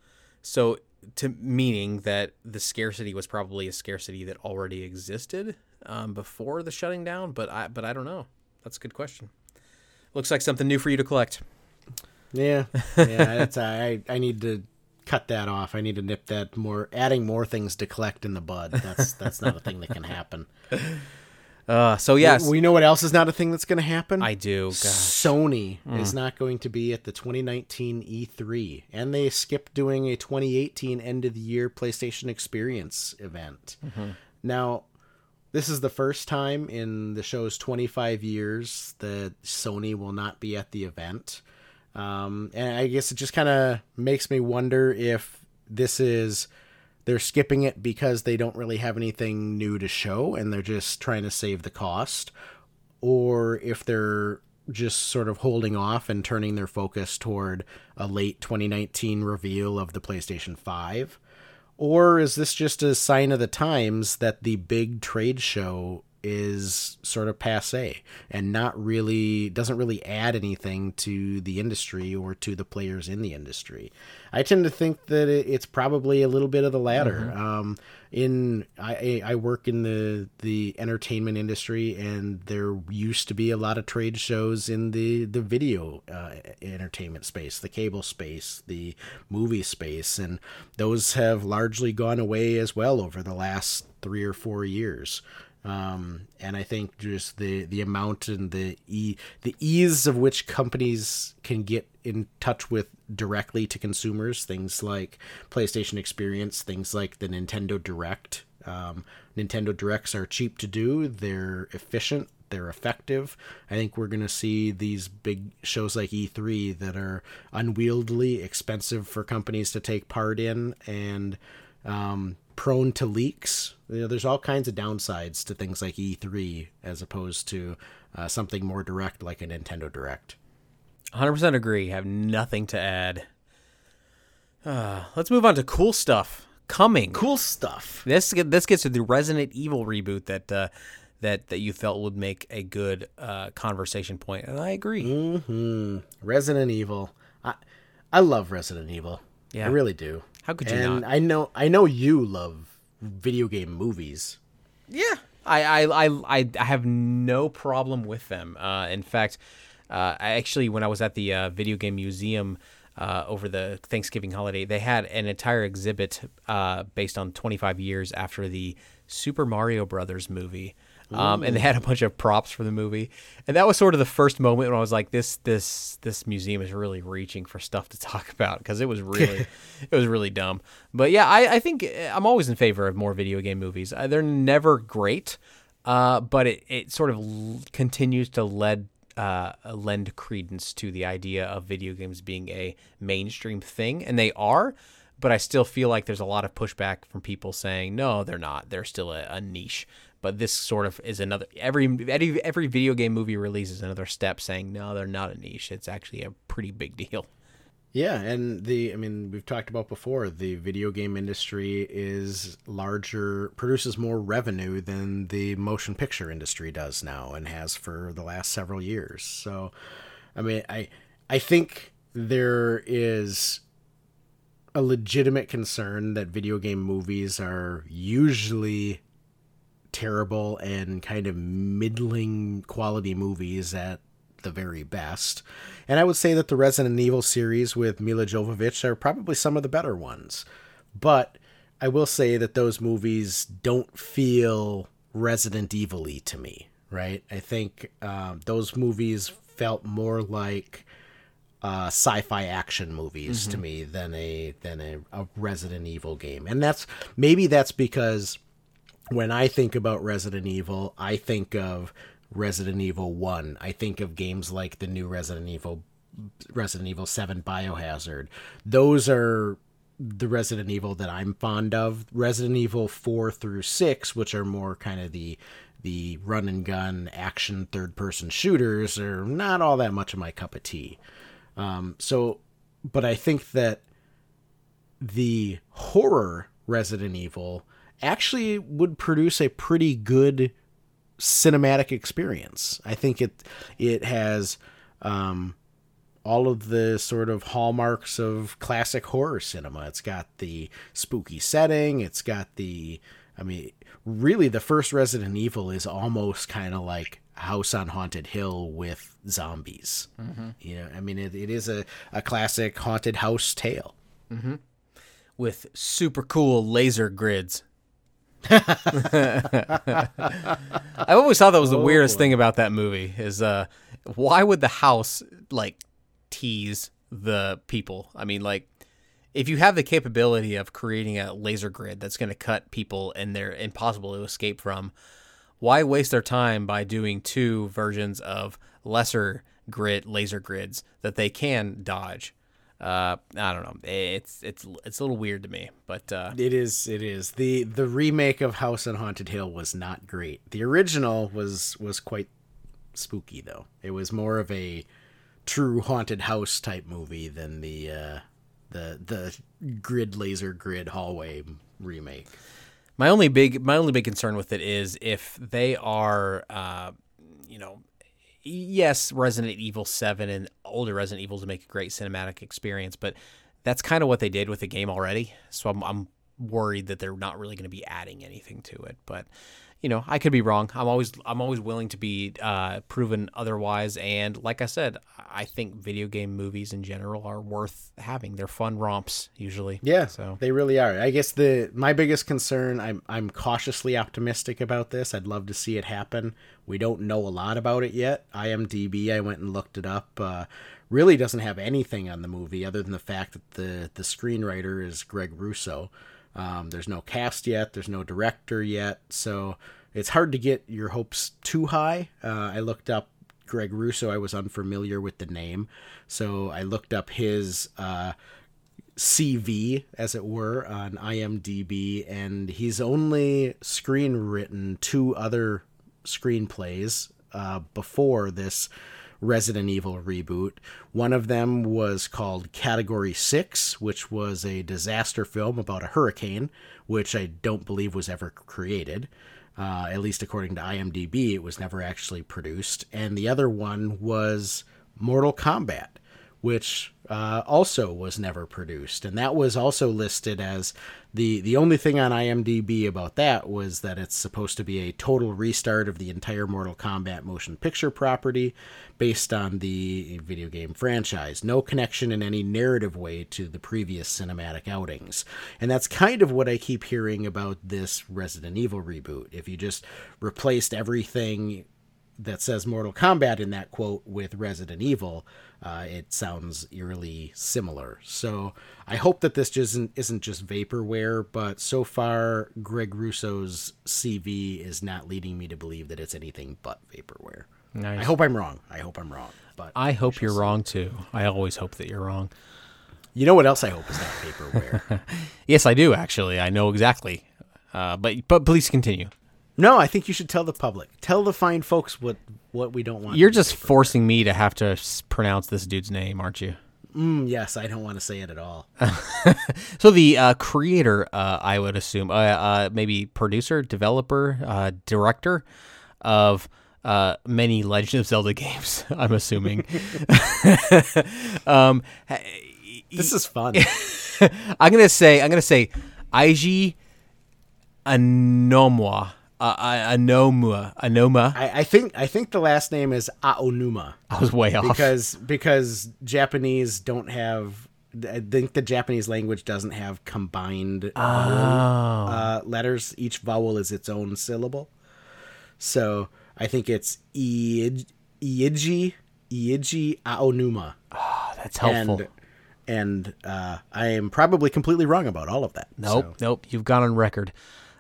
So to meaning that the scarcity was probably a scarcity that already existed um, before the shutting down, but I but I don't know. That's a good question. Looks like something new for you to collect. Yeah, yeah. That's I. I need to cut that off. I need to nip that more. Adding more things to collect in the bud. That's that's not a thing that can happen. Uh, so yes, we know what else is not a thing that's going to happen. I do. Gosh. Sony is not going to be at the 2019 E3, and they skipped doing a 2018 end of the year PlayStation Experience event. Now, this is the first time in the show's 25 years that Sony will not be at the event. Um, and I guess it just kind of makes me wonder if this is they're skipping it because they don't really have anything new to show and they're just trying to save the cost, or if they're just sort of holding off and turning their focus toward a late 2019 reveal of the PlayStation 5. Or is this just a sign of the times that the big trade show is sort of passe and not really doesn't really add anything to the industry or to the players in the industry. I tend to think that it's probably a little bit of the latter. Um, in I, I work in the the entertainment industry, and there used to be a lot of trade shows in the the video uh, entertainment space, the cable space, the movie space, and those have largely gone away as well over the last three or four years um, and I think just the the amount and the e the ease of which companies can get in touch with directly to consumers, things like PlayStation Experience, things like the Nintendo Direct. Um, Nintendo Directs are cheap to do; they're efficient, they're effective. I think we're going to see these big shows like E3 that are unwieldily expensive for companies to take part in, and um, prone to leaks. You know, there's all kinds of downsides to things like E3 as opposed to uh, something more direct like a Nintendo Direct. 100% agree. Have nothing to add. Uh, let's move on to cool stuff coming. Cool stuff. This this gets to the Resident Evil reboot that uh, that that you felt would make a good uh, conversation point, and I agree. hmm Resident Evil. I I love Resident Evil. Yeah. I really do. How could you and not? I know I know you love video game movies. Yeah, I I, I I I have no problem with them. Uh, in fact, uh, I actually when I was at the uh, video game museum uh, over the Thanksgiving holiday, they had an entire exhibit uh, based on 25 years after the Super Mario Brothers movie. Um, and they had a bunch of props for the movie, and that was sort of the first moment when I was like, "This, this, this museum is really reaching for stuff to talk about," because it was really, it was really dumb. But yeah, I, I think uh, I'm always in favor of more video game movies. Uh, they're never great, uh, but it, it sort of l- continues to lead uh, lend credence to the idea of video games being a mainstream thing, and they are. But I still feel like there's a lot of pushback from people saying no, they're not. They're still a, a niche. But this sort of is another every every every video game movie release is another step saying no, they're not a niche. It's actually a pretty big deal. Yeah, and the I mean we've talked about before the video game industry is larger produces more revenue than the motion picture industry does now and has for the last several years. So I mean I I think there is a legitimate concern that video game movies are usually terrible and kind of middling quality movies at the very best. And I would say that the Resident Evil series with Milla Jovovich are probably some of the better ones. But I will say that those movies don't feel Resident Evil y to me, right? I think um, those movies felt more like uh, sci-fi action movies to me than a than a, a Resident Evil game, and that's maybe that's because when I think about Resident Evil, I think of Resident Evil 1. I think of games like the new Resident Evil Resident Evil 7 Biohazard. Those are the Resident Evil that I'm fond of. Resident Evil 4 through 6, which are more kind of the the run and gun action third person shooters are not all that much of my cup of tea. Um, so but I think that the horror Resident Evil actually would produce a pretty good cinematic experience. I think it it has um, all of the sort of hallmarks of classic horror cinema. It's got the spooky setting. It's got the I mean, really, the first Resident Evil is almost kind of like House on Haunted Hill with zombies. Mm-hmm. Yeah, I mean, it, it is a, a classic haunted house tale. with super cool laser grids. I always thought that was the weirdest thing about that movie is uh why would the house like tease the people? I mean like if you have the capability of creating a laser grid that's going to cut people and they're impossible to escape from, why waste their time by doing two versions of lesser grid laser grids that they can dodge? Uh, I don't know. It's it's it's a little weird to me, but uh, It is. It is. the The remake of House on Haunted Hill was not great. The original was was quite spooky, though. It was more of a true haunted house type movie than the uh, the the grid laser grid hallway remake. My only big my only big concern with it is if they are uh, you know yes, Resident Evil 7 and older Resident Evil to make a great cinematic experience, but that's kind of what they did with the game already. So I'm I'm worried that they're not really going to be adding anything to it, but you know, I could be wrong. I'm always I'm always willing to be uh, proven otherwise. And like I said, I think video game movies in general are worth having. They're fun romps usually. Yeah, So they really are. I guess the my biggest concern. I'm I'm cautiously optimistic about this. I'd love to see it happen. We don't know a lot about it yet. IMDb, I went and looked it up. Uh, really doesn't have anything on the movie other than the fact that the the screenwriter is Greg Russo. Um, there's no cast yet. There's no director yet. So it's hard to get your hopes too high. Uh, I looked up Greg Russo. I was unfamiliar with the name, so I looked up his. Uh, CV, as it were, on IMDb, and he's only screenwritten two other screenplays uh, before this Resident Evil reboot. One of them was called Category 6, which was a disaster film about a hurricane, which I don't believe was ever created. Uh, at least according to IMDb, it was never actually produced. And the other one was Mortal Kombat which uh, also was never produced, and that was also listed as the the only thing on IMDb about that was that it's supposed to be a total restart of the entire Mortal Kombat motion picture property based on the video game franchise. No connection in any narrative way to the previous cinematic outings, and that's kind of what I keep hearing about this Resident Evil reboot. If you just replaced everything that says Mortal Kombat in that quote with Resident Evil, uh, it sounds eerily similar. So I hope that this just isn't, isn't just vaporware, but so far, Greg Russo's CV is not leading me to believe that it's anything but vaporware. Nice. I hope I'm wrong. I hope I'm wrong. But I hope you're wrong too. I always hope that you're wrong. you know what else I hope is not vaporware? Yes, I do actually. I know exactly. Uh, but but please continue. No, I think you should tell the public. Tell the fine folks what what we don't want. You're just forcing me to have to pronounce this dude's name, aren't you? Mm, yes, I don't want to say it at all. So the uh, creator, uh, I would assume, uh, uh, maybe producer, developer, uh, director of uh, many Legend of Zelda games. I'm assuming. um, This is fun. I'm gonna say I'm gonna say Aiji Anomwa. Uh, Anomua. Anoma. I, I think I think the last name is Aonuma. I was way off. because because Japanese don't have. I think the Japanese language doesn't have combined vowel, uh, letters. Each vowel is its own syllable. So I think it's Iij- Iiji Iiji Aonuma, That's helpful. and and uh, I am probably completely wrong about all of that. Nope, So, nope. You've gone on record.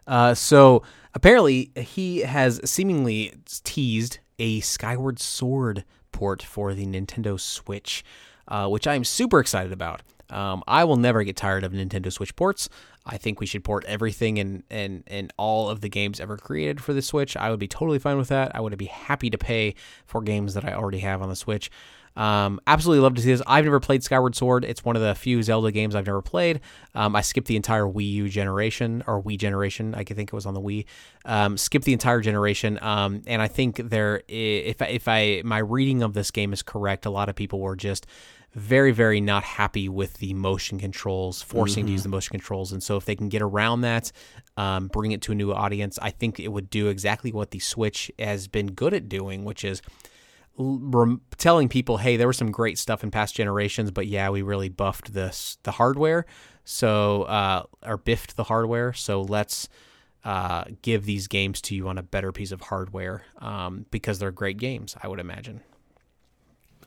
Uh, so apparently, he has seemingly teased a Skyward Sword port for the Nintendo Switch, uh, which I'm super excited about. Um, I will never get tired of Nintendo Switch ports. I think we should port everything and, and, and all of the games ever created for the Switch. I would be totally fine with that. I would be happy to pay for games that I already have on the Switch. Um, absolutely love to see this. I've never played Skyward Sword. It's one of the few Zelda games I've never played. Um, I skipped the entire Wii U generation or Wii generation. I think it was on the Wii. Um, skipped the entire generation. Um, and I think there, if if I my reading of this game is correct, a lot of people were just very very not happy with the motion controls, forcing to use the motion controls. And so if they can get around that, um, bring it to a new audience, I think it would do exactly what the Switch has been good at doing, which is rem- telling people, hey, there was some great stuff in past generations, but yeah, we really buffed this the hardware, so uh, or biffed the hardware. So let's uh, give these games to you on a better piece of hardware um, because they're great games. I would imagine.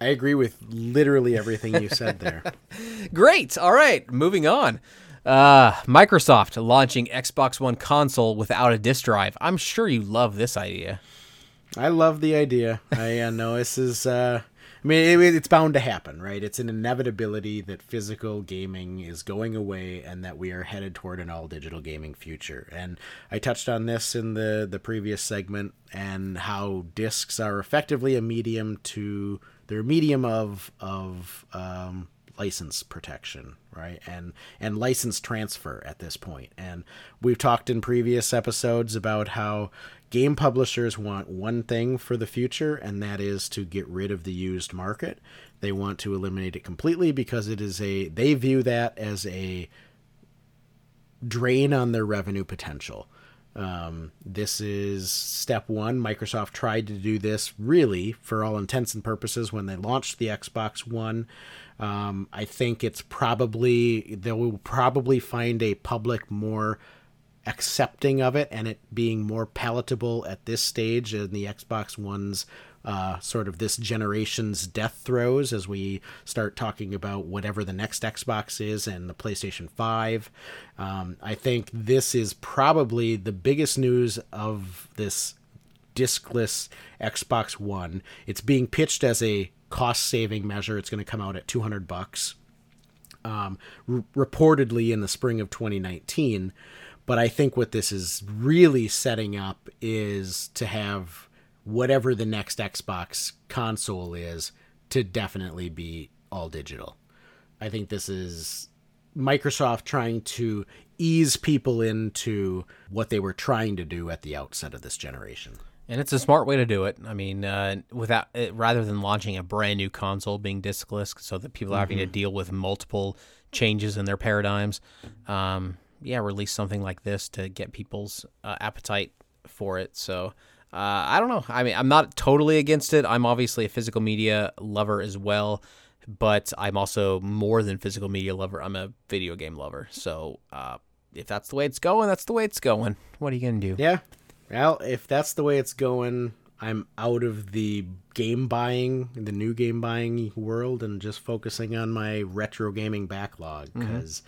I agree with literally everything you said there. Great. All right, moving on. Uh, Microsoft launching Xbox One console without a disk drive. I'm sure you love this idea. I love the idea. I uh, know this is uh, I mean, it, it's bound to happen, right? It's an inevitability that physical gaming is going away and that we are headed toward an all digital gaming future. And I touched on this in the, the previous segment and how discs are effectively a medium to, they're a medium of, of, um, license protection right and and license transfer at this point. point and we've talked in previous episodes about how game publishers want one thing for the future and that is to get rid of the used market they want to eliminate it completely because it is a they view that as a drain on their revenue potential um, this is step one. Microsoft tried to do this really for all intents and purposes when they launched the Xbox One. Um, I think it's probably, they will probably find a public more accepting of it and it being more palatable at this stage in the Xbox One's uh, sort of this generation's death throes as we start talking about whatever the next Xbox is and the PlayStation 5. Um, I think this is probably the biggest news of this diskless Xbox One. It's being pitched as a cost saving measure. It's going to come out at 200 bucks. Um, r- reportedly in the spring of 2019. But I think what this is really setting up is to have whatever the next Xbox console is to definitely be all digital. I think this is Microsoft trying to ease people into what they were trying to do at the outset of this generation. And it's a smart way to do it. I mean, uh, without it, rather than launching a brand new console being diskless, so that people are having to deal with multiple changes in their paradigms. Um, yeah, release something like this to get people's uh, appetite for it. So uh, I don't know. I mean, I'm not totally against it. I'm obviously a physical media lover as well, but I'm also more than physical media lover. I'm a video game lover. So uh, if that's the way it's going, that's the way it's going. What are you gonna do? Yeah. Well, if that's the way it's going, I'm out of the game buying, the new game buying world, and just focusing on my retro gaming backlog because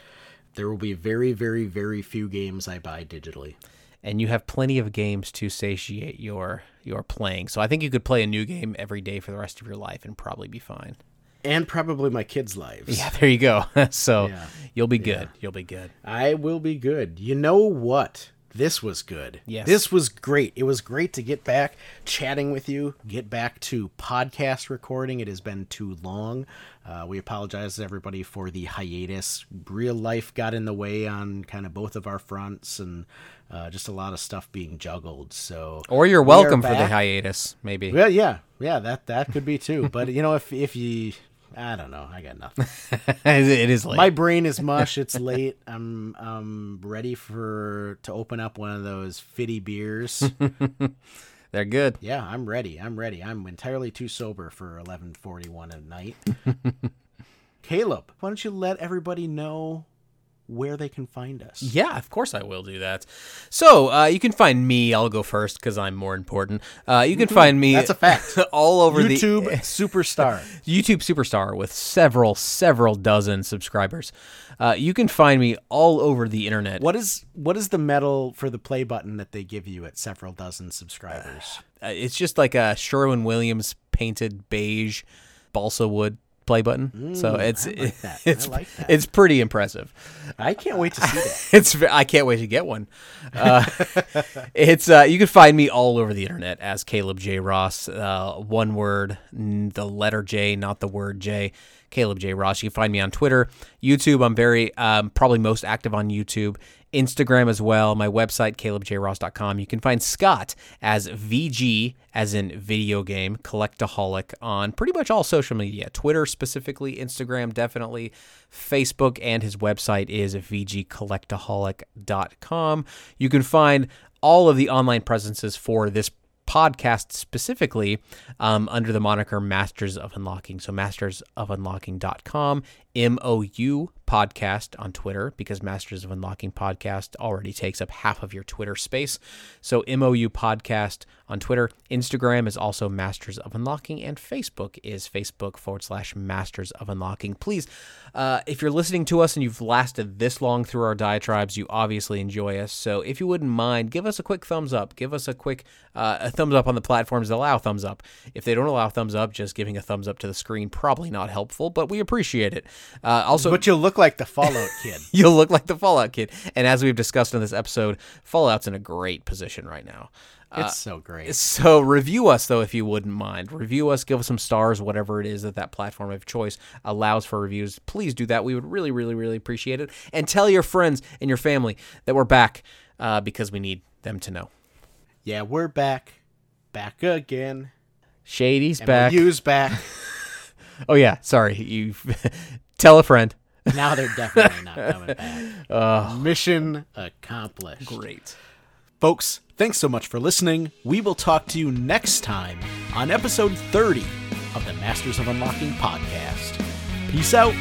there will be very, very, very few games I buy digitally. and you have plenty of games to satiate your your playing. So I think you could play a new game every day for the rest of your life and probably be fine. And probably my kids' lives. Yeah, there you go. so Yeah. you'll be good. You'll be good. I will be good. You know what? This was good. Yes. This was great. It was great to get back chatting with you, get back to podcast recording. It has been too long. Uh, we apologize to everybody for the hiatus. Real life got in the way on kind of both of our fronts and uh, just a lot of stuff being juggled. So Or you're we welcome for the hiatus, maybe. Well, yeah, yeah, that that could be too. But you know, if if you, I don't know, I got nothing. it is late. My brain is mush. It's late. I'm I'm ready for to open up one of those FIDY beers. They're good. yeah, I'm ready. I'm ready. I'm entirely too sober for 11:41 at night. Caleb, why don't you let everybody know where they can find us? Yeah, of course I will do that. So uh, you can find me. I'll go first because I'm more important. Uh, you can find me. Mm-hmm. That's a fact. all over YouTube the superstar. YouTube superstar with several, several dozen subscribers. Uh, you can find me all over the internet. What is what is the medal for the play button that they give you at several dozen subscribers? Uh, it's just like a Sherwin Williams painted beige balsa wood play button. so it's Mm, like it's like that. it's pretty impressive. I can't wait to see that. It's I can't wait to get one. Uh, it's uh, you can find me all over the internet as Caleb J Ross. Uh, one word, the letter J, not the word J. Caleb J Ross. You can find me on Twitter, YouTube. I'm very um, probably most active on YouTube. Instagram as well. My website, calebjross.com. You can find Scott as VG, as in video game collectaholic, on pretty much all social media. Twitter specifically, Instagram definitely, Facebook, and his website is vgcollectaholic.com. You can find all of the online presences for this podcast specifically um, under the moniker Masters of Unlocking. So mastersofunlocking.com, MOU podcast on Twitter, because Masters of Unlocking podcast already takes up half of your Twitter space. So MOU podcast on Twitter. Instagram is also Masters of Unlocking, and Facebook is Facebook forward slash Masters of Unlocking. Please, uh, if you're listening to us and you've lasted this long through our diatribes, you obviously enjoy us. So if you wouldn't mind, give us a quick thumbs up, give us a quick uh, a thumbs up on the platforms that allow thumbs up. If they don't allow thumbs up, just giving a thumbs up to the screen probably not helpful, but we appreciate it. Uh, also, But you'll look like the Fallout kid. you'll look like the Fallout kid. And as we've discussed in this episode, Fallout's in a great position right now. It's so great. So review us though, if you wouldn't mind. Review us, give us some stars, whatever it is that that platform of choice allows for reviews. Please do that. We would really, really, really appreciate it. And tell your friends and your family that we're back uh, because we need them to know. Yeah, we're back. Back again. Shady's back. MLU's back. Oh yeah, sorry. You tell a friend. now they're definitely not coming back. Mission accomplished. Great. Folks, thanks so much for listening. We will talk to you next time on episode 30 of the Masters of Unlocking podcast. Peace out.